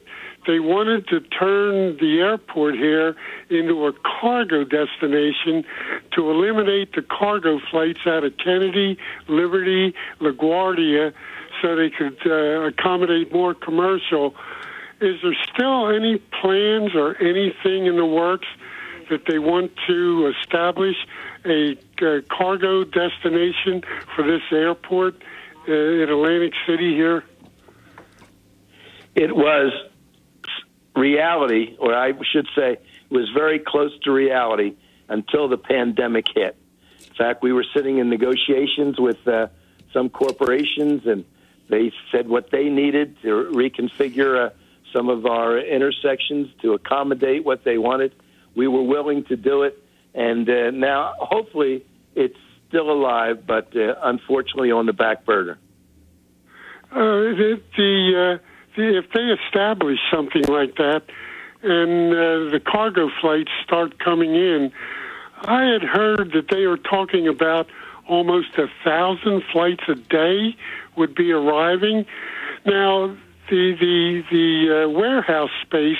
N: they wanted to turn the airport here into a cargo destination to eliminate the cargo flights out of Kennedy, Liberty, LaGuardia, so they could uh, accommodate more commercial. Is there still any plans or anything in the works that they want to establish a uh, cargo destination for this airport uh, in Atlantic City here?
M: It was reality, or I should say, was very close to reality until the pandemic hit. In fact, we were sitting in negotiations with uh, some corporations, and they said what they needed to reconfigure uh, some of our intersections to accommodate what they wanted. We were willing to do it, and uh, now hopefully it's still alive, but uh, unfortunately on the back burner.
N: Uh, the, the uh, if they establish something like that and uh, the cargo flights start coming in, I had heard that they were talking about almost a thousand flights a day would be arriving. Now, the the the uh, warehouse space,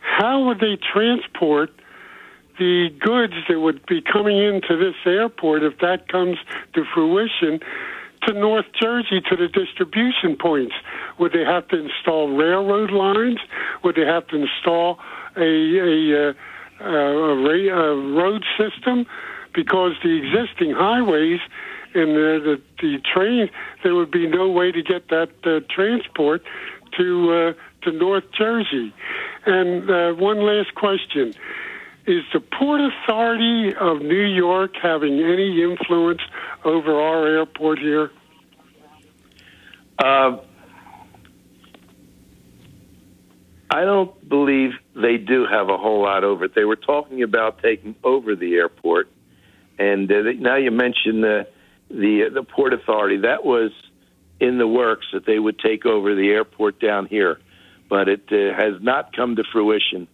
N: how would they transport the goods that would be coming into this airport if that comes to fruition? to North Jersey to the distribution points? Would they have to install railroad lines? Would they have to install a a, uh, a, a, a road system? because the existing highways and the, the, the trains, there would be no way to get that uh, transport to uh, to North Jersey. And uh, one last question: Is the Port Authority of New York having any influence over our airport here?
M: Uh, I don't believe they do have a whole lot over it. They were talking about taking over the airport, and uh, now you mentioned the the the port authority. That was in the works that they would take over the airport down here, but it uh, has not come to fruition.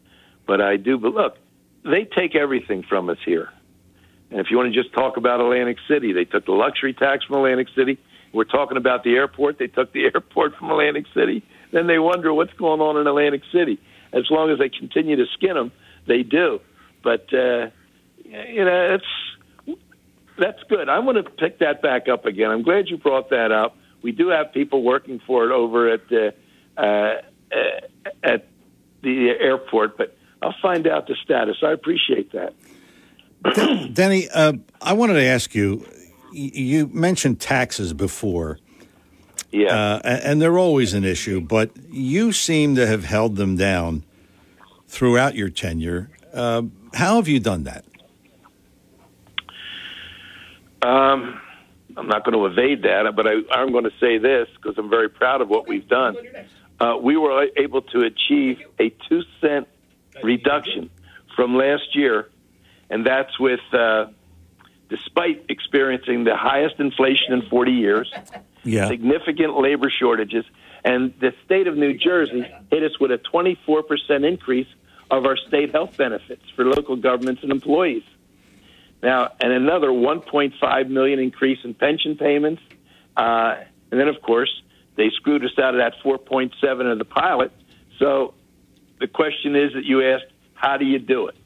M: But I do. But look, they take everything from us here. And if you want to just talk about Atlantic City, they took the luxury tax from Atlantic City. We're talking about the airport. They took the airport from Atlantic City. Then they wonder what's going on in Atlantic City. As long as they continue to skin them, they do. But uh, you know, it's that's good. I want to pick that back up again. I'm glad you brought that up. We do have people working for it over at uh, uh, at the airport, but I'll find out the status. I appreciate that.
C: Denny, uh, I wanted to ask you. You mentioned taxes before.
M: Yeah.
C: Uh, and they're always an issue, but you seem to have held them down throughout your tenure. Uh, how have you done that?
M: Um, I'm not going to evade that, but I, I'm going to say this because I'm very proud of what we've done. Uh, we were able to achieve a two cent reduction from last year, and that's with uh, despite experiencing the highest inflation in 40 years,
C: Yeah.
M: significant labor shortages, and the state of New Jersey hit us with a 24% increase of our state health benefits for local governments and employees. Now, and another 1.5 million increase in pension payments, uh, and then of course they screwed us out of that 4.7 of the pilot. So the question is that you asked, how do you do it?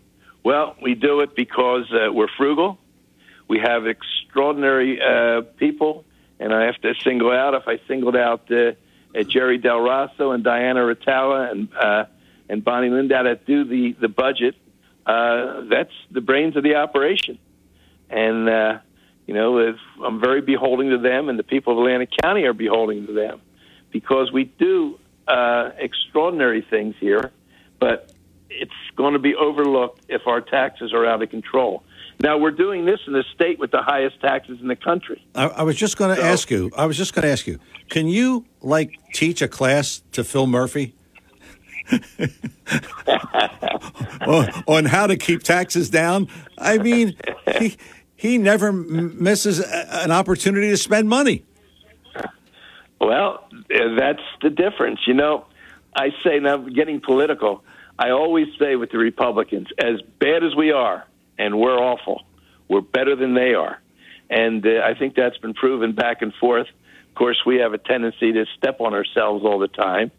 M: Well, we do it because uh, we're frugal. We have extraordinary uh, people, and I have to single out. If I singled out uh, uh, Jerry Del Rosso and Diana Rotella and uh, and Bonnie Lindow that do the the budget, uh, that's the brains of the operation. And uh, you know, if, I'm very beholden to them, and the people of Atlantic County are beholden to them because we do uh, extraordinary things here, but it's going to be overlooked if our taxes are out of control. Now we're doing this in the state with the highest taxes in the country.
C: I, I was just going to ask you. I was just going to ask you. Can you like teach a class to Phil Murphy on, how to keep taxes down? I mean, he he never misses a- an opportunity to spend money.
M: Well, uh, that's the difference. You know, I say now, getting political, I always say with the Republicans, as bad as we are, and we're awful, we're better than they are. And uh, I think that's been proven back and forth. Of course, we have a tendency to step on ourselves all the time,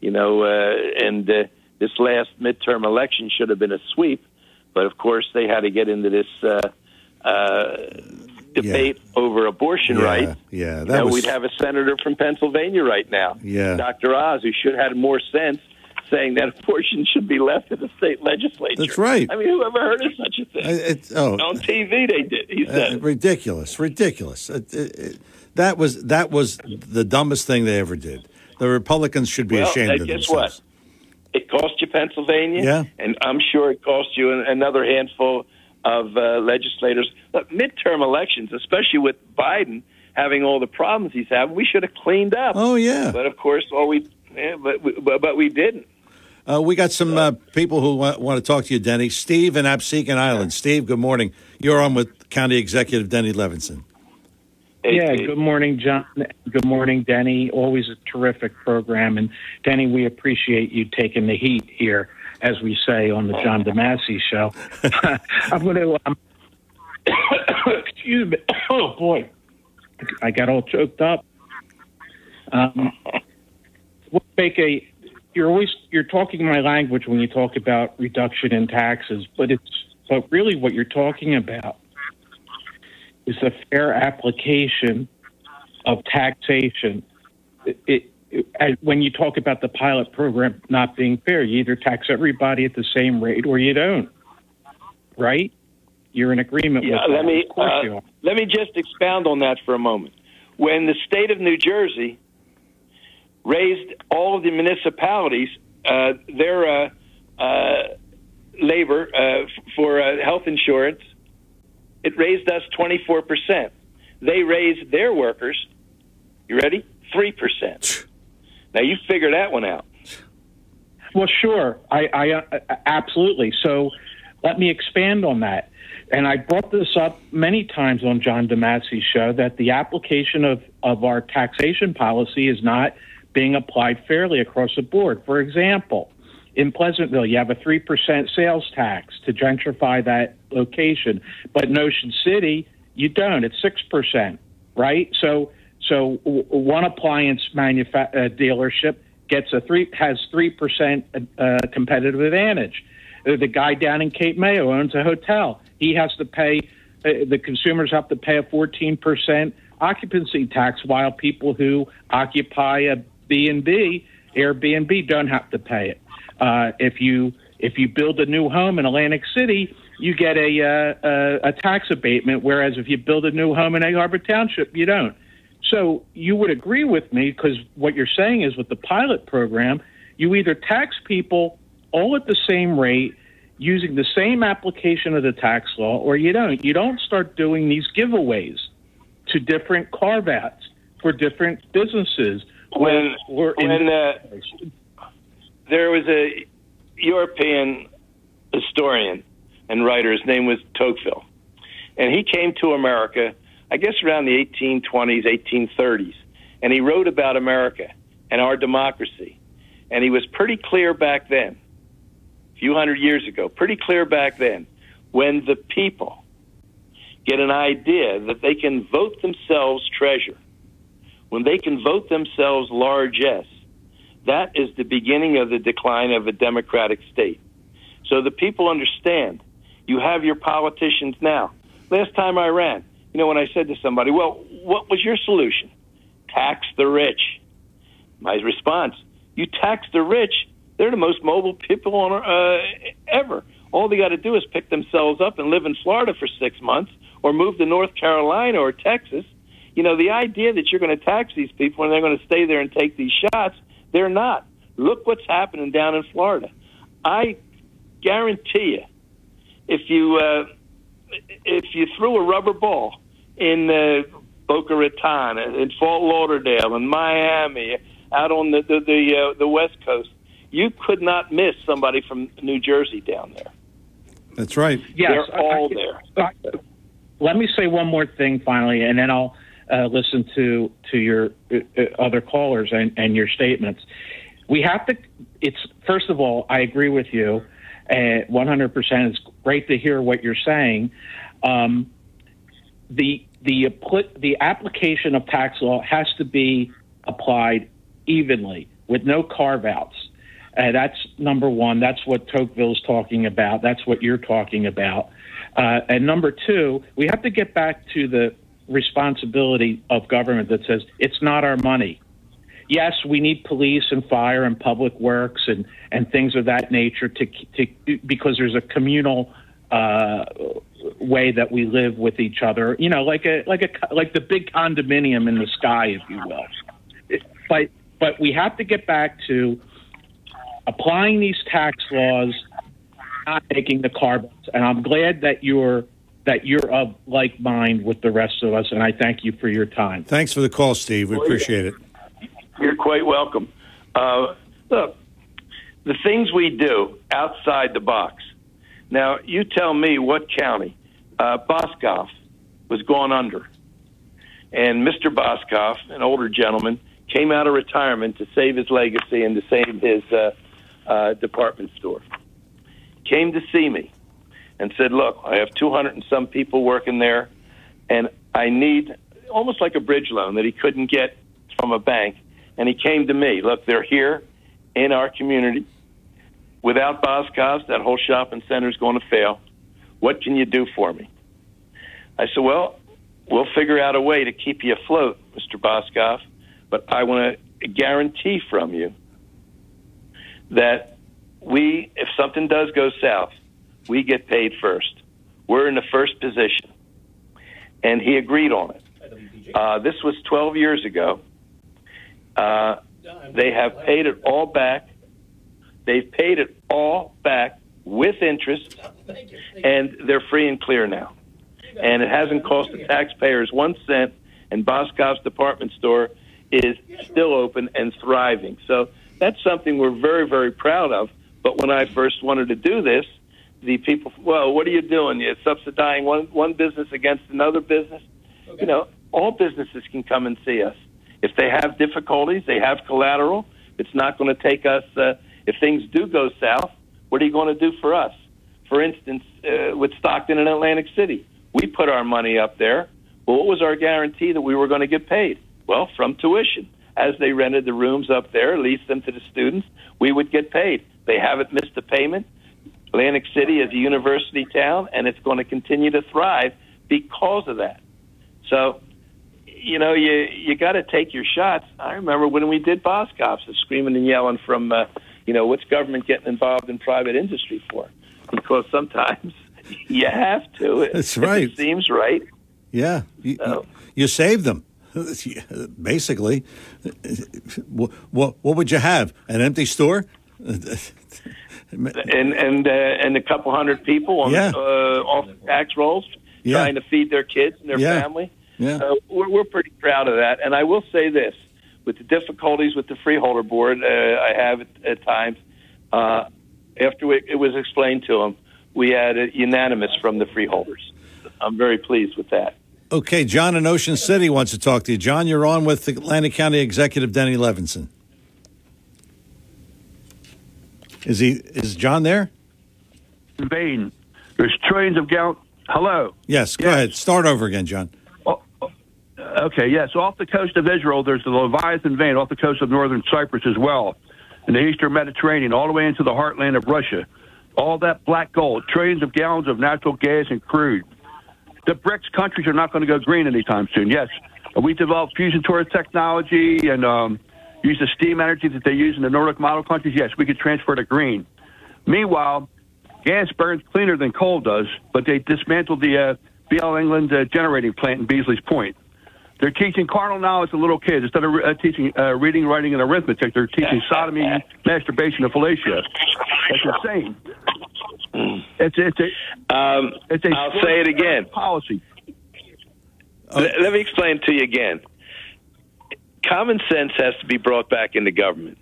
M: you know, uh, and uh, this last midterm election should have been a sweep. But of course, they had to get into this uh, uh, debate over abortion
C: Yeah,
M: rights.
C: yeah,
M: You
C: that
M: know,
C: was-
M: we'd have a senator from Pennsylvania right now,
C: Yeah.
M: Dr. Oz, who should have had more sense, saying that abortion should be left to the state legislature.
C: That's right.
M: I mean, who ever heard of such a thing?
C: Uh, it's- oh.
M: On TV, they did. He said,
C: Uh, ridiculous, ridiculous. It- it- it- that was that was the dumbest thing they ever did. The Republicans should be
M: well,
C: ashamed of
M: guess
C: themselves.
M: what? It cost you Pennsylvania,
C: Yeah.
M: and I'm sure it cost you an- another handful of uh, legislators. Look, midterm elections, especially with Biden having all the problems he's having, we should have cleaned up.
C: Oh yeah.
M: But of course, all we, yeah, but we, but, but we didn't.
C: Uh, we got some uh, people who want, want to talk to you, Denny. Steve in Absecon Island. Steve, good morning. You're on with County Executive Denny Levinson.
O: Yeah, good morning, John. Good morning, Denny. Always a terrific program. And Denny, we appreciate you taking the heat here, as we say on the John DeMasi show. I'm going to, um, excuse me. Oh, boy. I got all choked up. Um, we'll make a, you're always, you're talking my language when you talk about reduction in taxes, but it's, but really what you're talking about is a fair application of taxation. It, it, it- when you talk about the pilot program not being fair, you either tax everybody at the same rate or you don't, right? you're in agreement
M: Yeah,
O: with
M: let
O: that.
M: me
O: Of course
M: uh,
O: you are.
M: let me just expound on that for a moment. When the state of New Jersey raised all of the municipalities uh, their uh, uh, labor uh, f- for uh, health insurance, it raised us twenty four percent. They raised their workers. You ready? Three percent. Now you figure that one out.
O: Well, sure. I, I uh, absolutely. So let me expand on that. And I brought this up many times on John DeMasi's show that the application of, of our taxation policy is not being applied fairly across the board. For example, in Pleasantville, you have a 3% sales tax to gentrify that location. But in Ocean City, you don't. It's 6%, right? So, so one appliance manufa- uh, dealership gets a three has 3% uh, competitive advantage. Uh, The guy down in Cape Mayo owns a hotel. He has to pay, uh, the consumers have to pay a 14% occupancy tax, while people who occupy a B&B, Airbnb, don't have to pay it. Uh, if you if you build a new home in Atlantic City, you get a, uh, a a tax abatement, whereas if you build a new home in Egg Harbor Township, you don't. So you would agree with me because what you're saying is with the pilot program, you either tax people all at the same rate using the same application of the tax law, or you don't. You don't start doing these giveaways to different carve outs for different businesses.
M: when
O: we're in-
M: when uh, there was a European historian and writer, his name was Tocqueville, and he came to America, I guess around the 1820s, 1830s, and he wrote about America and our democracy, and he was pretty clear back then, a few hundred years ago, pretty clear back then, when the people get an idea that they can vote themselves treasure when they can vote themselves largesse, that is the beginning of the decline of a democratic state. So the people understand. You have your politicians now. Last time I ran, you know, when I said to somebody, well, what was your solution? Tax the rich. My response, you tax the rich, they're the most mobile people on uh, ever. All they got to do is pick themselves up and live in Florida for six months or move to North Carolina or Texas you know, the idea that you're going to tax these people and they're going to stay there and take these shots, they're not. Look what's happening down in Florida. I guarantee you, if you uh, if you threw a rubber ball in uh, Boca Raton, in Fort Lauderdale, in Miami, out on the the the, uh, the West Coast, you could not miss somebody from New Jersey down there.
C: That's right.
O: Yes,
M: They're all
O: I- I- Let me say one more thing finally, and then I'll uh, listen to to your uh, uh, other callers and, and your statements. We have to. It's first of all, I agree with you. Uh, 100%. It's great to hear what you're saying. Um, the the the application of tax law has to be applied evenly with no carve outs. Uh, that's number one. That's what Tocqueville's talking about. That's what you're talking about. Uh, and number two, we have to get back to the responsibility of government that says it's not our money. Yes, we need police and fire and public works and, and things of that nature to, to because there's a communal uh, way that we live with each other. You know, like a like a like the big condominium in the sky, if you will. But but we have to get back to applying these tax laws, not making the carbons. And I'm glad that you're that you're of like mind with the rest of us. And I thank you for your time.
C: Thanks for the call, Steve. We appreciate it.
M: You're quite welcome. Uh, look, the things we do outside the box. Now, you tell me what county uh, Boscov was going under. And Mr. Boscov, an older gentleman, came out of retirement to save his legacy and to save his uh, uh, department store. Came to see me and said, Look, I have 200 and some people working there, and I need almost like a bridge loan that he couldn't get from a bank. And he came to me. Look, they're here in our community. Without Boscov's, that whole shopping center is going to fail. What can you do for me? I said, Well, we'll figure out a way to keep you afloat, Mr. Boscov, but I want to guarantee from you that we, if something does go south, we get paid first. we're in the first position. And he agreed on it. Uh, this was 12 years ago. Uh, they have paid it all back. They've paid it all back with interest, and they're free and clear now. And it hasn't cost the taxpayers one cent, and Boscov's department store is still open and thriving. So that's something we're very, very proud of. But when I first wanted to do this, the people, well, what are you doing? You're subsidizing one, one business against another business. You know, all businesses can come and see us. If they have difficulties, they have collateral. It's not going to take us, uh, if things do go south, what are you going to do for us? For instance, uh, with Stockton and Atlantic City, we put our money up there. Well, what was our guarantee that we were going to get paid? Well, from tuition. As they rented the rooms up there, leased them to the students, we would get paid. They haven't missed a payment. Atlantic City is a university town, and it's going to continue to thrive because of that. So, you know, you you got to take your shots. I remember when we did Boscov's, screaming and yelling from, uh, you know, what's government getting involved in private industry for? Because sometimes you have to.
C: That's
M: If
C: right.
M: It seems right.
C: Yeah, you, you saved them. Basically, what, what what would you have? An empty store?
M: And and uh, and a couple hundred people on
C: Yeah.
M: uh, off the tax rolls
C: Yeah.
M: trying to feed their kids and their
C: Yeah.
M: family.
C: Yeah.
M: Uh, we're, we're pretty proud of that. And I will say this: with the difficulties with the freeholder board, uh, I have at, at times. Uh, after it, it was explained to them, we had a unanimous from the freeholders. I'm very pleased with that.
C: Okay, John in Ocean City wants to talk to you. John, you're on with Atlantic County Executive Denny Levinson. Is he? Is John there?
J: Vain. There's trillions of gallons. Hello.
C: Yes. Go ahead. Start over again, John.
J: Oh, Okay, yes. Off the coast of Israel, there's the Leviathan vein off the coast of northern Cyprus as well, in the eastern Mediterranean, all the way into the heartland of Russia. All that black gold, trillions of gallons of natural gas and crude. The BRICS countries are not going to go green anytime soon. Yes, we developed fusion torus technology and um, use the steam energy that they use in the Nordic model countries. Yes, we could transfer to green. Meanwhile, gas burns cleaner than coal does, but they dismantled the uh, BL England uh, generating plant in Beesley's Point. They're teaching carnal knowledge to little kids instead of uh, teaching uh, reading, writing, and arithmetic. They're teaching sodomy, masturbation, and fellatio. That's insane. It's it's a
M: um,
J: it's a
M: I'll say it again.
J: policy.
M: Let, let me explain to you again. Common sense has to be brought back into government.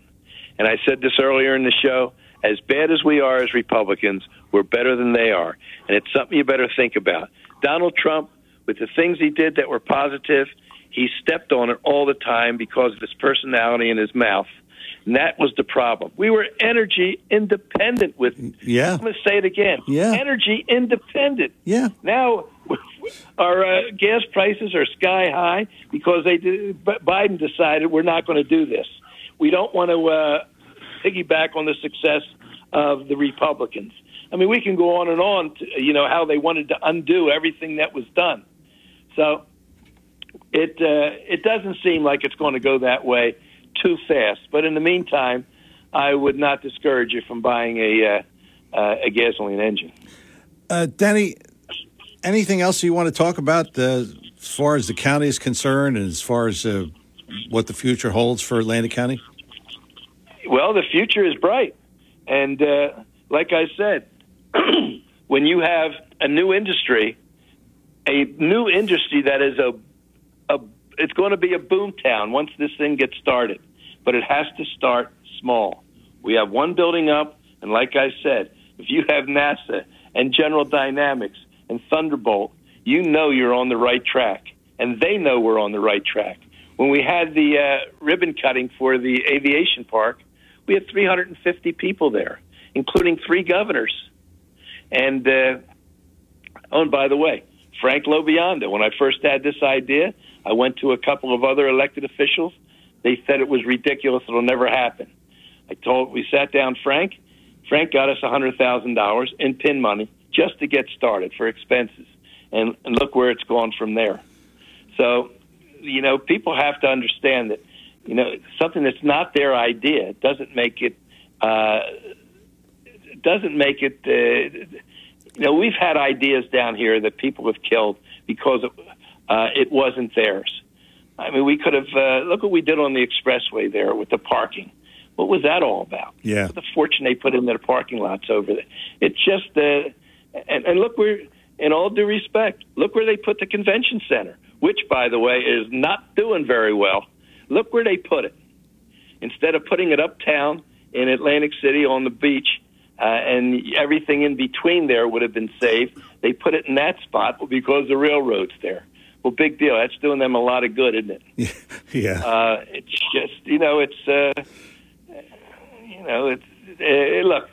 M: And I said this earlier in the show. As bad as we are as Republicans, we're better than they are. And it's something you better think about. Donald Trump, with the things he did that were positive, he stepped on it all the time because of his personality and his mouth. And that was the problem. We were energy independent with.
C: Yeah.
M: I'm going to say it again.
C: Yeah.
M: Energy independent.
C: Yeah.
M: Now our uh, gas prices are sky high because they did, Biden decided we're not going to do this. We don't want to uh, piggyback on the success of the Republicans. I mean, we can go on and on. To, you know how they wanted to undo everything that was done. So it uh, it doesn't seem like it's going to go that way too fast. But in the meantime, I would not discourage you from buying a uh, uh, a gasoline engine.
C: Uh, Denny, anything else you want to talk about uh, as far as the county is concerned and as far as uh, what the future holds for Atlantic County?
M: Well, the future is bright, and uh, like I said, when you have a new industry, a new industry that is a, a it's going to be a boom town once this thing gets started, but it has to start small. We have one building up, and like I said, if you have NASA and General Dynamics and Thunderbolt, you know you're on the right track, and they know we're on the right track. When we had the uh, ribbon cutting for the aviation park, we had 350 people there, including three governors. And uh, oh, and by the way, Frank LoBiondo. When I first had this idea, I went to a couple of other elected officials. They said it was ridiculous; it'll never happen. I told we sat down Frank. Frank got us $100,000 in pin money just to get started for expenses, and, and look where it's gone from there. So, you know, people have to understand that you know something that's not their idea doesn't make it uh, doesn't make it uh, You know, we've had ideas down here that people have killed because it, uh, it wasn't theirs. I mean, we could have uh, look what we did on the expressway there with the parking. What was that all about?
C: Yeah.
M: The fortune they put into the parking lots over there. It's just, uh, and, and look where, in all due respect, look where they put the convention center, which, by the way, is not doing very well. Look where they put it. Instead of putting it uptown in Atlantic City on the beach, uh, and everything in between there would have been saved. They put it in that spot because the railroad's there. Well, big deal. That's doing them a lot of good, isn't it?
C: Yeah.
M: Uh, it's just, you know, it's, uh, you know, it's, uh, look,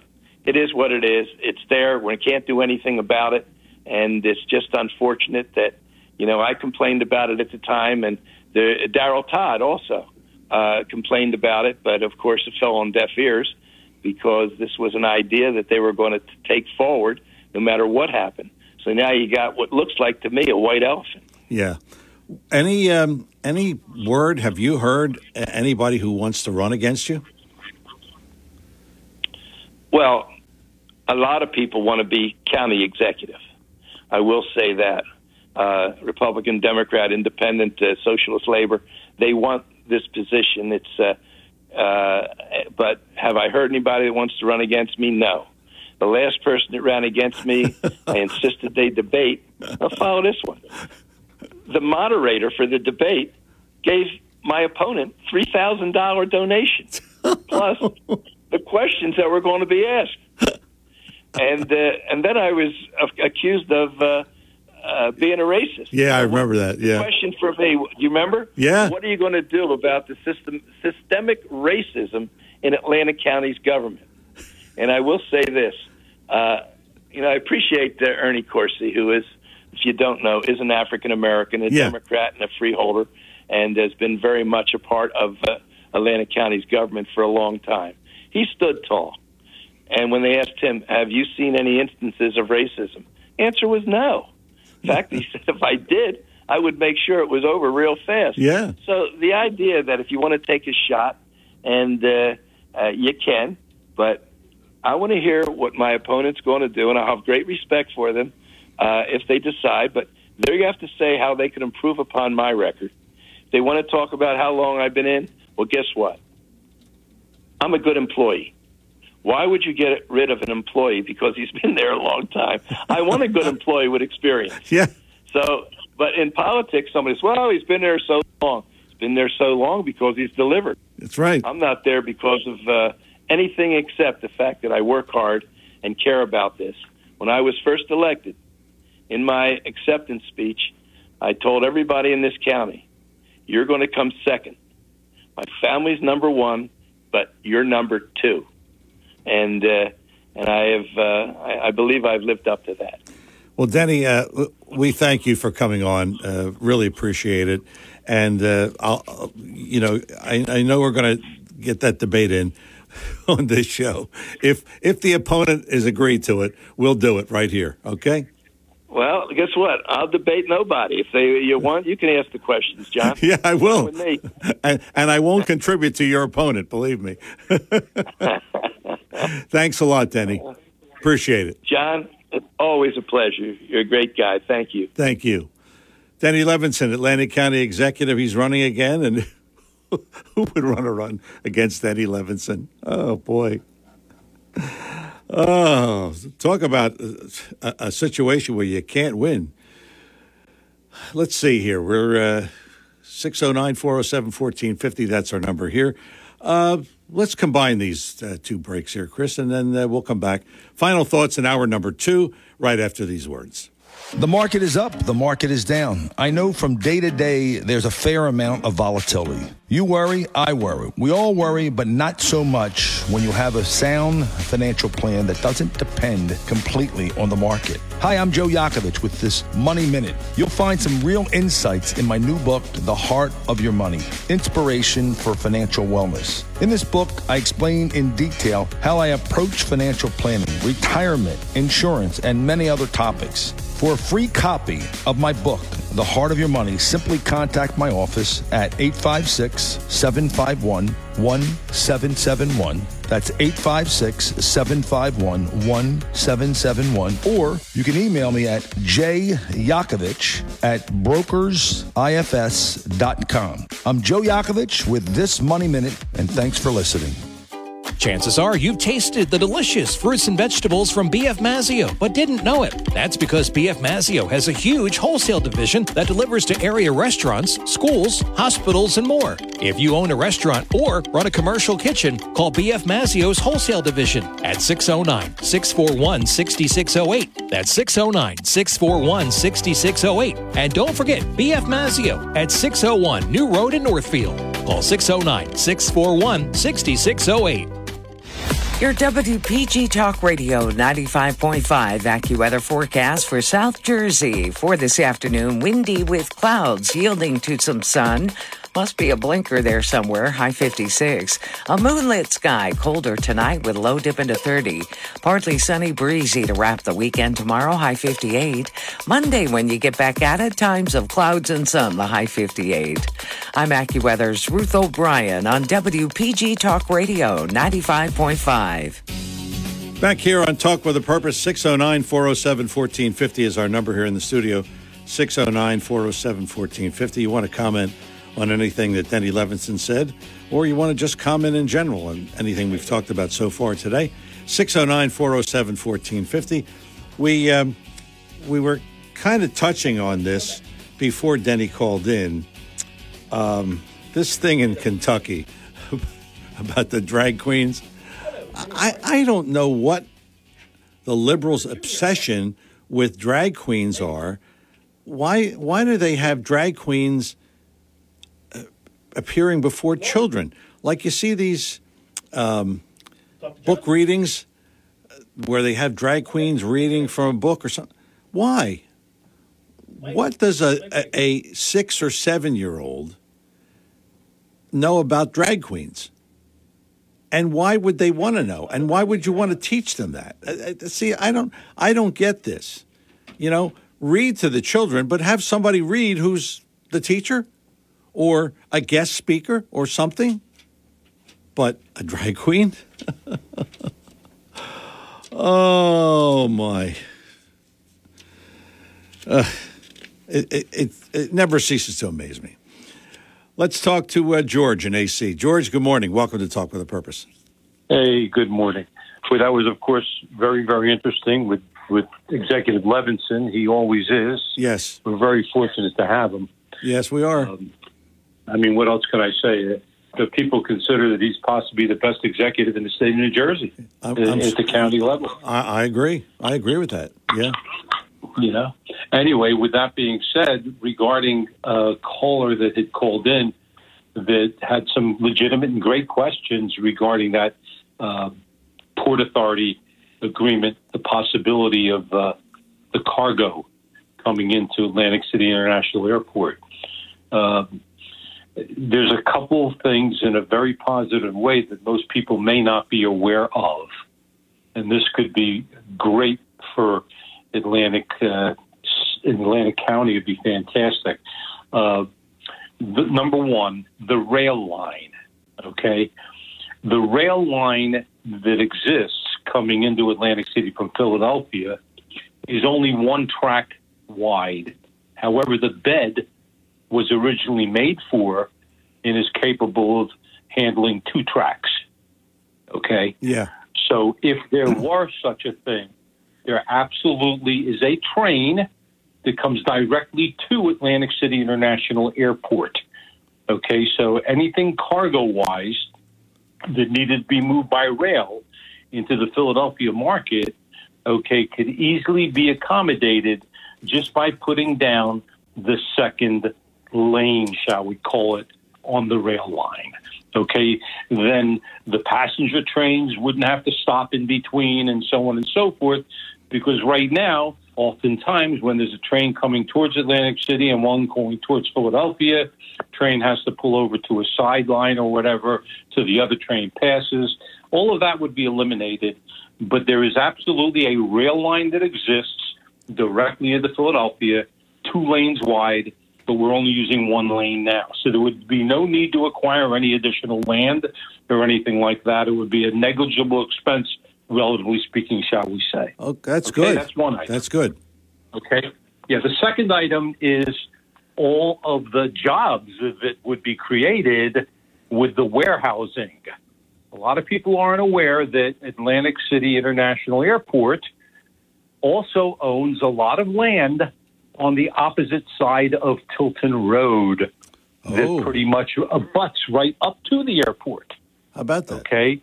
M: it is what it is. It's there. We can't do anything about it. And it's just unfortunate that, you know, I complained about it at the time, and the Daryl Todd also uh, complained about it, but of course it fell on deaf ears because this was an idea that they were going to take forward no matter what happened. So now you got what looks like to me a white elephant.
C: Yeah. Any um, any word have you heard anybody who wants to run against you?
M: Well, a lot of people want to be county executive. I will say that. Uh, Republican, Democrat, Independent, uh, Socialist, Labor, they want this position. It's, uh, uh, but have I heard anybody that wants to run against me? No. The last person that ran against me, I insisted they debate. I'll follow this one. The moderator for the debate gave my opponent three thousand dollar donation plus the questions that were going to be asked, and uh, and then I was accused of uh, uh, being a racist.
C: Yeah, I remember that. Yeah.
M: Question for me: Do you remember?
C: Yeah.
M: What are you going to do about the system systemic racism in Atlanta County's government? And I will say this: uh, you know, I appreciate uh, Ernie Coursey, who is, if you don't know, is an African American, a
C: Yeah.
M: Democrat, and a freeholder, and has been very much a part of uh, Atlantic County's government for a long time. He stood tall. And when they asked him, "Have you seen any instances of racism?" Answer was no. In fact, he said, "If I did, I would make sure it was over real fast."
C: Yeah.
M: So the idea that if you want to take a shot, and uh, uh, you can, but I want to hear what my opponent's going to do, and I have great respect for them uh, if they decide. But they have to say how they can improve upon my record. If they want to talk about how long I've been in, well, guess what? I'm a good employee. Why would you get rid of an employee because he's been there a long time? I want a good employee with experience.
C: Yeah.
M: So, but in politics, somebody says, "Well, he's been there so long. He's been there so long because he's delivered."
C: That's right.
M: I'm not there because of uh, anything except the fact that I work hard and care about this. When I was first elected, in my acceptance speech, I told everybody in this county, "You're going to come second. My family's number one, but you're number two. And uh, and I have, uh, I, I believe I've lived up to that.
C: Well, Denny, uh, we thank you for coming on. Uh, really appreciate it. And uh, I'll, you know, I, I know we're going to get that debate in on this show. If if the opponent is agreed to it, we'll do it right here. Okay.
M: Well, guess what? I'll debate nobody. If they you want, you can ask the questions, John.
C: Yeah, I will. And, and I won't contribute to your opponent. Believe me. Thanks a lot, Denny. Appreciate it.
M: John, it's always a pleasure. You're a great guy. Thank you.
C: Thank you. Denny Levinson, Atlantic County Executive. He's running again. And who would run a run against Denny Levinson? Oh, boy. Oh, talk about a, a situation where you can't win. Let's see here. We're uh, 609 407 1450. That's our number here. Uh, let's combine these uh, two breaks here, Chris, and then uh, we'll come back. Final thoughts in hour number two, right after these words.
P: The market is up, the market is down. I know from day to day there's a fair amount of volatility. You worry, I worry. We all worry, but not so much when you have a sound financial plan that doesn't depend completely on the market. Hi, I'm Joe Yakovich with this Money Minute. You'll find some real insights in my new book, The Heart of Your Money Inspiration for Financial Wellness. In this book, I explain in detail how I approach financial planning, retirement, insurance, and many other topics. For a free copy of my book, the heart of your money, simply contact my office at 856 751 1771. That's 856 751 1771. Or you can email me at jyakovich at brokersifs.com. I'm Joe Yakovich with This Money Minute, and thanks for listening.
A: Chances are you've tasted the delicious fruits and vegetables from BF Mazzeo, but didn't know it. That's because BF Mazzeo has a huge wholesale division that delivers to area restaurants, schools, hospitals, and more. If you own a restaurant or run a commercial kitchen, call BF Mazzeo's wholesale division at 609 641 6608. That's 609 641 6608. And don't forget BF Mazzeo at 601 New Road in Northfield. Call 609 641 6608.
Q: Your WPG Talk Radio 95.5 AccuWeather forecast for South Jersey for this afternoon. Windy with clouds yielding to some sun. Must be a blinker there somewhere, high 56. A moonlit sky, colder tonight with low dip into 30. Partly sunny, breezy to wrap the weekend tomorrow, high 58. Monday, when you get back at it, times of clouds and sun, the high 58. I'm AccuWeather's Ruth O'Brien on WPG Talk Radio 95.5.
C: Back here on Talk with a Purpose, 609 407 1450 is our number here in the studio. 609 407 1450. You want to comment on anything that Denny Levinson said, or you want to just comment in general on anything we've talked about so far today, 609 407 1450. We, um, we were kind of touching on this before Denny called in. Um, this thing in Kentucky about the drag queens. I, I don't know what the liberals' obsession with drag queens are. Why why do they have drag queens appearing before children. Like you see these um, book readings uh, where they have drag queens reading from a book or something. Why? What does a, a, a six or seven year old know about drag queens? And why would they want to know? And why would you want to teach them that? Uh, uh, see, I don't, I don't get this. You know, read to the children, but have somebody read who's the teacher or a guest speaker or something, but a drag queen? oh my. Uh, it, it, it, it, never ceases to amaze me. Let's talk to uh, George in AC. George, good morning. Welcome to Talk with a Purpose.
R: Hey, good morning. Well, that was, of course, very, very interesting with, with Executive Levinson. He always is.
C: Yes.
R: We're very fortunate to have him.
C: Yes, we are.
R: Um, I mean, what else can I say? The people consider that he's possibly the best executive in the state of New Jersey I'm, I'm, at the county level.
C: I, I agree. I agree with that. Yeah.
R: You know. Anyway, with that being said, regarding a caller that had called in that had some legitimate and great questions regarding that uh, Port Authority agreement, the possibility of uh, the cargo coming into Atlantic City International Airport. Uh, there's a couple of things in a very positive way that most people may not be aware of. And this could be great for Atlantic uh, Atlantic County. It'd be fantastic. Uh, the, number one, the rail line. Okay, the rail line that exists coming into Atlantic City from Philadelphia is only one track wide. However, the bed was originally made for and is capable of handling two tracks. Okay?
C: Yeah.
R: So if there were such a thing, there absolutely is a train that comes directly to Atlantic City International Airport. Okay, so anything cargo wise that needed to be moved by rail into the Philadelphia market, okay, could easily be accommodated just by putting down the second lane, shall we call it, on the rail line. Okay, then the passenger trains wouldn't have to stop in between and so on and so forth, because right now, oftentimes when there's a train coming towards Atlantic City and one going towards Philadelphia, train has to pull over to a sideline or whatever so the other train passes. All of that would be eliminated, but there is absolutely a rail line that exists directly into Philadelphia two lanes wide, but we're only using one lane now. So there would be no need to acquire any additional land or anything like that. It would be a negligible expense, relatively speaking, shall we say.
C: Oh, that's
R: Okay,
C: good.
R: That's one item.
C: That's good.
R: Okay. Yeah. The second item is all of the jobs that would be created with the warehousing. A lot of people aren't aware that Atlantic City International Airport also owns a lot of land on the opposite side of Tilton Road that oh. pretty much abuts right up to the airport.
C: How about that?
R: Okay.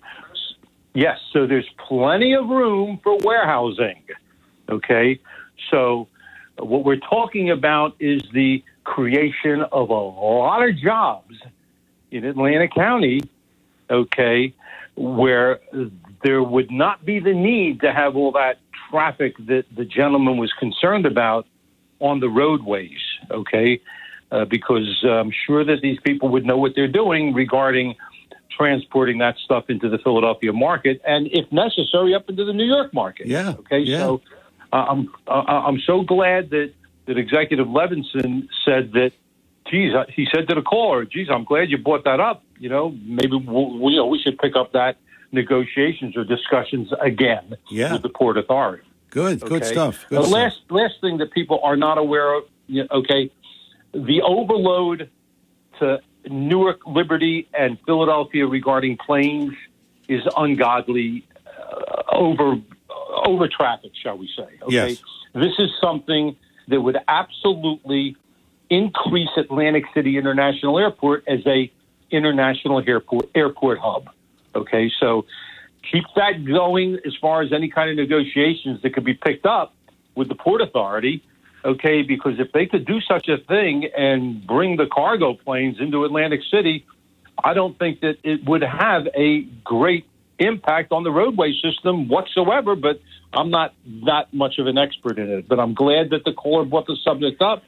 R: Yes, so there's plenty of room for warehousing. Okay. So what we're talking about is the creation of a lot of jobs in Atlanta County, okay, where there would not be the need to have all that traffic that the gentleman was concerned about on the roadways, okay? Uh, because I'm sure that these people would know what they're doing regarding transporting that stuff into the Philadelphia market and, if necessary, up into the New York market.
C: Yeah.
R: Okay.
C: Yeah.
R: So uh, I'm uh, I'm so glad that that Executive Levinson said that. Geez, uh, he said to the caller, "Geez, I'm glad you brought that up. You know, maybe we'll, we, you know, we should pick up that negotiations or discussions again
C: Yeah.
R: with the Port Authority."
C: Good. Good stuff. Good
R: the
C: stuff.
R: last last thing that people are not aware of, you know, okay, the overload to Newark, Liberty, and Philadelphia regarding planes is ungodly uh, over over traffic, shall we say? Okay,
C: Yes.
R: this is something that would absolutely increase Atlantic City International Airport as a international airport airport hub. Okay, so keep that going as far as any kind of negotiations that could be picked up with the Port Authority. Okay, because if they could do such a thing and bring the cargo planes into Atlantic City, I don't think that it would have a great impact on the roadway system whatsoever. But I'm not that much of an expert in it. But I'm glad that the caller brought the subject up.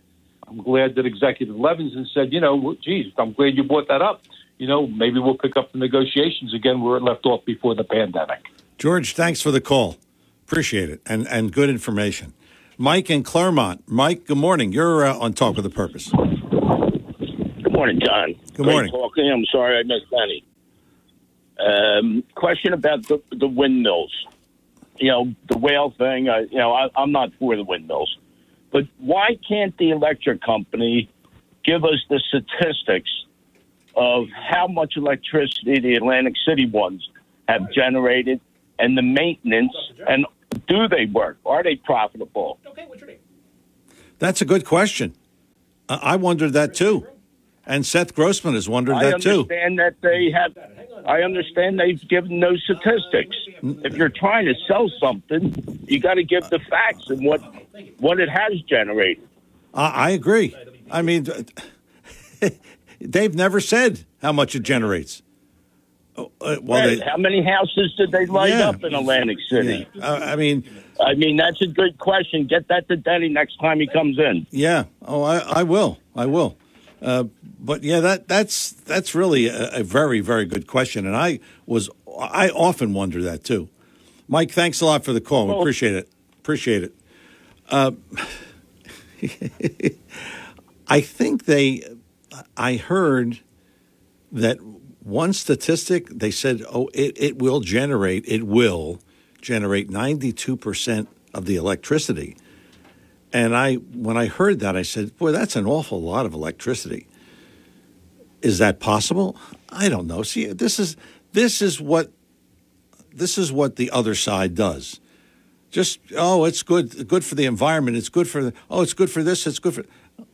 R: I'm glad that Executive Levinson said, you know, geez, I'm glad you brought that up. You know, maybe we'll pick up the negotiations again where it left off before the pandemic.
C: George, thanks for the call. Appreciate it and and good information. Mike in Claremont. Mike, good morning. You're uh, on Talk with a Purpose.
S: Good morning, John.
C: Good
S: Great
C: morning.
S: talking. I'm sorry I missed any. Um, question about the, the windmills. You know, the whale thing, I, you know, I, I'm not for the windmills. But why can't the electric company give us the statistics of how much electricity the Atlantic City ones have generated and the maintenance and do they work? Are they profitable? Okay, what's your name?
C: That's a good question. Uh, I wondered that too. And Seth Grossman has wondered
S: I
C: that too.
S: I understand that they have. I understand they've given no statistics. If you're trying to sell something, you got to give the facts and what what it has generated.
C: I I agree. I mean, they've never said how much it generates. Oh, uh, well, they,
S: How many houses did they light
C: Yeah.
S: up in Atlantic City?
C: uh, I mean,
S: I mean that's a good question. Get that to Denny next time he comes in.
C: yeah. Oh, I, I will. I will. Uh, but yeah, that that's that's really a, a very very good question, and I was I often wonder that too. Mike, thanks a lot for the call.
S: Well-
C: appreciate it. Appreciate it. Uh, I think they. I heard that one statistic they said, oh, it, it will generate, it will generate 92% of the electricity. And I, when I heard that, I said, boy, that's an awful lot of electricity. Is that possible? I don't know. See, this is, this is what, this is what the other side does. Just, oh, it's good, good for the environment. It's good for, the, oh, it's good for this. It's good for,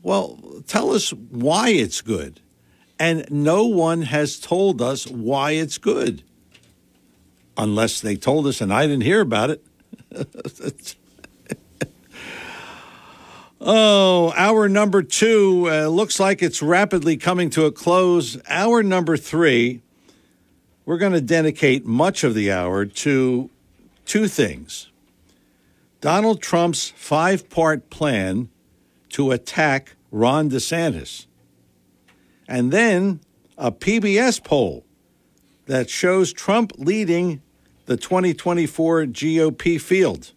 C: well, tell us why it's good. And no one has told us why it's good. Unless they told us and i didn't hear about it. Oh hour number two uh, looks like it's rapidly coming to a close. Hour number three we're going to dedicate much of the hour to two things. Donald trump's five-part plan to attack ron desantis and then a PBS poll that shows Trump leading the 2024 GOP field.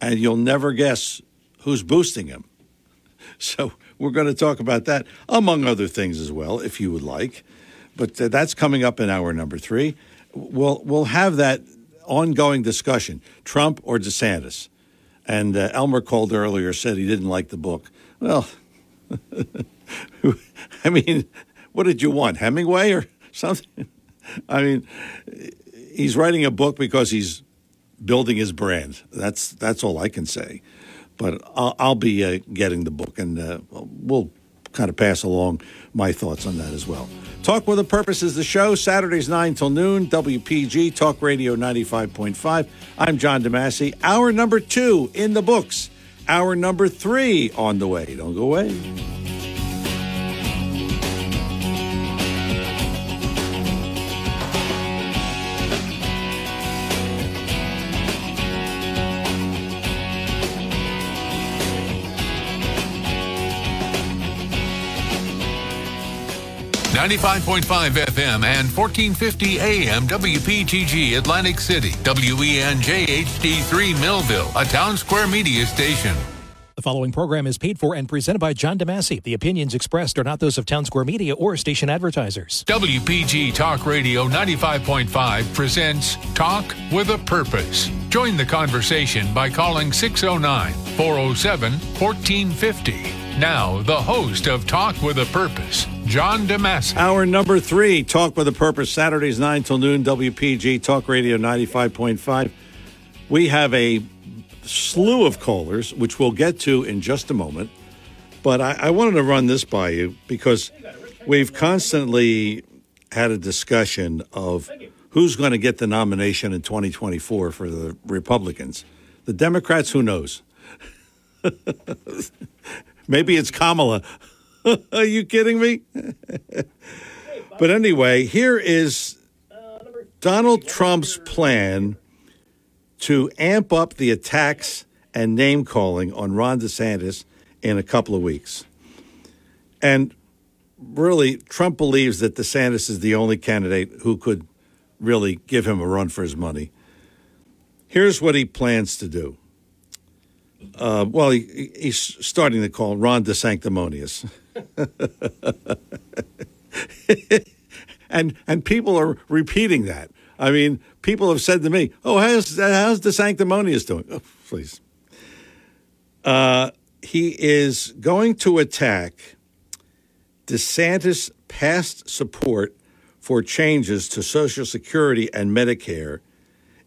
C: And you'll never guess who's boosting him. So we're going to talk about that, among other things as well, if you would like. But that's coming up in hour number three. We'll we'll have that ongoing discussion: Trump or DeSantis. And uh, Elmer called earlier, said he didn't like the book. Well, I mean, what did you want, Hemingway or something? I mean, he's writing a book because he's building his brand. That's that's all I can say. But I'll, I'll be uh, getting the book, and uh, we'll kind of pass along my thoughts on that as well. Talk with a Purpose is the show, Saturdays 9 till noon, WPG, Talk Radio 95.5. I'm John DeMasi. Hour number two in the books. Hour number three on the way. Don't go away.
B: 95.5 FM and 1450 AM WPGG Atlantic City, WENJ HD3 Millville, a Townsquare Media station.
A: The following program is paid for and presented by John DeMasi. The opinions expressed are not those of Townsquare Media or station advertisers.
B: WPG Talk Radio 95.5 presents Talk with a Purpose. Join the conversation by calling 609 407 1450. Now, the host of Talk with a Purpose, John DeMasi.
C: Hour number three, Talk with a Purpose, Saturdays 9 till noon, WPG Talk Radio 95.5. We have a slew of callers, which we'll get to in just a moment. But I, I wanted to run this by you because we've constantly had a discussion of who's going to get the nomination in 2024 for the Republicans. The Democrats, who knows? Maybe it's Kamala. Are you kidding me? but anyway, here is Donald Trump's plan to amp up the attacks and name calling on Ron DeSantis in a couple of weeks. And really, Trump believes that DeSantis is the only candidate who could really give him a run for his money. Here's what he plans to do uh, well, he, he's starting to call Ron DeSanctimonious. and and people are repeating that. I mean, people have said to me, "Oh, how's how's DeSanctimonious doing?" Oh, please. Uh, he is going to attack DeSantis' past support for changes to Social Security and Medicare,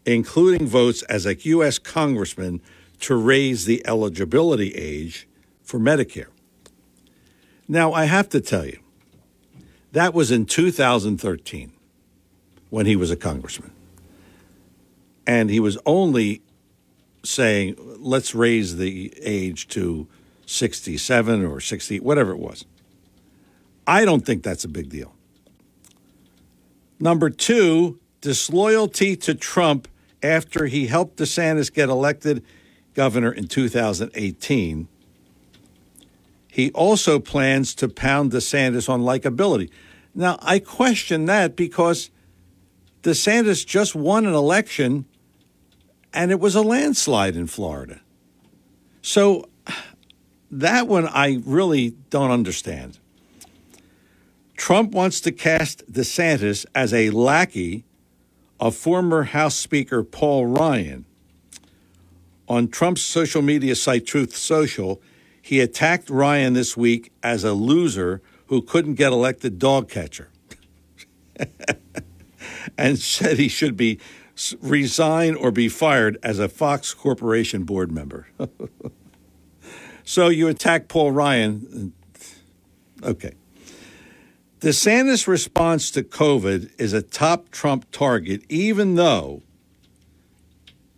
C: including votes as a U.S. congressman to raise the eligibility age for Medicare. Now, I have to tell you, that was in 2013 when he was a congressman. And he was only saying, let's raise the age to 67 or 60, whatever it was. I don't think that's a big deal. Number two, disloyalty to Trump after he helped DeSantis get elected governor in 2018. He also plans to pound DeSantis on likability. Now, I question that because DeSantis just won an election and it was a landslide in Florida. So that one I really don't understand. Trump wants to cast DeSantis as a lackey of former House Speaker Paul Ryan. On Trump's social media site, Truth Social, he attacked Ryan this week as a loser who couldn't get elected dog catcher and said he should be resign or be fired as a Fox Corporation board member. so you attack Paul Ryan. Okay. DeSantis' response to COVID is a top Trump target, even though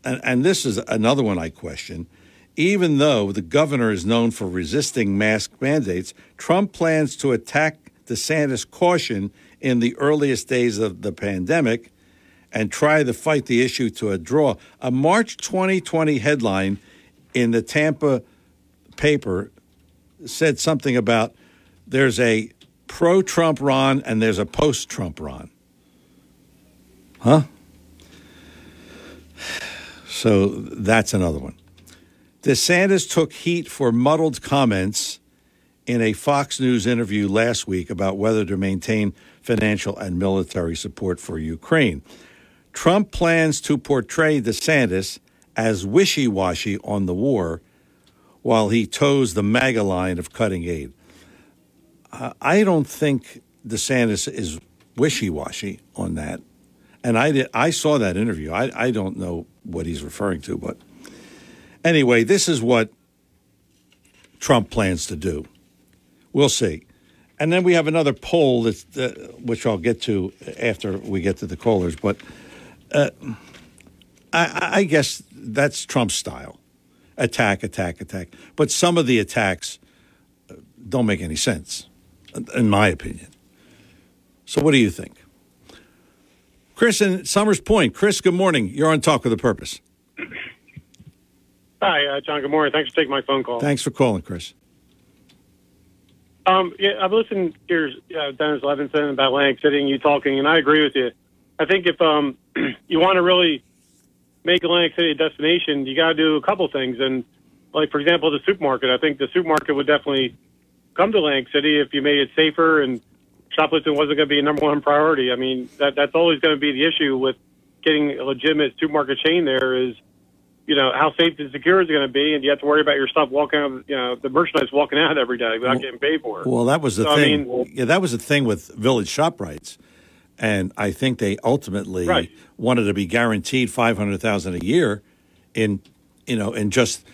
C: and, and this is another one I question. Even though the governor is known for resisting mask mandates, Trump plans to attack DeSantis' caution in the earliest days of the pandemic and try to fight the issue to a draw. A March 2020 headline in the Tampa paper said something about there's a pro Trump Ron and there's a post Trump Ron. Huh? So that's another one. DeSantis took heat for muddled comments in a Fox News interview last week about whether to maintain financial and military support for Ukraine. Trump plans to portray DeSantis as wishy washy on the war while he toes the MAGA line of cutting aid. Uh, I don't think DeSantis is wishy washy on that. And I, did, I saw that interview. I, I don't know what he's referring to, but anyway, this is what Trump plans to do. We'll see. And then we have another poll, that's, uh, which I'll get to after we get to the callers. But uh, I, I guess that's Trump's style attack, attack, attack. But some of the attacks uh, don't make any sense, in my opinion. So, what do you think? Chris in Somers Point. Chris, good morning. You're on Talk with a Purpose.
T: Hi, uh, John. Good morning. Thanks for taking my phone call.
C: Thanks for calling, Chris.
T: Um, yeah, I've listened to your uh, Dennis Levinson about Atlantic City and you talking, and I agree with you. I think if um, you want to really make Atlantic City a destination, you got to do a couple things. And like for example, the supermarket. I think the supermarket would definitely come to Atlantic City if you made it safer and shoplifting wasn't going to be a number one priority. I mean, that that's always going to be the issue with getting a legitimate supermarket chain. There is, you know, how safe and secure is it going to be, and you have to worry about your stuff walking out, you know, the merchandise walking out every day without
C: Well-
T: getting paid for it.
C: Well, that was the
T: So, I
C: thing.
T: mean-
C: yeah, that was the thing with Village Shoprites, and I think they ultimately
T: Right.
C: wanted to be guaranteed five hundred thousand a year in, you know, in just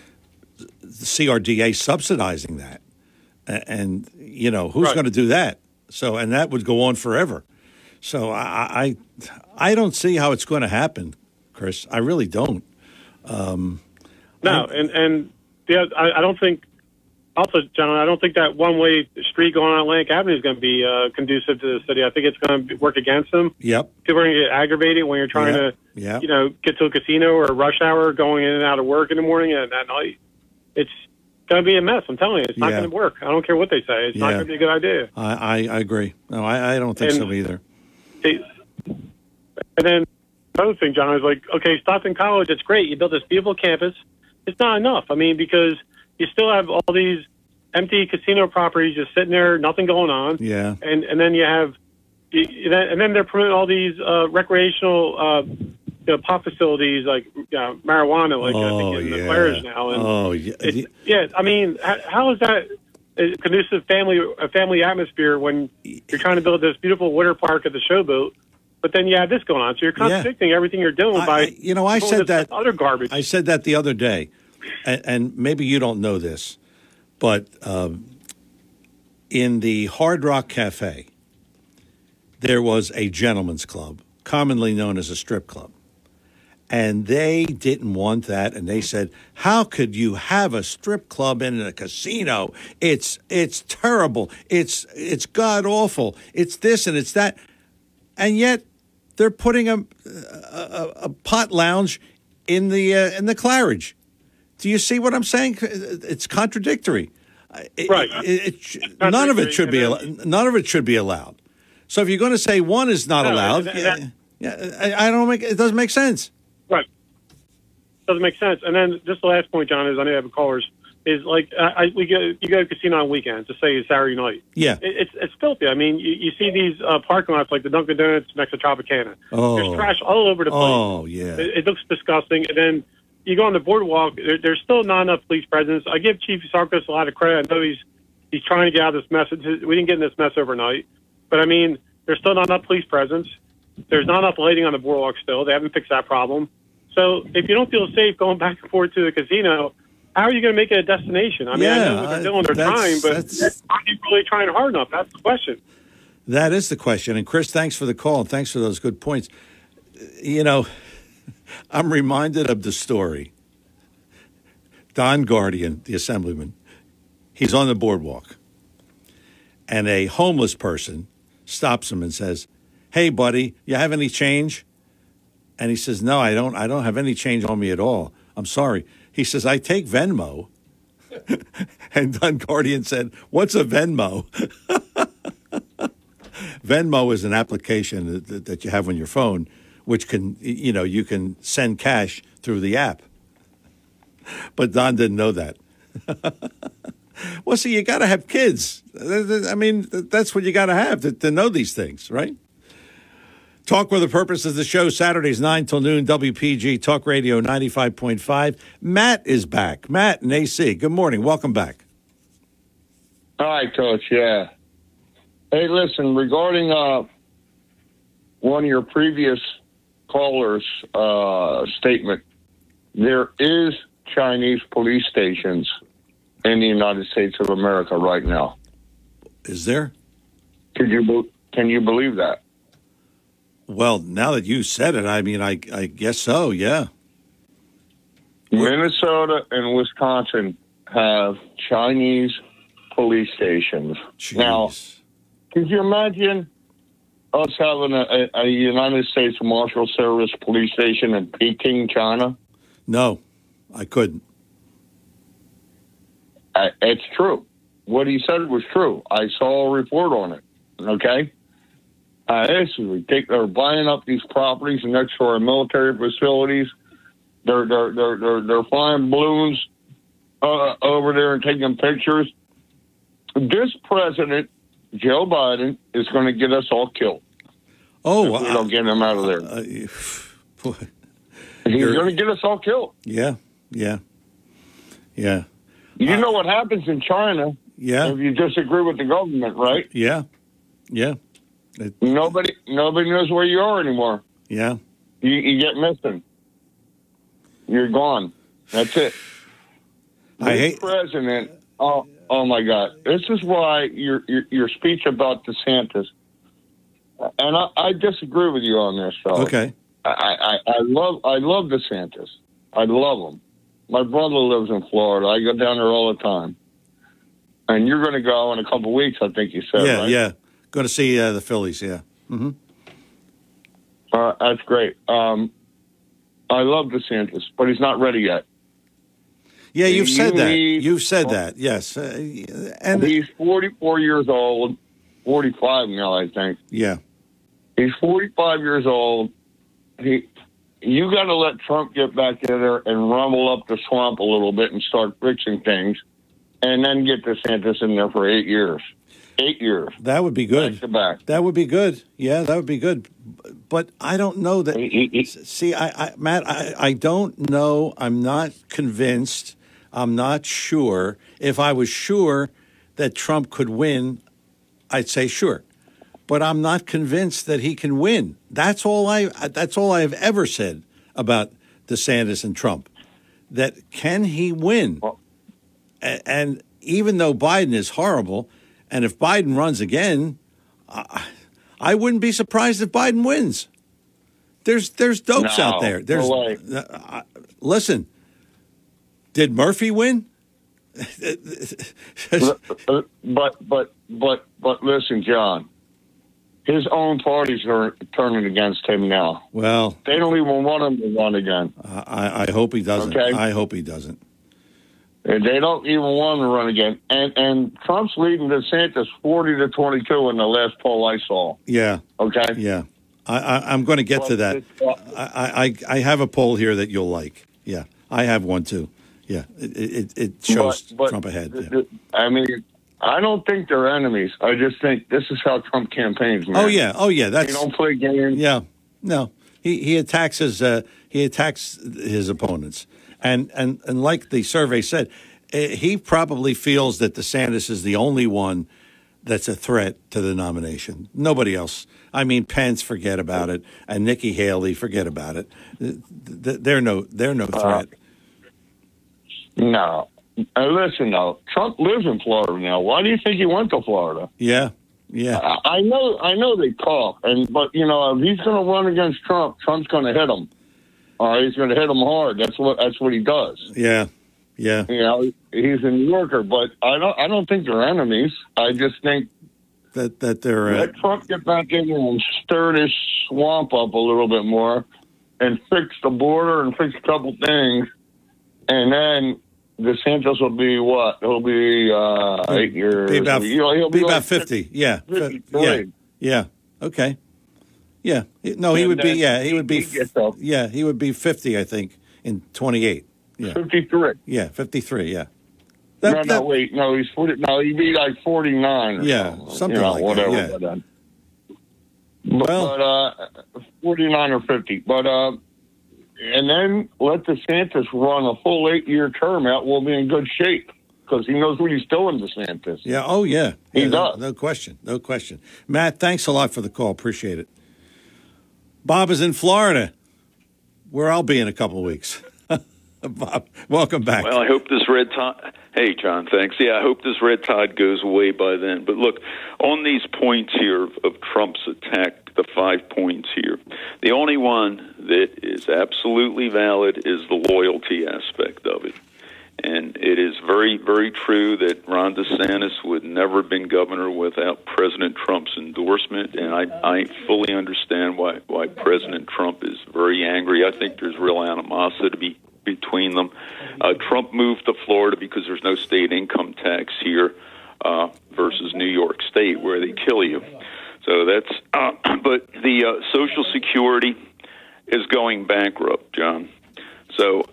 C: the CRDA subsidizing that, and you know who's
T: Right.
C: going to do that? So, and that would go on forever. So, I, I, I don't see how it's going to happen, Chris. I really don't. Um,
T: No, and and yeah, I, I don't think. Also, John, I don't think that one-way street going on Atlantic Avenue is going to be uh, conducive to the city. I think it's going to work against them.
C: Yep.
T: People are going to get aggravated when you're trying
C: Yeah.
T: to,
C: Yeah.
T: you know, get to a casino or a rush hour, going in and out of work in the morning and at night. It's going to be a mess. I'm telling you, it's not
C: Yeah.
T: going to work. I don't care what they say. It's not going to be a good idea.
C: I, I, I agree. No, I, I don't think
T: And-
C: so either.
T: They- and then another thing, John, I was like, okay, Stockton College, it's great. You built this beautiful campus. It's not enough. I mean, because you still have all these empty casino properties just sitting there, nothing going on.
C: Yeah.
T: And and then you have, you, you then- and then they're promoting all these uh, recreational uh, you know, pop facilities like marijuana, like I
C: Oh,
T: think in the
C: yeah.
T: players now. And
C: Oh, yeah.
T: it- yeah. I mean, how, how is that a conducive family a family atmosphere when you're trying to build this beautiful water park at the showboat, but then you have this going on? So you're contradicting everything you're doing by
C: you know, I said that
T: other garbage.
C: I said that the other day, and, and maybe you don't know this, but um, in the Hard Rock Cafe, there was a gentleman's club, commonly known as a strip club. And they didn't want that, and they said, "How could you have a strip club in a casino? It's it's terrible. It's it's god awful. It's this and it's that." And yet, they're putting a a, a pot lounge in the uh, in the Claridge. Do you see what I'm saying? It's contradictory. It-
T: Right.
C: it- it none of it should be none of it should be allowed. So if you're going to say one is not
T: No,
C: allowed,
T: that-
C: yeah, I, I don't make it doesn't make sense.
T: Doesn't make sense. And then just the last point, John, is I know you have callers. Is like I, I we go you go to a casino on weekends. Just say it's Saturday night.
C: Yeah.
T: It, it's it's filthy. I mean, you, you see these uh, parking lots like the Dunkin' Donuts next to Tropicana.
C: Oh.
T: There's trash all over the place.
C: Oh yeah.
T: It, it looks disgusting. And then you go on the boardwalk. There, there's still not enough police presence. I give Chief Sarkos a lot of credit. I know he's he's trying to get out of this mess. We didn't get in this mess overnight, but I mean, there's still not enough police presence. There's not enough lighting on the boardwalk still. They haven't fixed that problem. So if you don't feel safe going back and forth to the casino, how are you going to make it a destination? I mean, I
C: Yeah,
T: know what they're doing
C: that's-
T: time, but are you really trying hard enough? That's the question.
C: That is the question. And Chris, thanks for the call and thanks for those good points. You know, I'm reminded of the story. Don Guardian, the assemblyman, he's on the boardwalk, and a homeless person stops him and says, "Hey, buddy, you have any change?" And he says, "No, I don't. I don't have any change on me at all. I'm sorry." He says, "I take Venmo." and Don Guardian said, "What's a Venmo?" Venmo is an application that, that you have on your phone, which can, you know, you can send cash through the app. but Don didn't know that. well, see, you got to have kids. I mean, that's what you got to have to, to know these things, right? Talk with a Purpose is the show Saturdays 9 till noon, WPG Talk Radio 95.5. Matt is back. Matt and AC, good morning. Welcome back.
F: Hi, Coach. Yeah. Hey, listen, regarding uh, one of your previous callers' uh, statement, there is Chinese police stations in the United States of America right now.
C: Is there?
F: Could you can you believe that?
C: Well, now that you said it, I mean, I, I guess so, yeah.
F: Minnesota and Wisconsin have Chinese police stations. Now, could you imagine us having a, a, a United States Marshal Service police station in Peking, China?
C: No, I couldn't.
F: I, it's true. What he said was true. I saw a report on it. Okay. Uh, this is ridiculous. They're buying up these properties next to our military facilities. They're they're they're they're, they're flying balloons uh, over there and taking pictures. This president, Joe Biden, is going to get us all killed.
C: Oh,
F: if we don't get him out of there.
C: Uh,
F: He's going to get us all killed.
C: Yeah, yeah, yeah,
F: You know what happens in China
C: yeah,
F: if you disagree with the government, right?
C: yeah, yeah,
F: Nobody nobody knows where you are anymore.
C: yeah.
F: You, you get missing. You're gone. That's it.
C: I
F: This
C: hate-
F: president. Oh, oh my God! This is why your your, your speech about DeSantis, and I, I disagree with you on this. So
C: Okay.
F: I, I I love I love DeSantis. I love him. My brother lives in Florida. I go down there all the time. And you're going to go in a couple weeks, I think you said.
C: yeah,
F: right?
C: yeah. Going to see uh, the Phillies, yeah. hmm
F: Uh, that's great. Um, I love DeSantis, but he's not ready yet.
C: Yeah, you've
F: You
C: said that.
F: need-
C: You've said that, yes. Uh, and
F: he's 44 years old, 45 now, I think.
C: yeah,
F: He's 45 years old. He, you got to let Trump get back in there and rumble up the swamp a little bit and start fixing things, and then get DeSantis in there for eight years. Eight years.
C: that would be good.
F: Back to back.
C: That would be good. Yeah, that would be good. But I don't know that. see, I, I Matt, I, I don't know. I'm not convinced. I'm not sure. If I was sure that Trump could win, I'd say sure. But I'm not convinced that he can win. That's all I. That's all I have ever said about DeSantis and Trump. That can he win? A- and even though Biden is horrible, and if Biden runs again, I, I wouldn't be surprised if Biden wins. There's there's dopes
F: No,
C: out there. There's
F: no way.
C: uh, listen. Did Murphy win?
F: but but but but listen, John. His own parties are turning against him now.
C: Well,
F: They don't even want him to run again.
C: I, I hope he doesn't.
F: Okay.
C: I hope he doesn't.
F: And They don't even want to run again. And and Trump's leading DeSantis forty to twenty two in the last poll I saw.
C: Yeah.
F: Okay.
C: Yeah. I, I, I'm going to get to that. I, I, I have a poll here that you'll like. Yeah. I have one too. Yeah. It, it, it shows
F: But- but
C: Trump ahead. Yeah.
F: I mean, I don't think they're enemies. I just think this is how Trump campaigns. Man.
C: Oh yeah. Oh yeah. That's
F: you don't play games.
C: Yeah, no, he he attacks his uh, he attacks his opponents, and and and like the survey said, eh, he probably feels that DeSantis is the only one that's a threat to the nomination. Nobody else. I mean, Pence, forget about it, and Nikki Haley, forget about it. Th- th- They're no they're no threat.
F: No. Uh, listen, though, Trump lives in Florida now. Why do you think he went to Florida?
C: Yeah, yeah.
F: I, I know, I know they talk, and but you know, if he's going to run against Trump, Trump's going to hit him. He's going to hit him hard. That's what that's what he does.
C: Yeah, yeah.
F: You know, he's a New Yorker, but I don't I don't think they're enemies. I just think
C: That that they're uh,
F: let Trump get back in there and stir this swamp up a little bit more, and fix the border and fix a couple things, and then DeSantis will be what? He'll be uh, eight years.
C: be about
F: you know, he'll
C: be
F: like
C: about fifty. Yeah, Fi-
F: 53.
C: yeah, yeah. Okay. Yeah. No, he
F: And
C: would be.
F: then
C: Yeah, he would be.
F: he.
C: Yeah, he would be fifty. I think in twenty eight. Yeah.
F: 53.
C: Yeah, 53, yeah.
F: no,
C: That-
F: no, wait, no, he's 40. No, he'd be like 49.
C: Yeah,
F: something,
C: something
F: you know,
C: like that,
F: whatever.
C: yeah.
F: But, uh, but, but, uh, 49 or 50. But, uh, and then let DeSantis run a full eight year term out. We'll be in good shape because he knows what he's doing, DeSantis.
C: Yeah, oh, yeah.
F: He
C: Yeah, no-
F: does.
C: No question, no question. Matt, thanks a lot for the call. Appreciate it. Bob is in Florida, where I'll be in a couple of weeks. Bob, welcome back.
K: Well, I hope this red tide. Hey, John, thanks. Yeah, I hope this red tide goes away by then. But look, on these points here of, of Trump's attack, the five points here, the only one that is absolutely valid is the loyalty aspect of it. And it is very, very true that Ron DeSantis would never have been governor without President Trump's endorsement. And I, I fully understand why, why President Trump is very angry. I think there's real animosity between them. Uh, Trump moved to Florida because there's no state income tax here uh, versus New York State, where they kill you. So that's, uh, but the uh, Social Security is going bankrupt, John. So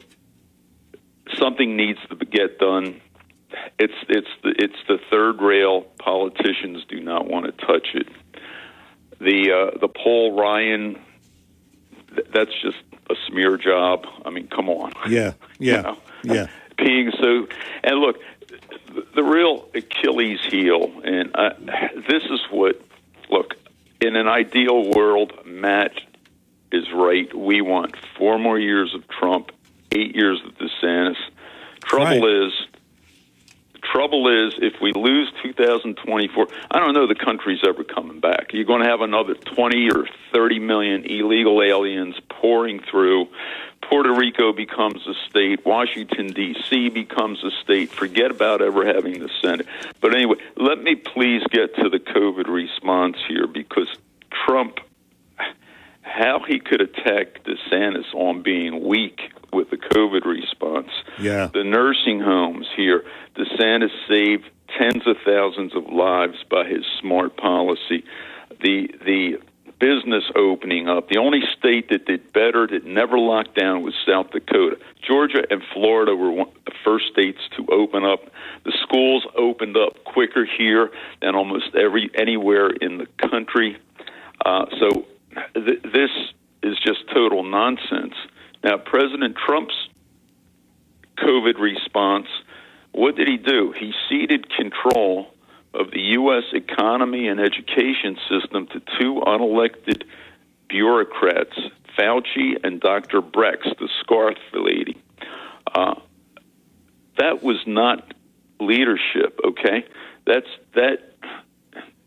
K: something needs to get done. It's it's the it's the third rail. Politicians do not want to touch it. The uh, the Paul Ryan, th- that's just a smear job. I mean, come on.
C: Yeah, yeah, yeah.
K: Being so, and look, the, the real Achilles heel, and I, this is what. Look, in an ideal world, Matt is right. We want four more years of Trump, eight years of the DeSantis. Trouble is, trouble is, if we lose 2024, I don't know the country's ever coming back. You're going to have another 20 or 30 million illegal aliens pouring through. Puerto Rico becomes a state. Washington, D.C. becomes a state. Forget about ever having the Senate. But anyway, let me please get to the COVID response here because Trump how he could attack DeSantis on being weak with the COVID response.
C: Yeah.
K: The nursing homes here, DeSantis saved tens of thousands of lives by his smart policy. The the business opening up. The only state that did better, that never locked down, was South Dakota. Georgia and Florida were one, the first states to open up. The schools opened up quicker here than almost every anywhere in the country. Uh, so th- this is just total nonsense. Now, President Trump's COVID response, what did he do? He ceded control of the U.S. economy and education system to two unelected bureaucrats, Fauci and Dr. Birx, the scarf lady. Uh, that was not leadership, okay? That's that.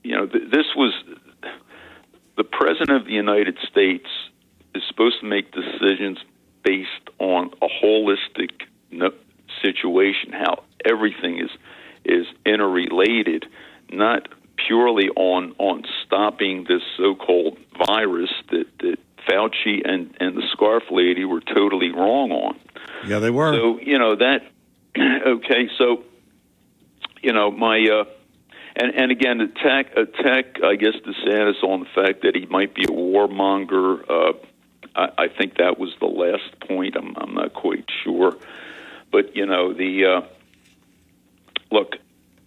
K: You know, th- this was the president of the United States is supposed to make decisions based on a holistic situation, how everything is is interrelated, not purely on on stopping this so-called virus that that Fauci and and the scarf lady were totally wrong on.
C: Yeah, they were.
K: So you know that. okay, so you know my. uh and and again, attack attack. I guess the DeSantis on the fact that he might be a warmonger. Uh, I, I think that was the last point. I'm I'm not quite sure, but you know the uh, look.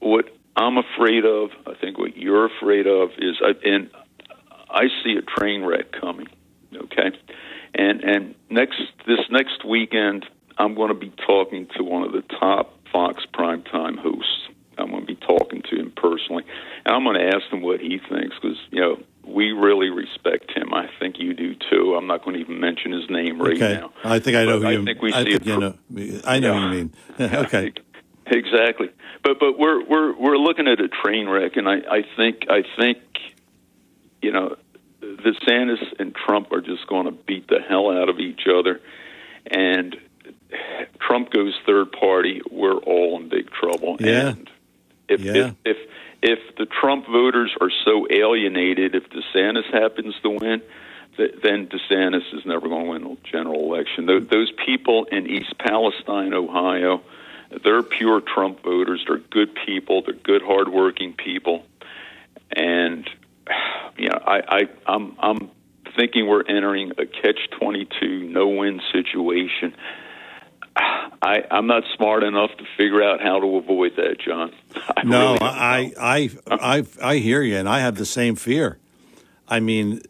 K: What I'm afraid of, I think what you're afraid of is, and I see a train wreck coming. Okay, and and next this next weekend, I'm going to be talking to one of the top Fox primetime hosts. I'm going to be talking to him personally, and I'm going to ask him what he thinks because you know we really respect him. I think you do too. I'm not going to even mention his name right
C: okay.
K: now.
C: I think I know
K: But
C: who
K: I
C: you.
K: think we
C: I
K: see
C: think you know. I know
K: Yeah.
C: who you mean. okay.
K: Exactly, but but we're we're we're looking at a train wreck, and I I think I think you know the DeSantis and Trump are just going to beat the hell out of each other, and Trump goes third party. We're all in big trouble.
C: Yeah.
K: And if
C: Yeah.
K: if, if if the Trump voters are so alienated, if DeSantis happens to win, th- then DeSantis is never going to win the general election. Those, those people in East Palestine, Ohio, they're pure Trump voters. They're good people. They're good, hardworking people, and you know, I, I I'm I'm thinking we're entering a catch twenty two, no win situation. I, I'm not smart enough to figure out how to avoid that, John. I
C: no,
K: really
C: I, I, I, I hear you, and I have the same fear. I mean,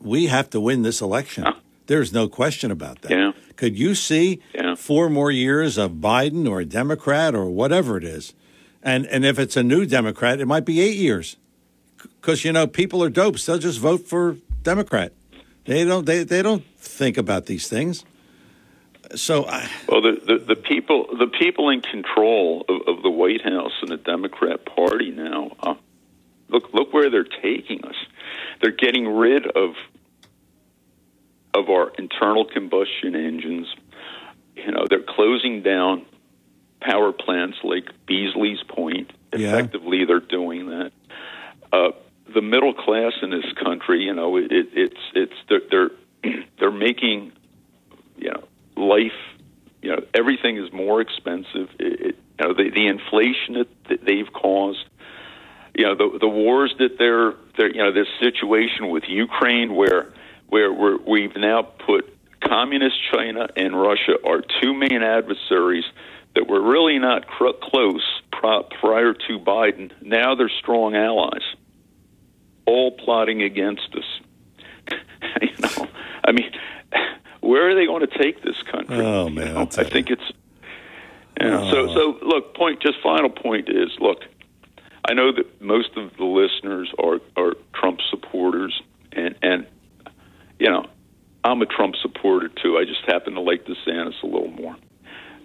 C: we have to win this election. There's no question about that.
K: Yeah.
C: Could you see four more years of Biden or a Democrat or whatever it is? And and if it's a new Democrat, it might be eight years. Because you know people are dopes; they'll just vote for Democrat. They don't. They they don't think about these things. So I,
K: Well, the, the, the people the people in control of, of the White House and the Democrat Party now. Uh, look look where they're taking us. They're getting rid of of our internal combustion engines. You know, they're closing down power plants like Beesley's Point.
C: Yeah.
K: Effectively, they're doing that. Uh, the middle class in this country, you know, it, it's it's they're they're, they're making life you know everything is more expensive. It, it, you know the, the inflation that, they've caused you know the the wars that they're they're you know this situation with Ukraine where where we're, we've now put communist China and Russia are two main adversaries that were really not cr- close pro- prior to Biden. Now they're strong allies all plotting against us. You know I mean where are they going to take this country?
C: Oh
K: You
C: man,
K: know, I think it's. You know, So so look. Point. Just final point is look. I know that most of the listeners are are Trump supporters, and and you know, I'm a Trump supporter too. I just happen to like DeSantis a little more.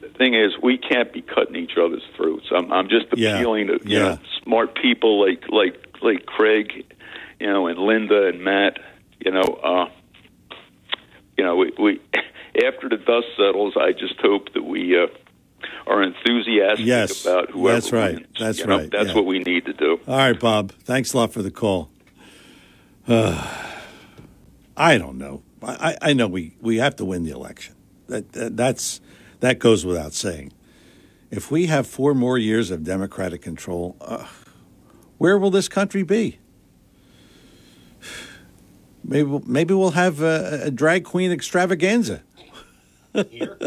K: The thing is, we can't be cutting each other's throats. I'm I'm just
C: Yeah.
K: appealing to you
C: Yeah.
K: know smart people like like like Craig, you know, and Linda and Matt. You know, uh, you know, we, we after the dust settles, I just hope that we uh, are enthusiastic
C: Yes,
K: about whoever
C: that's right.
K: wins.
C: That's
K: You know,
C: right,
K: That's
C: yeah.
K: what we need to do.
C: All right, Bob. Thanks a lot for the call. Uh, I don't know. I, I I know we, we have to win the election. That, that that's that goes without saying. If we have four more years of Democratic control, uh, where will this country be? Maybe we'll- maybe we'll have a, a drag queen extravaganza. Here?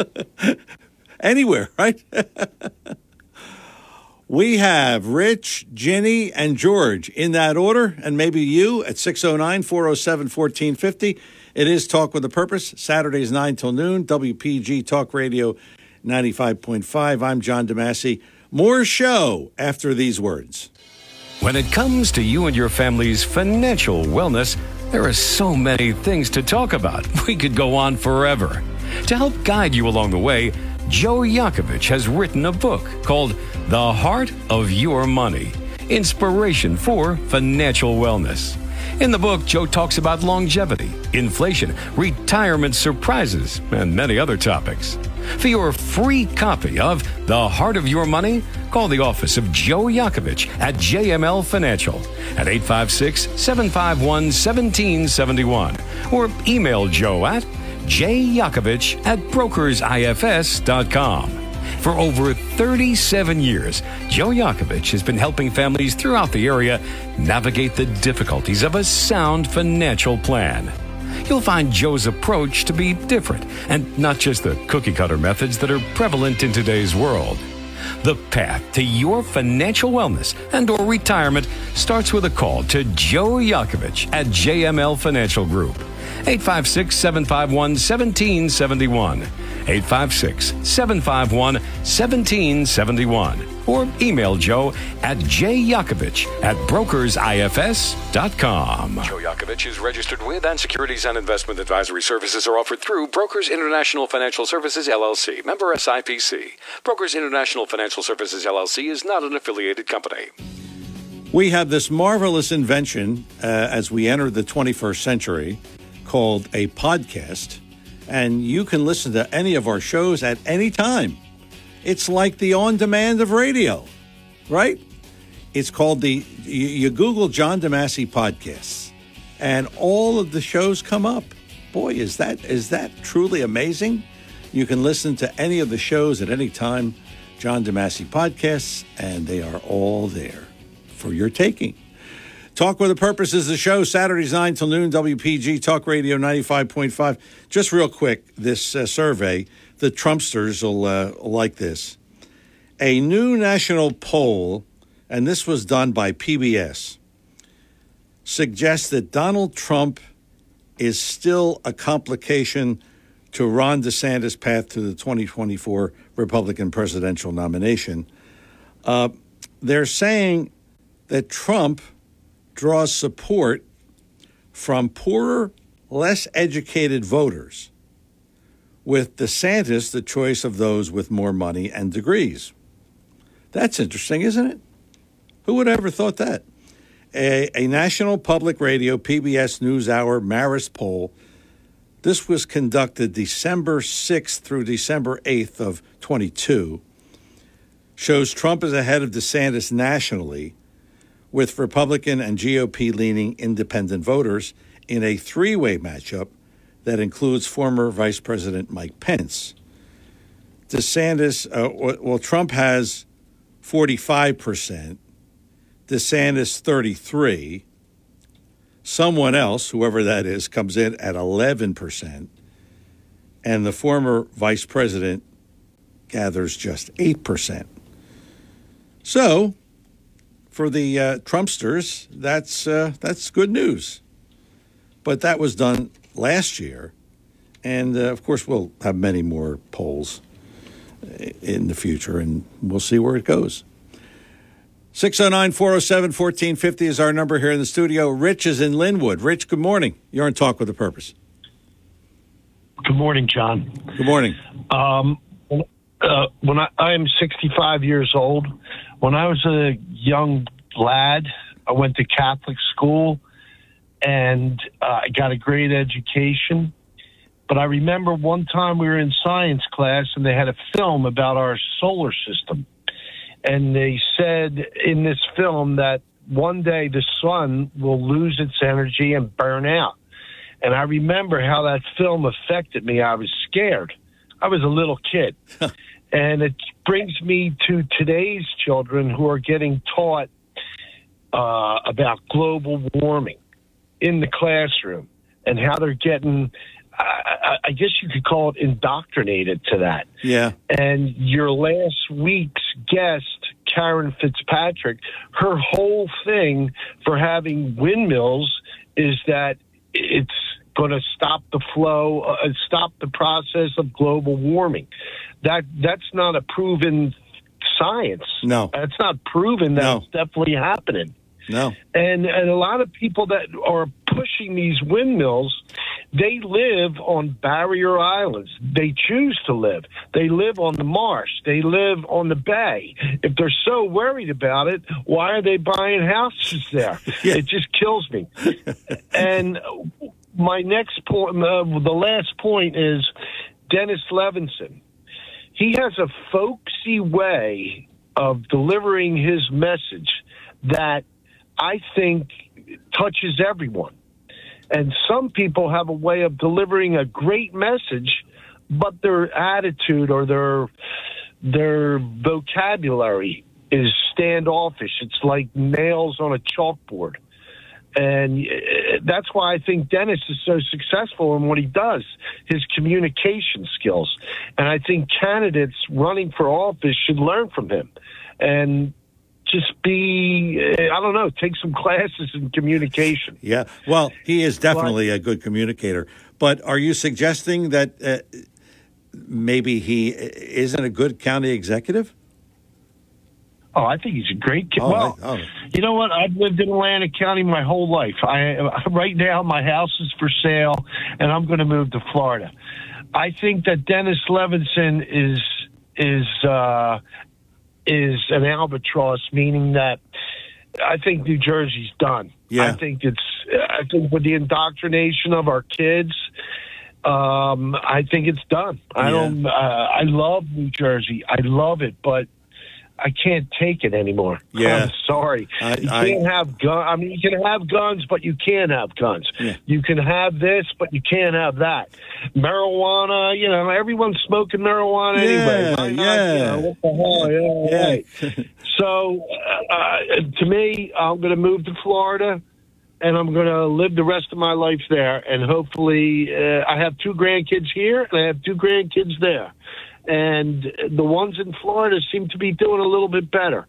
C: Anywhere, right? We have Rich, Ginny, and George in that order, and maybe you at 609 407 1450. It is Talk with a Purpose, Saturdays 9 till noon, WPG Talk Radio 95.5. I'm John DeMasi. More show after these words.
G: When it comes to you and your family's financial wellness, there are so many things to talk about. We could go on forever. To help guide you along the way, Joe Yakovich has written a book called The Heart of Your Money Inspiration for Financial Wellness. In the book, Joe talks about longevity, inflation, retirement surprises, and many other topics. For your free copy of The Heart of Your Money, call the office of Joe Yakovich at JML Financial at 856 751 1771 or email Joe at jyakovich at brokersifs.com. For over 37 years, Joe Yakovich has been helping families throughout the area navigate the difficulties of a sound financial plan. You'll find Joe's approach to be different and not just the cookie cutter methods that are prevalent in today's world. The path to your financial wellness and or retirement starts with a call to Joe Yakovich at JML Financial Group. 856-751-1771. 856-751-1771. Or email Joe at jyakovich at brokersifs.com. Joe Yakovich is registered with and securities and investment advisory services are offered through Brokers International Financial Services LLC, member SIPC. Brokers International Financial Services LLC is not an affiliated company.
C: We have this marvelous invention uh, as we enter the 21st century called a podcast, and you can listen to any of our shows at any time. It's like the on demand of radio, right? It's called the, you, you Google John DeMasi podcasts, and all of the shows come up. Boy, is that is that truly amazing? You can listen to any of the shows at any time, John DeMasi podcasts, and they are all there for your taking. Talk with a Purpose is the show, Saturdays 9 till noon, WPG Talk Radio 95.5. Just real quick, this uh, survey the Trumpsters will uh, like this. A new national poll, and this was done by PBS, suggests that Donald Trump is still a complication to Ron DeSantis' path to the 2024 Republican presidential nomination. Uh, they're saying that Trump draws support from poorer, less educated voters, with DeSantis the choice of those with more money and degrees. That's interesting, isn't it? Who would have ever thought that? A, a National Public Radio PBS NewsHour Marist poll. This was conducted December 6th through December 8th of 22. Shows Trump is ahead of DeSantis nationally, with Republican and GOP leaning independent voters in a three way matchup that includes former Vice President Mike Pence. DeSantis, uh, well, Trump has 45%, DeSantis 33. Someone else, whoever that is, comes in at 11%, and the former vice president gathers just 8%. So, for the uh, Trumpsters, that's uh, that's good news. But that was done last year, and uh, of course we'll have many more polls in the future, and we'll see where it goes. 609 407 1450 is our number here in the studio. Rich is in Linwood. Rich, good morning. You're on Talk with a Purpose.
U: Good morning, John.
C: Good morning.
U: Um, uh, when I, I am 65 years old, when I was a young lad, I went to Catholic school and uh, I got a great education. But I remember one time we were in science class and they had a film about our solar system. And they said in this film that one day the sun will lose its energy and burn out. And I remember how that film affected me. I was scared. I was a little kid. and it brings me to today's children who are getting taught uh, about global warming in the classroom and how they're getting, I, I guess you could call it indoctrinated to that.
C: Yeah.
U: And your last week's guest, Karen Fitzpatrick, her whole thing for having windmills is that it's going to stop the flow, uh, stop the process of global warming. That that's not a proven science.
C: No,
U: it's not proven. That's
C: No.
U: definitely happening.
C: No.
U: And and a lot of people that are pushing these windmills, they live on barrier islands. They choose to live. They live on the marsh. They live on the bay. If they're so worried about it, why are they buying houses there? It just kills me. and my next point, uh, the last point is Dennis Levinson. He has a folksy way of delivering his message that I think touches everyone. And some people have a way of delivering a great message, but their attitude or their their vocabulary is standoffish. It's like nails on a chalkboard. And uh, that's why I think Dennis is so successful in what he does, his communication skills. And I think candidates running for office should learn from him and just be, uh, I don't know, take some classes in communication.
C: Yeah. Well, he is definitely a good communicator. But are you suggesting that uh, maybe he isn't a good county executive?
U: Oh, I think he's a great kid.
C: Oh,
U: well,
C: I- oh.
U: you know what? I've lived in Atlantic County my whole life. I right now my house is for sale, and I'm going to move to Florida. I think that Dennis Levinson is is uh, is an albatross, meaning that I think New Jersey's done.
C: Yeah.
U: I think it's. I think with the indoctrination of our kids. Um, I think it's done. I
C: Yeah.
U: don't. Uh, I love New Jersey. I love it, but I can't take it anymore.
C: Yeah.
U: I'm sorry.
C: I-
U: you can't have gun. I mean, you can have guns, but you can't have guns. You can have this, but you can't have that. Marijuana. You know, everyone's smoking marijuana anyway.
C: Yeah,
U: not?
C: yeah.
U: You know, what the hell? Yeah, right. So, uh, uh, to me, I'm going to move to Florida. and I'm going to live the rest of my life there. And hopefully, uh, I have two grandkids here, and I have two grandkids there. And the ones in Florida seem to be doing a little bit better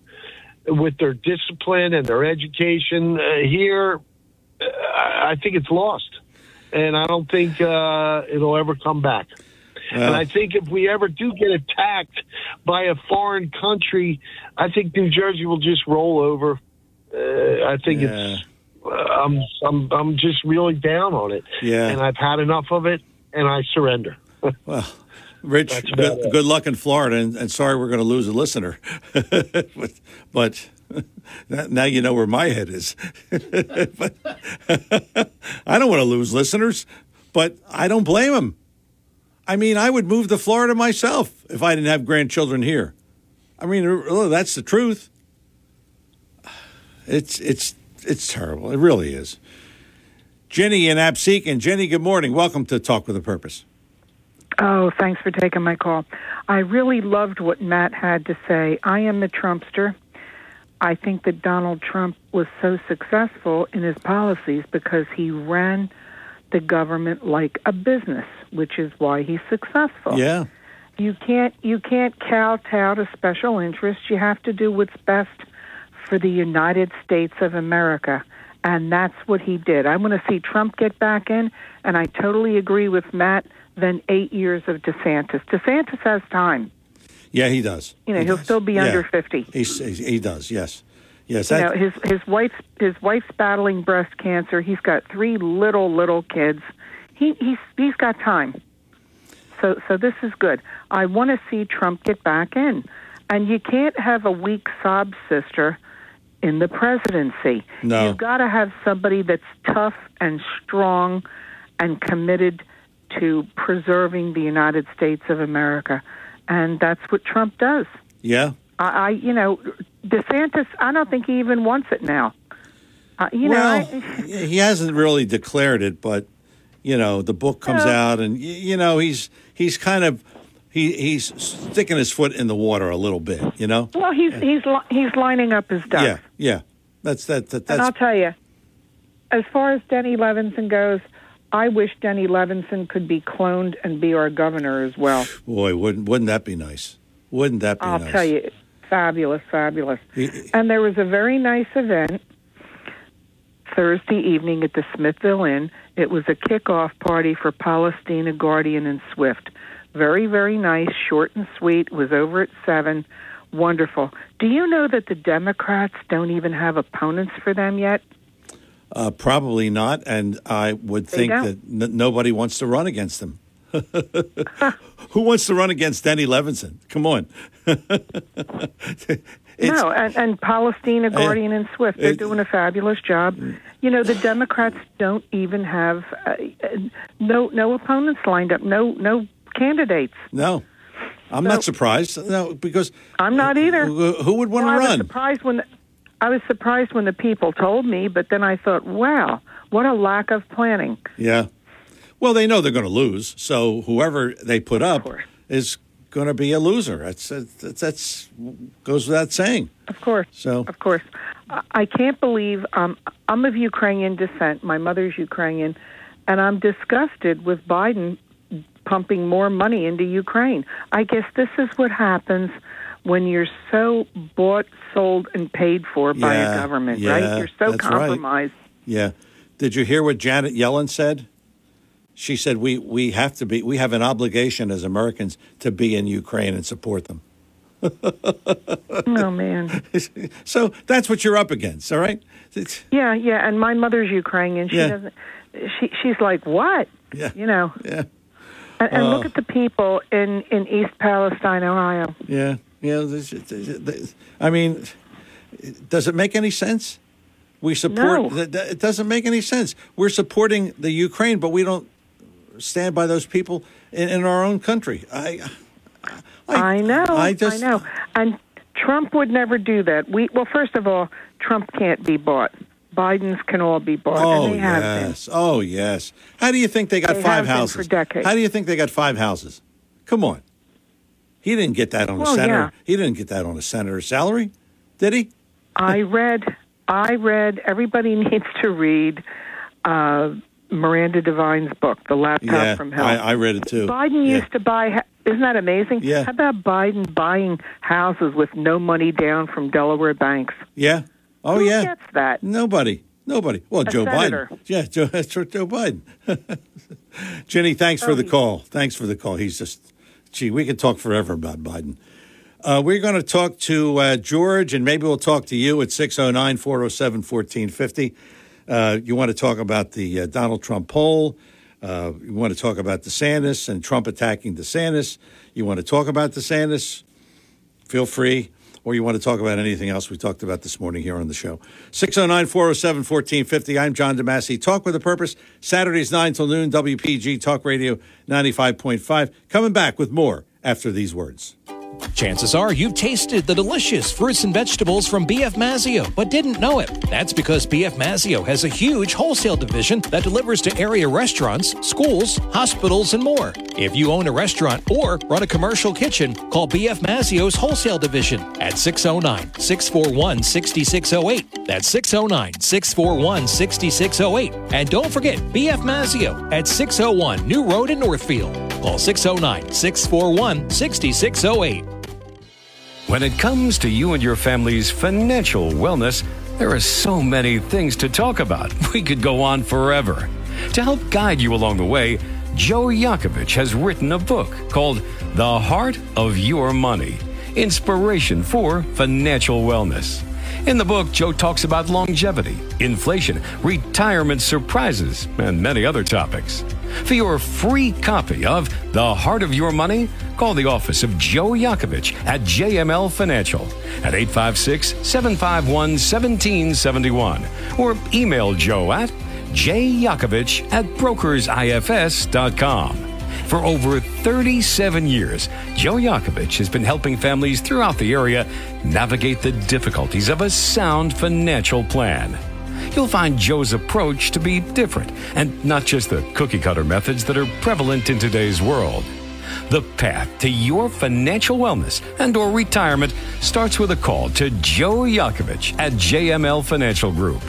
U: with their discipline and their education. Uh, here, uh, I think it's lost, and I don't think uh, it'll ever come back. and I think if we ever do get attacked by a foreign country, I think New Jersey will just roll over. Uh, I think it's. Uh, I'm I'm I'm just really down on it.
C: Yeah.
U: And I've had enough of it, and I surrender.
C: Well, Rich, good, good luck in Florida, and, and sorry we're going to lose a listener. but, but now you know where my head is. but I don't want to lose listeners, but I don't blame them. I mean, I would move to Florida myself if I didn't have grandchildren here. I mean, that's the truth. It's it's it's terrible. It really is. Jenny in Absec, and Jenny, good morning. Welcome to Talk with a Purpose.
V: Oh, thanks for taking my call. I really loved what Matt had to say. I am the Trumpster. I think that Donald Trump was so successful in his policies because he ran the government like a business, which is why he's successful.
C: Yeah.
V: You can't you can't kowtow to special interests. You have to do what's best for the United States of America. And that's what he did. I want to see Trump get back in, and I totally agree with Matt. Then eight years of DeSantis. DeSantis has time.
C: Yeah, he does.
V: You know, he'll still be
C: Yeah.
V: under fifty.
C: He he does. Yes, yes.
V: You
C: that-
V: know, his his wife's his wife's battling breast cancer. He's got three little little kids. He he's he's got time. So so this is good. I want to see Trump get back in, and you can't have a weak sob sister in the presidency.
C: No.
V: You've got to have somebody that's tough and strong and committed to preserving the United States of America, and that's what Trump does.
C: yeah.
V: I, I you know, DeSantis. I don't think he even wants it now. Uh, you
C: well,
V: know, I,
C: he hasn't really declared it, but you know, the book comes out, and you know, he's he's kind of he he's sticking his foot in the water a little bit. You know.
V: well, he's he's li- he's lining up his ducks.
C: Yeah, yeah. That's that. that
V: and I'll tell you, as far as Denny Levinson goes, I wish Denny Levinson could be cloned and be our governor as well.
C: boy, wouldn't wouldn't that be nice? Wouldn't that be
V: I'll
C: nice?
V: tell you, fabulous, fabulous. And there was a very nice event Thursday evening at the Smithville Inn. It was a kickoff party for Polistina Guardian and Swift. Very, very nice, short and sweet. Was over at seven. Wonderful. Do you know that the Democrats don't even have opponents for them yet?
C: Uh, probably not, and I would
V: They
C: think
V: don't.
C: that n- nobody wants to run against him. Who wants to run against Denny Levinson? Come on.
V: no, and, and Polistina Guardian and Swift, they're
C: it-
V: doing a fabulous job. You know, the Democrats don't even have uh, uh, no no opponents lined up, no no candidates.
C: No, I'm not surprised. No, because
V: I'm not either.
C: Who, who would want
V: Well,
C: to run?
V: surprised when I was surprised when the people told me, but then I thought, wow, what a lack of planning.
C: Yeah. Well, they know they're going to lose, so whoever they put up is going to be a loser. That's that's, that's goes without saying.
V: Of course.
C: So
V: Of course. I- I can't believe um, I'm of Ukrainian descent. My mother's Ukrainian, and I'm disgusted with Biden pumping more money into Ukraine. I guess this is what happens when you're so bought, sold, and paid for by
C: Yeah,
V: a government,
C: yeah,
V: right? You're so
C: that's right.
V: compromised.
C: Yeah. Did you hear what Janet Yellen said? She said we we have to be we have an obligation as Americans to be in Ukraine and support them.
V: oh man.
C: So that's what you're up against, all right? It's-
V: Yeah, yeah, and my mother's Ukrainian. She
C: Yeah.
V: doesn't. She she's like what?
C: Yeah.
V: You know.
C: Yeah.
V: And, and
C: Oh.
V: look at the people in in East Palestine, Ohio.
C: Yeah, yeah. this- this- this- I mean, does it make any sense? We support.
V: No.
C: th- th- It doesn't make any sense. We're supporting the Ukraine, but we don't stand by those people in, in our own country. I,
V: I, know.
C: I just-
V: know. And Trump would never do that. We well, first of all, Trump can't be bought. Biden's can all be bought,
C: oh
V: and they have oh, been.
C: yes, oh yes. How do you think they got
V: They
C: five
V: have been
C: houses?
V: for decades.
C: How do you think they got five houses? Come on. He didn't get that on a senator.
V: yeah.
C: He didn't get that on a senator's salary, did he?
V: I read I read. Everybody needs to read uh, Miranda Devine's book, The Laptop
C: yeah,
V: from Hell.
C: I, I read it too.
V: Biden
C: Yeah.
V: used to buy. Isn't that amazing?
C: Yeah.
V: How about Biden buying houses with no money down from Delaware banks?
C: Yeah. Oh
V: Who
C: yeah.
V: gets that?
C: Nobody. Nobody. Well,
V: A
C: Joe
V: senator.
C: Biden. Yeah, Joe, Joe Biden. Jenny, thanks for the call. Thanks for the call. He's just, gee, we could talk forever about Biden. Uh, we're going to talk to uh, George, and maybe we'll talk to you at 609 407 1450. Uh, You want to talk about the uh, Donald Trump poll. Uh, you want to talk about DeSantis and Trump attacking DeSantis. You want to talk about DeSantis feel free. Or you want to talk about anything else we talked about this morning here on the show. 609 407 1450. I'm John DeMasi. Talk with a Purpose. Saturdays 9 till noon, WPG Talk Radio 95.5. Coming back with more after these words.
A: Chances are you've tasted the delicious fruits and vegetables from BF Mazzeo, but didn't know it. That's because BF Mazzeo has a huge wholesale division that delivers to area restaurants, schools, hospitals, and more. If you own a restaurant or run a commercial kitchen, call BF Mazzeo's wholesale division at 609 641 6608. That's 609 641 6608. And don't forget BF Mazzeo at 601 New Road in Northfield. Call 609 641 6608.
G: When it comes to you and your family's financial wellness, there are so many things to talk about. We could go on forever. To help guide you along the way, Joe Yakovich has written a book called The Heart of Your Money Inspiration for Financial Wellness. In the book, Joe talks about longevity, inflation, retirement surprises, and many other topics. For your free copy of The Heart of Your Money, call the office of Joe Yakovich at JML Financial at 856 751 1771 or email Joe at jyakovich at brokersifs.com. For over 37 years, Joe Yakovich has been helping families throughout the area navigate the difficulties of a sound financial plan. You'll find Joe's approach to be different and not just the cookie cutter methods that are prevalent in today's world. The path to your financial wellness and or retirement starts with a call to Joe Yakovich at JML Financial Group.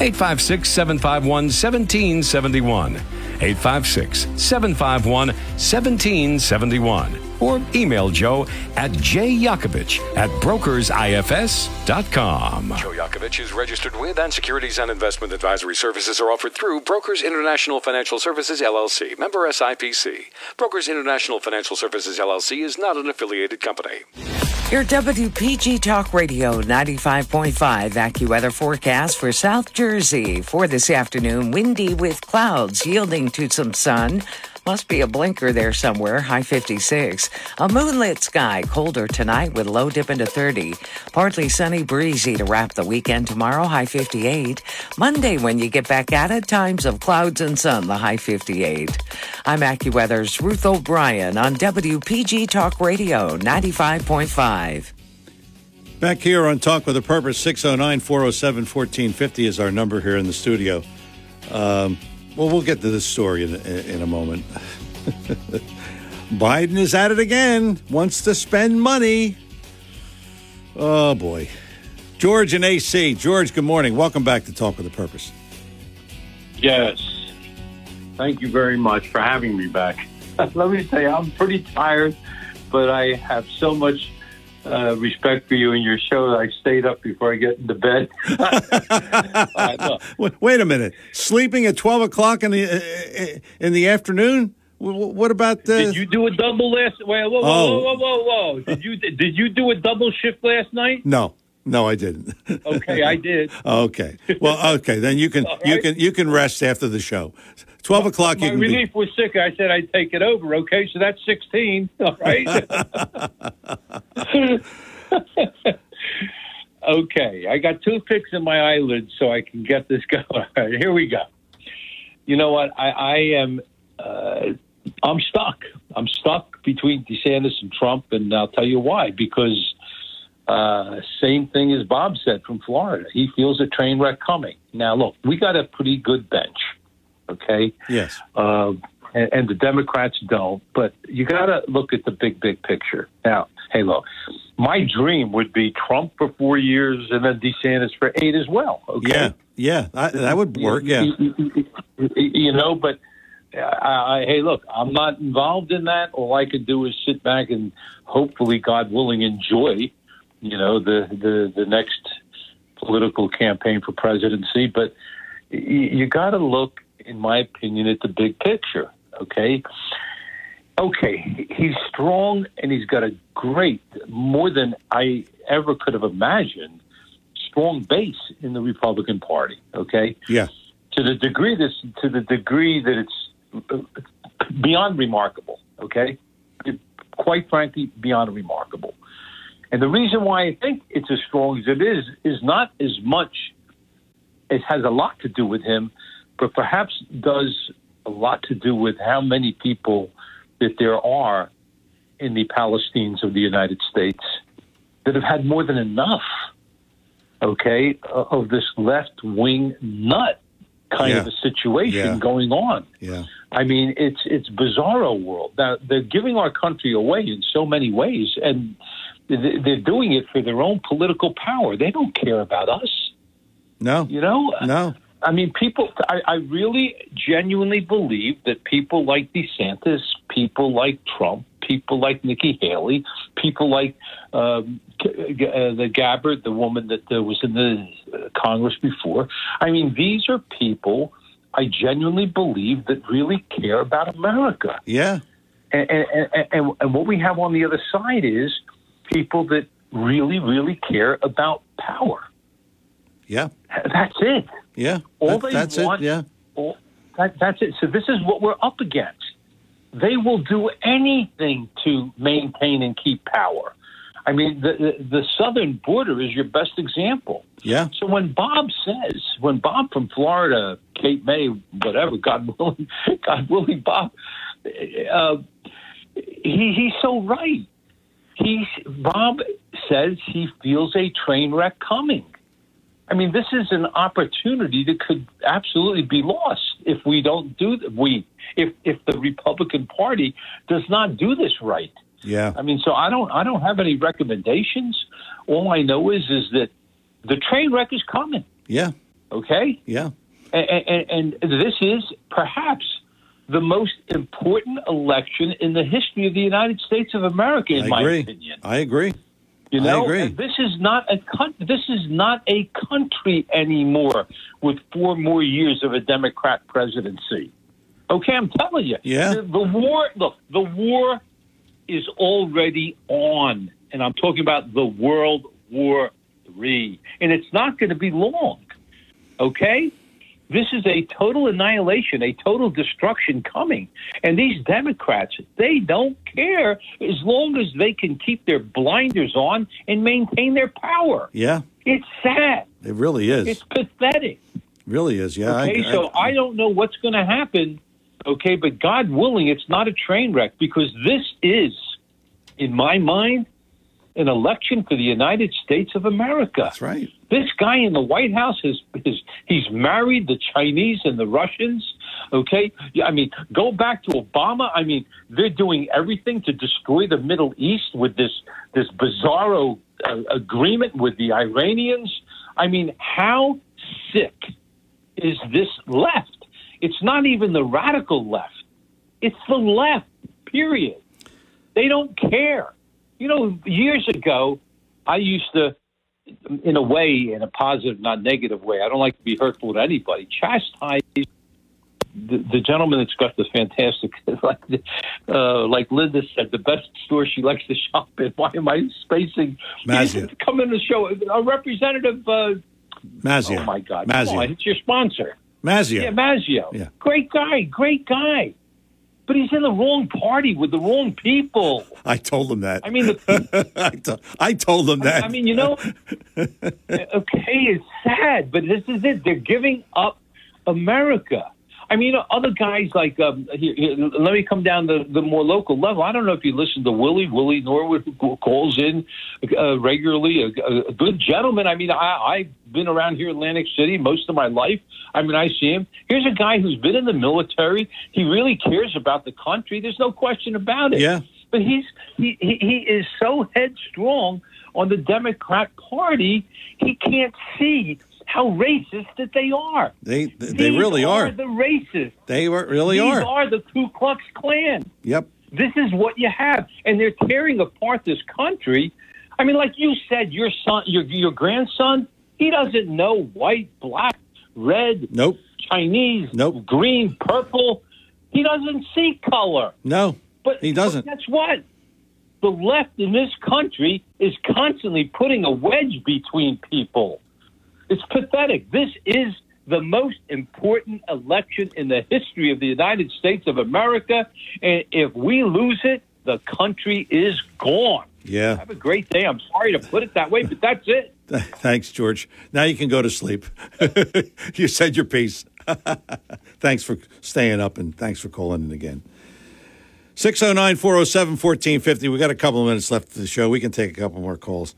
G: 856 751 1771. 856 751 1771. Or email Joe at jyakovich at brokersifs.com. Joe Yakovich is registered with and securities and investment advisory services are offered through Brokers International Financial Services LLC, member SIPC. Brokers International Financial Services LLC is not an affiliated company.
Q: Your WPG Talk Radio 95.5 AccuWeather forecast for South Jersey for this afternoon. Windy with clouds yielding to some sun. Must be a blinker there somewhere, high 56. A moonlit sky, colder tonight with low dip into 30. Partly sunny, breezy to wrap the weekend tomorrow, high 58. Monday, when you get back at it, times of clouds and sun, the high 58. I'm AccuWeather's Ruth O'Brien on WPG Talk Radio 95.5.
C: Back here on Talk with a Purpose, 609 407 1450 is our number here in the studio. Um, well, we'll get to this story in, in a moment. Biden is at it again, wants to spend money. Oh, boy. George and AC. George, good morning. Welcome back to Talk with a Purpose.
R: Yes. Thank you very much for having me back. Let me tell you, I'm pretty tired, but I have so much uh, respect for you and your show I stayed up before I get into bed.
C: Wait, a minute. Sleeping at 12 o'clock in the, uh, in the afternoon? Wh- wh- What about the.
R: Did you do a double last? Wait, whoa, whoa,
C: Oh.
R: whoa, whoa, whoa, whoa! Did you did you do a double shift last night?
C: No, no, I didn't.
R: Okay, I did.
C: okay. Well, okay. Then you can
R: All
C: you can you can rest after the show. Twelve o'clock.
R: My
C: You can be,
R: relief was sick. I said I'd take it over. Okay, so that's sixteen. All right. okay, I got two toothpicks in my eyelids so I can get this going. All right, here we go. You know what? I, I am. Uh, I'm stuck. I'm stuck between DeSantis and Trump, and I'll tell you why. Because uh, same thing as Bob said from Florida. He feels a train wreck coming. Now, look, we got a pretty good bench. Okay.
C: Yes.
R: Uh, and, and the Democrats don't. But you got to look at the big, big picture. Now, hey, look, my dream would be Trump for four years and then DeSantis for eight as well. Okay.
C: Yeah, yeah, I, that would work. Yeah,
R: you know, but I, I, hey, look, I'm not involved in that. All I could do is sit back and hopefully, God willing, enjoy, you know, the the the next political campaign for presidency. But you, you got to look, in my opinion, at the big picture. Okay. Okay, he's strong and he's got a great, more than I ever could have imagined, strong base in the Republican Party. Okay,
C: yeah.
R: To the degree this, to the degree that it's beyond remarkable. Okay, quite frankly, beyond remarkable. And the reason why I think it's as strong as it is is not as much. It has a lot to do with him, but perhaps does a lot to do with how many people that there are in the Palestinians of the United States that have had more than enough, okay, of this left wing nut kind
C: Yeah.
R: of a situation
C: Yeah.
R: going on.
C: Yeah.
R: I mean, it's it's bizarro world. Now, they're giving our country away in so many ways, and they're doing it for their own political power. They don't care about us.
C: No.
R: You know?
C: No.
R: I mean, people, I, I really genuinely believe that people like DeSantis, people like Trump, people like Nikki Haley, people like um, uh, the Gabbard, the woman that uh, was in the uh, Congress before. I mean, these are people I genuinely believe that really care about America.
C: Yeah.
R: And, and, and, and what we have on the other side is people that really, really care about power.
C: Yeah.
R: That's it.
C: Yeah.
R: All
C: That-
R: they
C: that's
R: want,
C: it. Yeah.
R: all- that, that's it. So this is what we're up against. They will do anything to maintain and keep power. I mean, the, the, the southern border is your best example.
C: Yeah.
R: So when Bob says, when Bob from Florida, Cape May, whatever, God willing, God willing, Bob, uh, he, he's so right. He Bob says he feels a train wreck coming. I mean, this is an opportunity that could absolutely be lost if we don't do the, we if if the Republican Party does not do this right.
C: Yeah.
R: I mean, so I don't I don't have any recommendations. All I know is is that the train wreck is coming.
C: Yeah.
R: Okay,
C: Yeah.
R: and, and, and this is perhaps the most important election in the history of the United States of America, in
C: I
R: my
C: agree.
R: opinion.
C: I agree.
R: You
C: I
R: know,
C: agree.
R: This is not a this is not a country anymore with four more years of a Democrat presidency. Okay, I'm telling you.
C: Yeah.
R: The, the war. Look, the war is already on, and I'm talking about the World War Three, and it's not going to be long. Okay. This is a total annihilation, a total destruction coming. And these Democrats, they don't care as long as they can keep their blinders on and maintain their power.
C: Yeah.
R: It's sad.
C: It really is.
R: It's pathetic.
C: really is. Yeah.
R: Okay,
C: I,
R: so I don't know what's going to happen. Okay, but God willing, it's not a train wreck because this is, in my mind, an election for the United States of America. That's
C: right.
R: This guy in the White House is, is he's married the Chinese and the Russians. Okay, I mean, go back to Obama. I mean, they're doing everything to destroy the Middle East with this this bizarro uh, agreement with the Iranians. I mean, how sick is this left? It's not even the radical left. It's the left, period. They don't care. You know, years ago, I used to, in a way, in a positive, not negative way, I don't like to be hurtful to anybody, chastise the, the gentleman that's got the fantastic, like, uh, like Linda said, the best store she likes to shop in. Why am I spacing? Mazzeo. Come in the show. A representative. Uh,
C: Mazzeo.
R: Oh my God! Mazzeo. On, it's your sponsor.
C: Mazzeo.
R: Yeah, Mazzeo.
C: Yeah.
R: Great guy, great guy. But he's in the wrong party with the wrong people.
C: I told him that.
R: I mean, the,
C: I, to- I told him that.
R: I mean, you know, okay, it's sad, but this is it. They're giving up America. I mean, other guys like um, here, here, let me come down to the more local level. I don't know if you listen to Willie Willie Norwood, who calls in uh, regularly, a, a good gentleman. I mean, I, I've been around here in Atlantic City most of my life. I mean, I see him. Here's a guy who's been in the military. He really cares about the country. There's no question about it.
C: Yeah.
R: But he's he he, he is so headstrong on the Democrat Party. He can't see how racist that they are.
C: They they
R: These
C: really are.
R: The racists.
C: They were- really
R: These
C: are.
R: are the Ku Klux Klan.
C: Yep.
R: This is what you have, and they're tearing apart this country. I mean, like you said, your son, your your grandson, he doesn't know white, black, red,
C: Nope.
R: Chinese, nope, green, purple. He doesn't see color.
C: No.
R: But
C: he doesn't.
R: But guess what? The left in this country is constantly putting a wedge between people. It's pathetic. This is the most important election in the history of the United States of America. And if we lose it, the country is gone.
C: Yeah.
R: Have a great day. I'm sorry to put it that way, but that's it.
C: Thanks, George. Now you can go to sleep. you said your piece. thanks for staying up and thanks for calling in again. 609 407 1450. We got a couple of minutes left of the show. We can take a couple more calls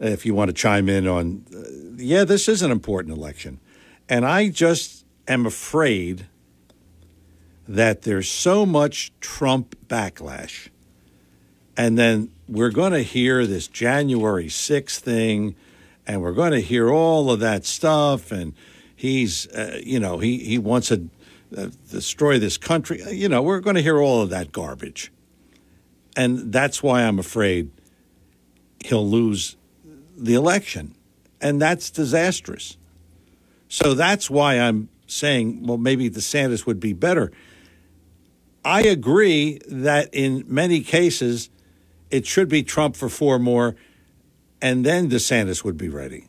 C: uh, if you want to chime in on. Uh, Yeah, this is an important election. And I just am afraid that there's so much Trump backlash. And then we're going to hear this January 6th thing, and we're going to hear all of that stuff. And he's, uh, you know, he, he wants to uh, destroy this country. Uh, You know, we're going to hear all of that garbage. And that's why I'm afraid he'll lose the election. And that's disastrous. So that's why I'm saying, well, maybe DeSantis would be better. I agree that in many cases, it should be Trump for four more, and then DeSantis would be ready.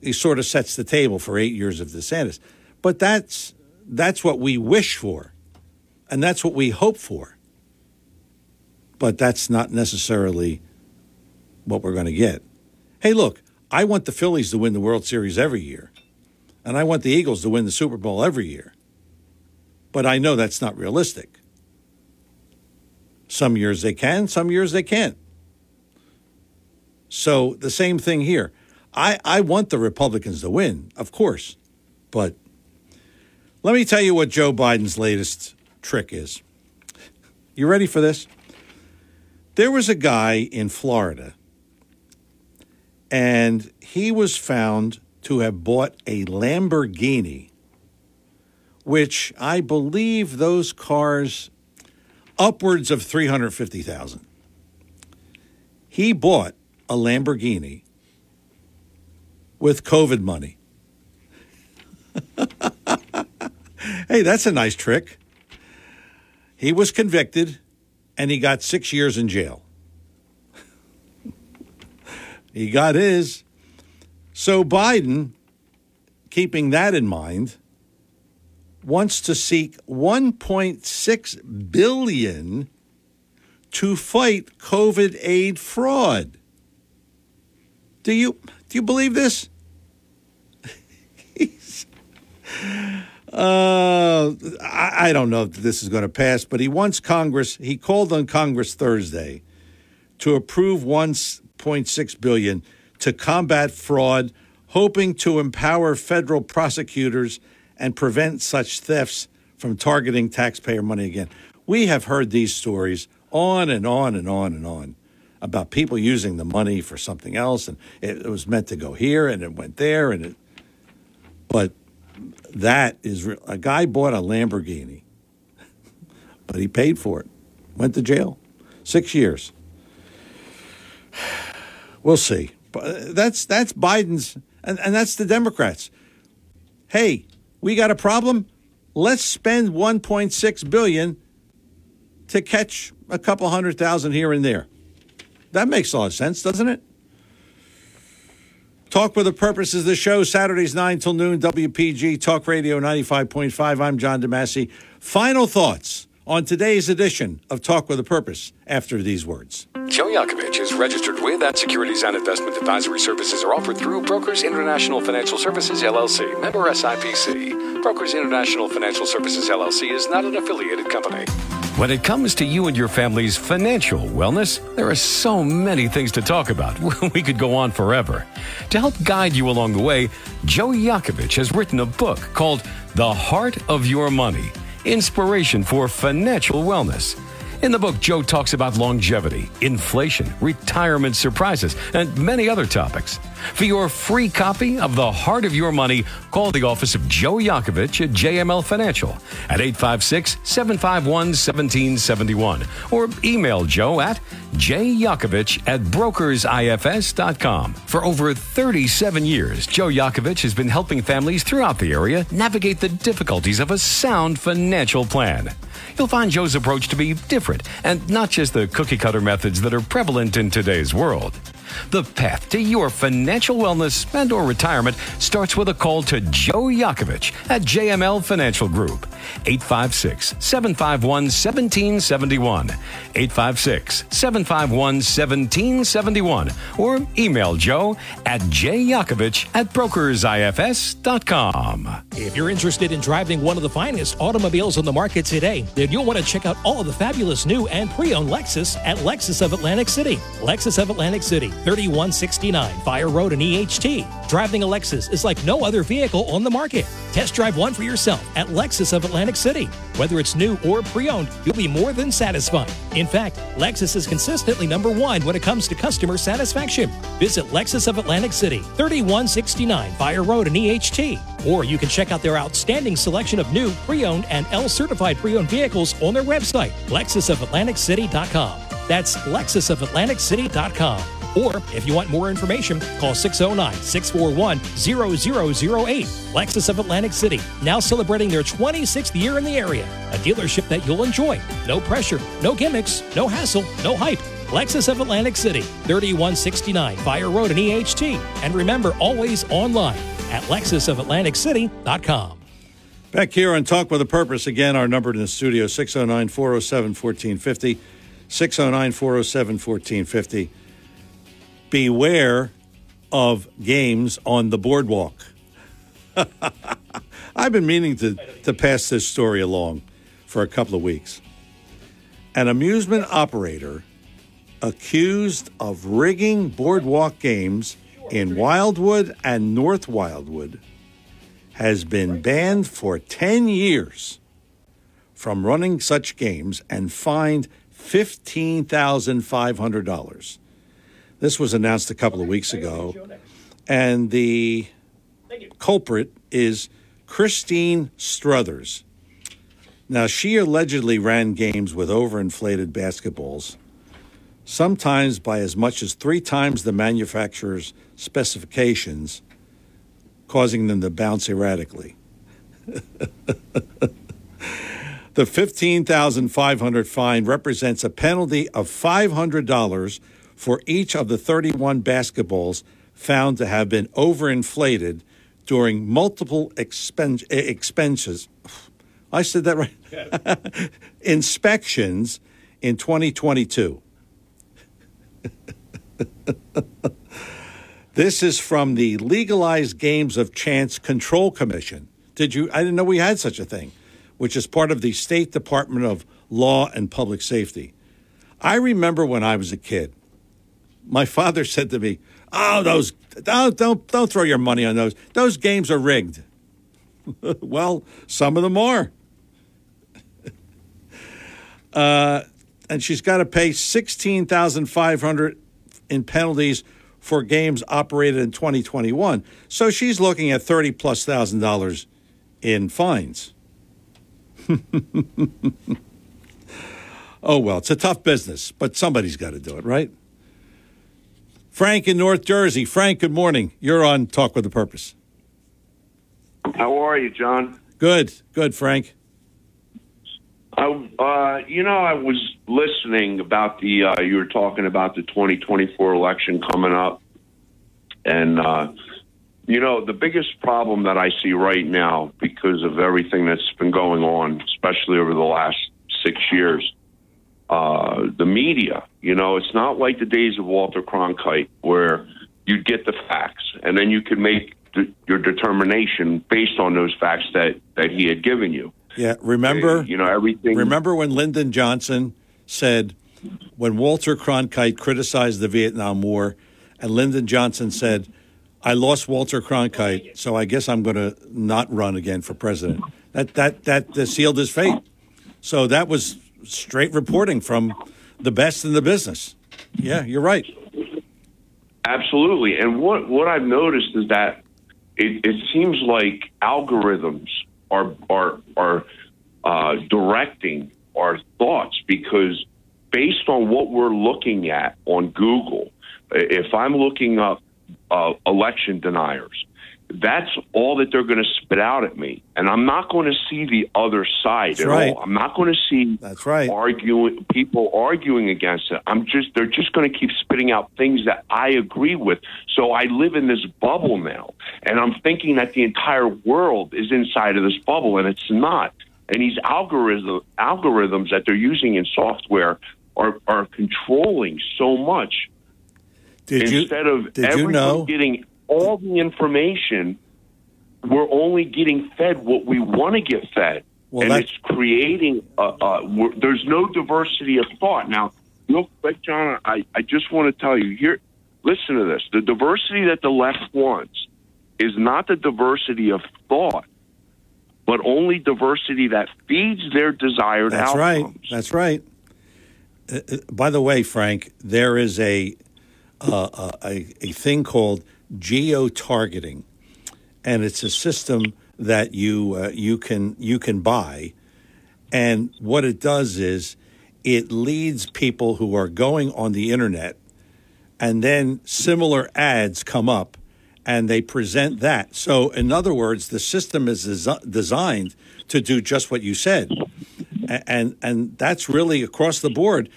C: He sort of sets the table for eight years of DeSantis. But that's that's what we wish for, and that's what we hope for. But that's not necessarily what we're going to get. Hey, look, I want the Phillies to win the World Series every year, and I want the Eagles to win the Super Bowl every year. But I know that's not realistic. Some years they can, some years they can't. So the same thing here. I, I want the Republicans to win, of course. But let me tell you what Joe Biden's latest trick is. You ready for this? There was a guy in Florida, and he was found to have bought a Lamborghini, which I believe those cars upwards of 350,000. He bought a Lamborghini with COVID money. hey, that's a nice trick. He was convicted and he got six years in jail. He got his. So Biden, keeping that in mind, wants to seek 1.6 billion to fight COVID aid fraud. Do you do you believe this? uh, I, I don't know if this is going to pass, but he wants Congress. He called on Congress Thursday to approve 1.6 billion to combat fraud, hoping to empower federal prosecutors and prevent such thefts from targeting taxpayer money again. We have heard these stories on and on and on and on about people using the money for something else, and it, was meant to go here and it went there, and it. But that is real. A guy bought a Lamborghini, but he paid for it. Went to jail, six years. We'll see. But uh, that's that's Biden's, and, and that's the Democrats. Hey, we got a problem. Let's spend 1.6 billion to catch a couple hundred thousand here and there. That makes a lot of sense, doesn't it? Talk with a purpose is the show Saturdays 9 till noon WPG Talk Radio 95.5. I'm John DeMasi. Final thoughts on today's edition of Talk with a Purpose after these words.
G: Joe Yakovich is registered with that Securities and Investment Advisory Services are offered through Brokers International Financial Services, LLC, member SIPC. Brokers International Financial Services LLC is not an affiliated company. When it comes to you and your family's financial wellness, there are so many things to talk about. We could go on forever. To help guide you along the way, Joe Yakovich has written a book called The Heart of Your Money Inspiration for Financial Wellness. In the book, Joe talks about longevity, inflation, retirement surprises, and many other topics. For your free copy of The Heart of Your Money, call the office of Joe Yakovich at JML Financial at 856 751 1771 or email Joe at jyakovich at brokersifs.com. For over 37 years, Joe Yakovich has been helping families throughout the area navigate the difficulties of a sound financial plan. You'll find Joe's approach to be different and not just the cookie cutter methods that are prevalent in today's world. The path to your financial wellness and or retirement starts with a call to Joe Yakovich at JML Financial Group. 856-751-1771. 856-751-1771. Or email Joe at jyakovich at brokersifs.com.
A: If you're interested in driving one of the finest automobiles on the market today, then you'll want to check out all of the fabulous new and pre-owned Lexus at Lexus of Atlantic City. Lexus of Atlantic City, 3169 Fire Road in EHT. Driving a Lexus is like no other vehicle on the market. Test drive one for yourself at Lexus of Atlantic City. Whether it's new or pre-owned, you'll be more than satisfied. In fact, Lexus is consistently number one when it comes to customer satisfaction. Visit Lexus of Atlantic City, 3169 Fire Road in EHT. Or you can check out their outstanding selection of new, pre-owned, and L-certified pre-owned vehicles on their website, lexusofatlanticcity.com. That's lexusofatlanticcity.com. Or if you want more information, call 609 641 0008. Lexus of Atlantic City, now celebrating their 26th year in the area. A dealership that you'll enjoy. No pressure, no gimmicks, no hassle, no hype. Lexus of Atlantic City, 3169 Fire Road in EHT. And remember, always online at lexusofatlanticcity.com.
C: Back here on Talk with a Purpose, again, our number in the studio 609 407 1450. 609 407 1450. Beware of games on the boardwalk. I've been meaning to, to pass this story along for a couple of weeks. An amusement operator accused of rigging boardwalk games in Wildwood and North Wildwood has been banned for 10 years from running such games and fined $15,500. This was announced a couple of weeks ago, and the culprit is Christine Struthers. Now, she allegedly ran games with overinflated basketballs, sometimes by as much as three times the manufacturer's specifications, causing them to bounce erratically. The 15,500 fine represents a penalty of $500 for each of the 31 basketballs found to have been overinflated during multiple expen- expenses. I said that right. Inspections in 2022. this is from the Legalized Games of Chance Control Commission. Did you? I didn't know we had such a thing which is part of the State Department of Law and Public Safety. I remember when I was a kid, my father said to me, "Oh, those don't don't don't throw your money on those. Those games are rigged." well, some of them are. uh, and she's got to pay sixteen thousand five hundred in penalties for games operated in 2021. So she's looking at thirty plus thousand dollars in fines. oh, well, it's a tough business, but somebody's got to do it, right? Frank in North Jersey. Frank, good morning. You're on Talk with a Purpose.
W: How are you, John?
C: Good, good, Frank.
W: I, uh, you know, I was listening about the, uh, you were talking about the 2024 election coming up. And, uh, you know, the biggest problem that I see right now, because of everything that's been going on, especially over the last six years, uh, the media. You know, it's not like the days of Walter Cronkite where you'd get the facts and then you could make your determination based on those facts that that he had given you.
C: Yeah, remember?
W: Uh, you know everything.
C: Remember when Lyndon Johnson said, when Walter Cronkite criticized the Vietnam War, and Lyndon Johnson said, "I lost Walter Cronkite, so I guess I'm going to not run again for president." That that that sealed his fate. So that was straight reporting from the best in the business. Yeah, you're right.
W: Absolutely. And what, what I've noticed is that it, it seems like algorithms are are are uh, directing our thoughts because based on what we're looking at on Google, if I'm looking up uh, election deniers, that's all that they're going to spit out at me, and I'm not going to see the other side
C: That's
W: at
C: right.
W: all. I'm not going to see
C: that's right
W: arguing people arguing against it. I'm just they're just going to keep spitting out things that I agree with. So I live in this bubble now, and I'm thinking that the entire world is inside of this bubble, and it's not. And these algorithm algorithms that they're using in software are are controlling so much.
C: Did you-
W: Instead of
C: did you
W: everyone
C: know-
W: getting all the information, we're only getting fed what we want to get fed,
C: Well,
W: and it's creating. A, a, we're, there's no diversity of thought now. Real quick, John, I, I just want to tell you here. Listen to this: the diversity that the left wants is not the diversity of thought, but only diversity that feeds their desired
C: That's
W: outcome.
C: right. That's right. Uh, uh, by the way, Frank, there is a uh, uh, a, a thing called geo targeting, and it's a system that you uh, you can you can buy, and what it does is it leads people who are going on the internet, and then similar ads come up, and they present that. So, in other words, the system is desi- designed to do just what you said A- and and that's really across the board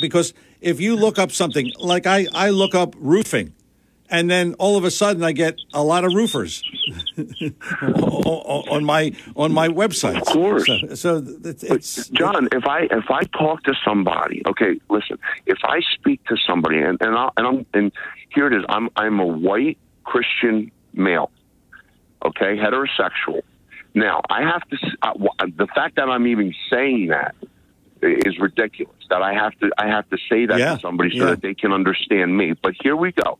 C: because if you look up something like I I look up roofing and then all of a sudden I get a lot of roofers on my on my website. Of
W: course.
C: So, so it's, it's
W: John, if I if I talk to somebody, okay, listen, if I speak to somebody, and and, I'll, and I'm and here it is, I'm I'm a white Christian male, okay, heterosexual. Now I have to. Uh, the fact that I'm even saying that is ridiculous. That I have to I have to say that
C: Yeah,
W: to somebody so
C: yeah.
W: that they can understand me. But here we go.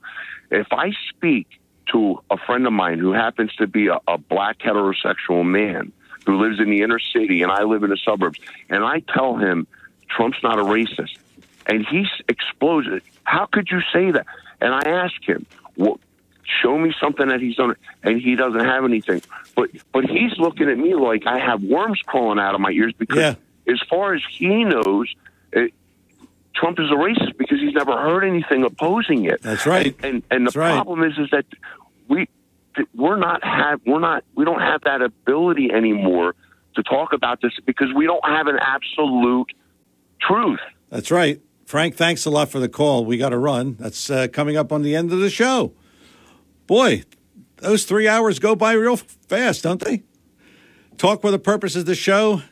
W: If I speak to a friend of mine who happens to be a, a black heterosexual man who lives in the inner city and I live in the suburbs, and I tell him Trump's not a racist, and he explodes. How could you say that? And I ask him, well, show me something that he's done, and he doesn't have anything. But but he's looking at me like I have worms crawling out of my ears because, as far as he knows. It, Trump is a racist because he's never heard anything opposing it.
C: That's right.
W: And and, and the problem is is that we we're not have we're not we don't have that ability anymore to talk about this because we don't have an absolute truth.
C: That's right. Frank, thanks a lot for the call. We got to run. That's uh, coming up on the end of the show. Boy, those three hours go by real fast, don't they? Talk with a Purpose is the show.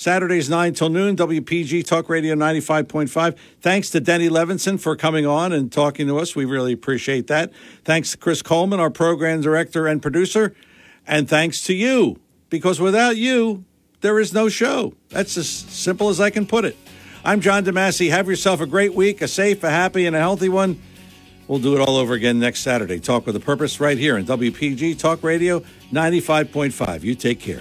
C: Saturdays 9 till noon, WPG Talk Radio 95.5. Thanks to Denny Levinson for coming on and talking to us. We really appreciate that. Thanks to Chris Coleman, our program director and producer. And thanks to you, because without you, there is no show. That's as simple as I can put it. I'm John DeMasi. Have yourself a great week, a safe, a happy, and a healthy one. We'll do it all over again next Saturday. Talk with a purpose right here on WPG Talk Radio 95.5. You take care.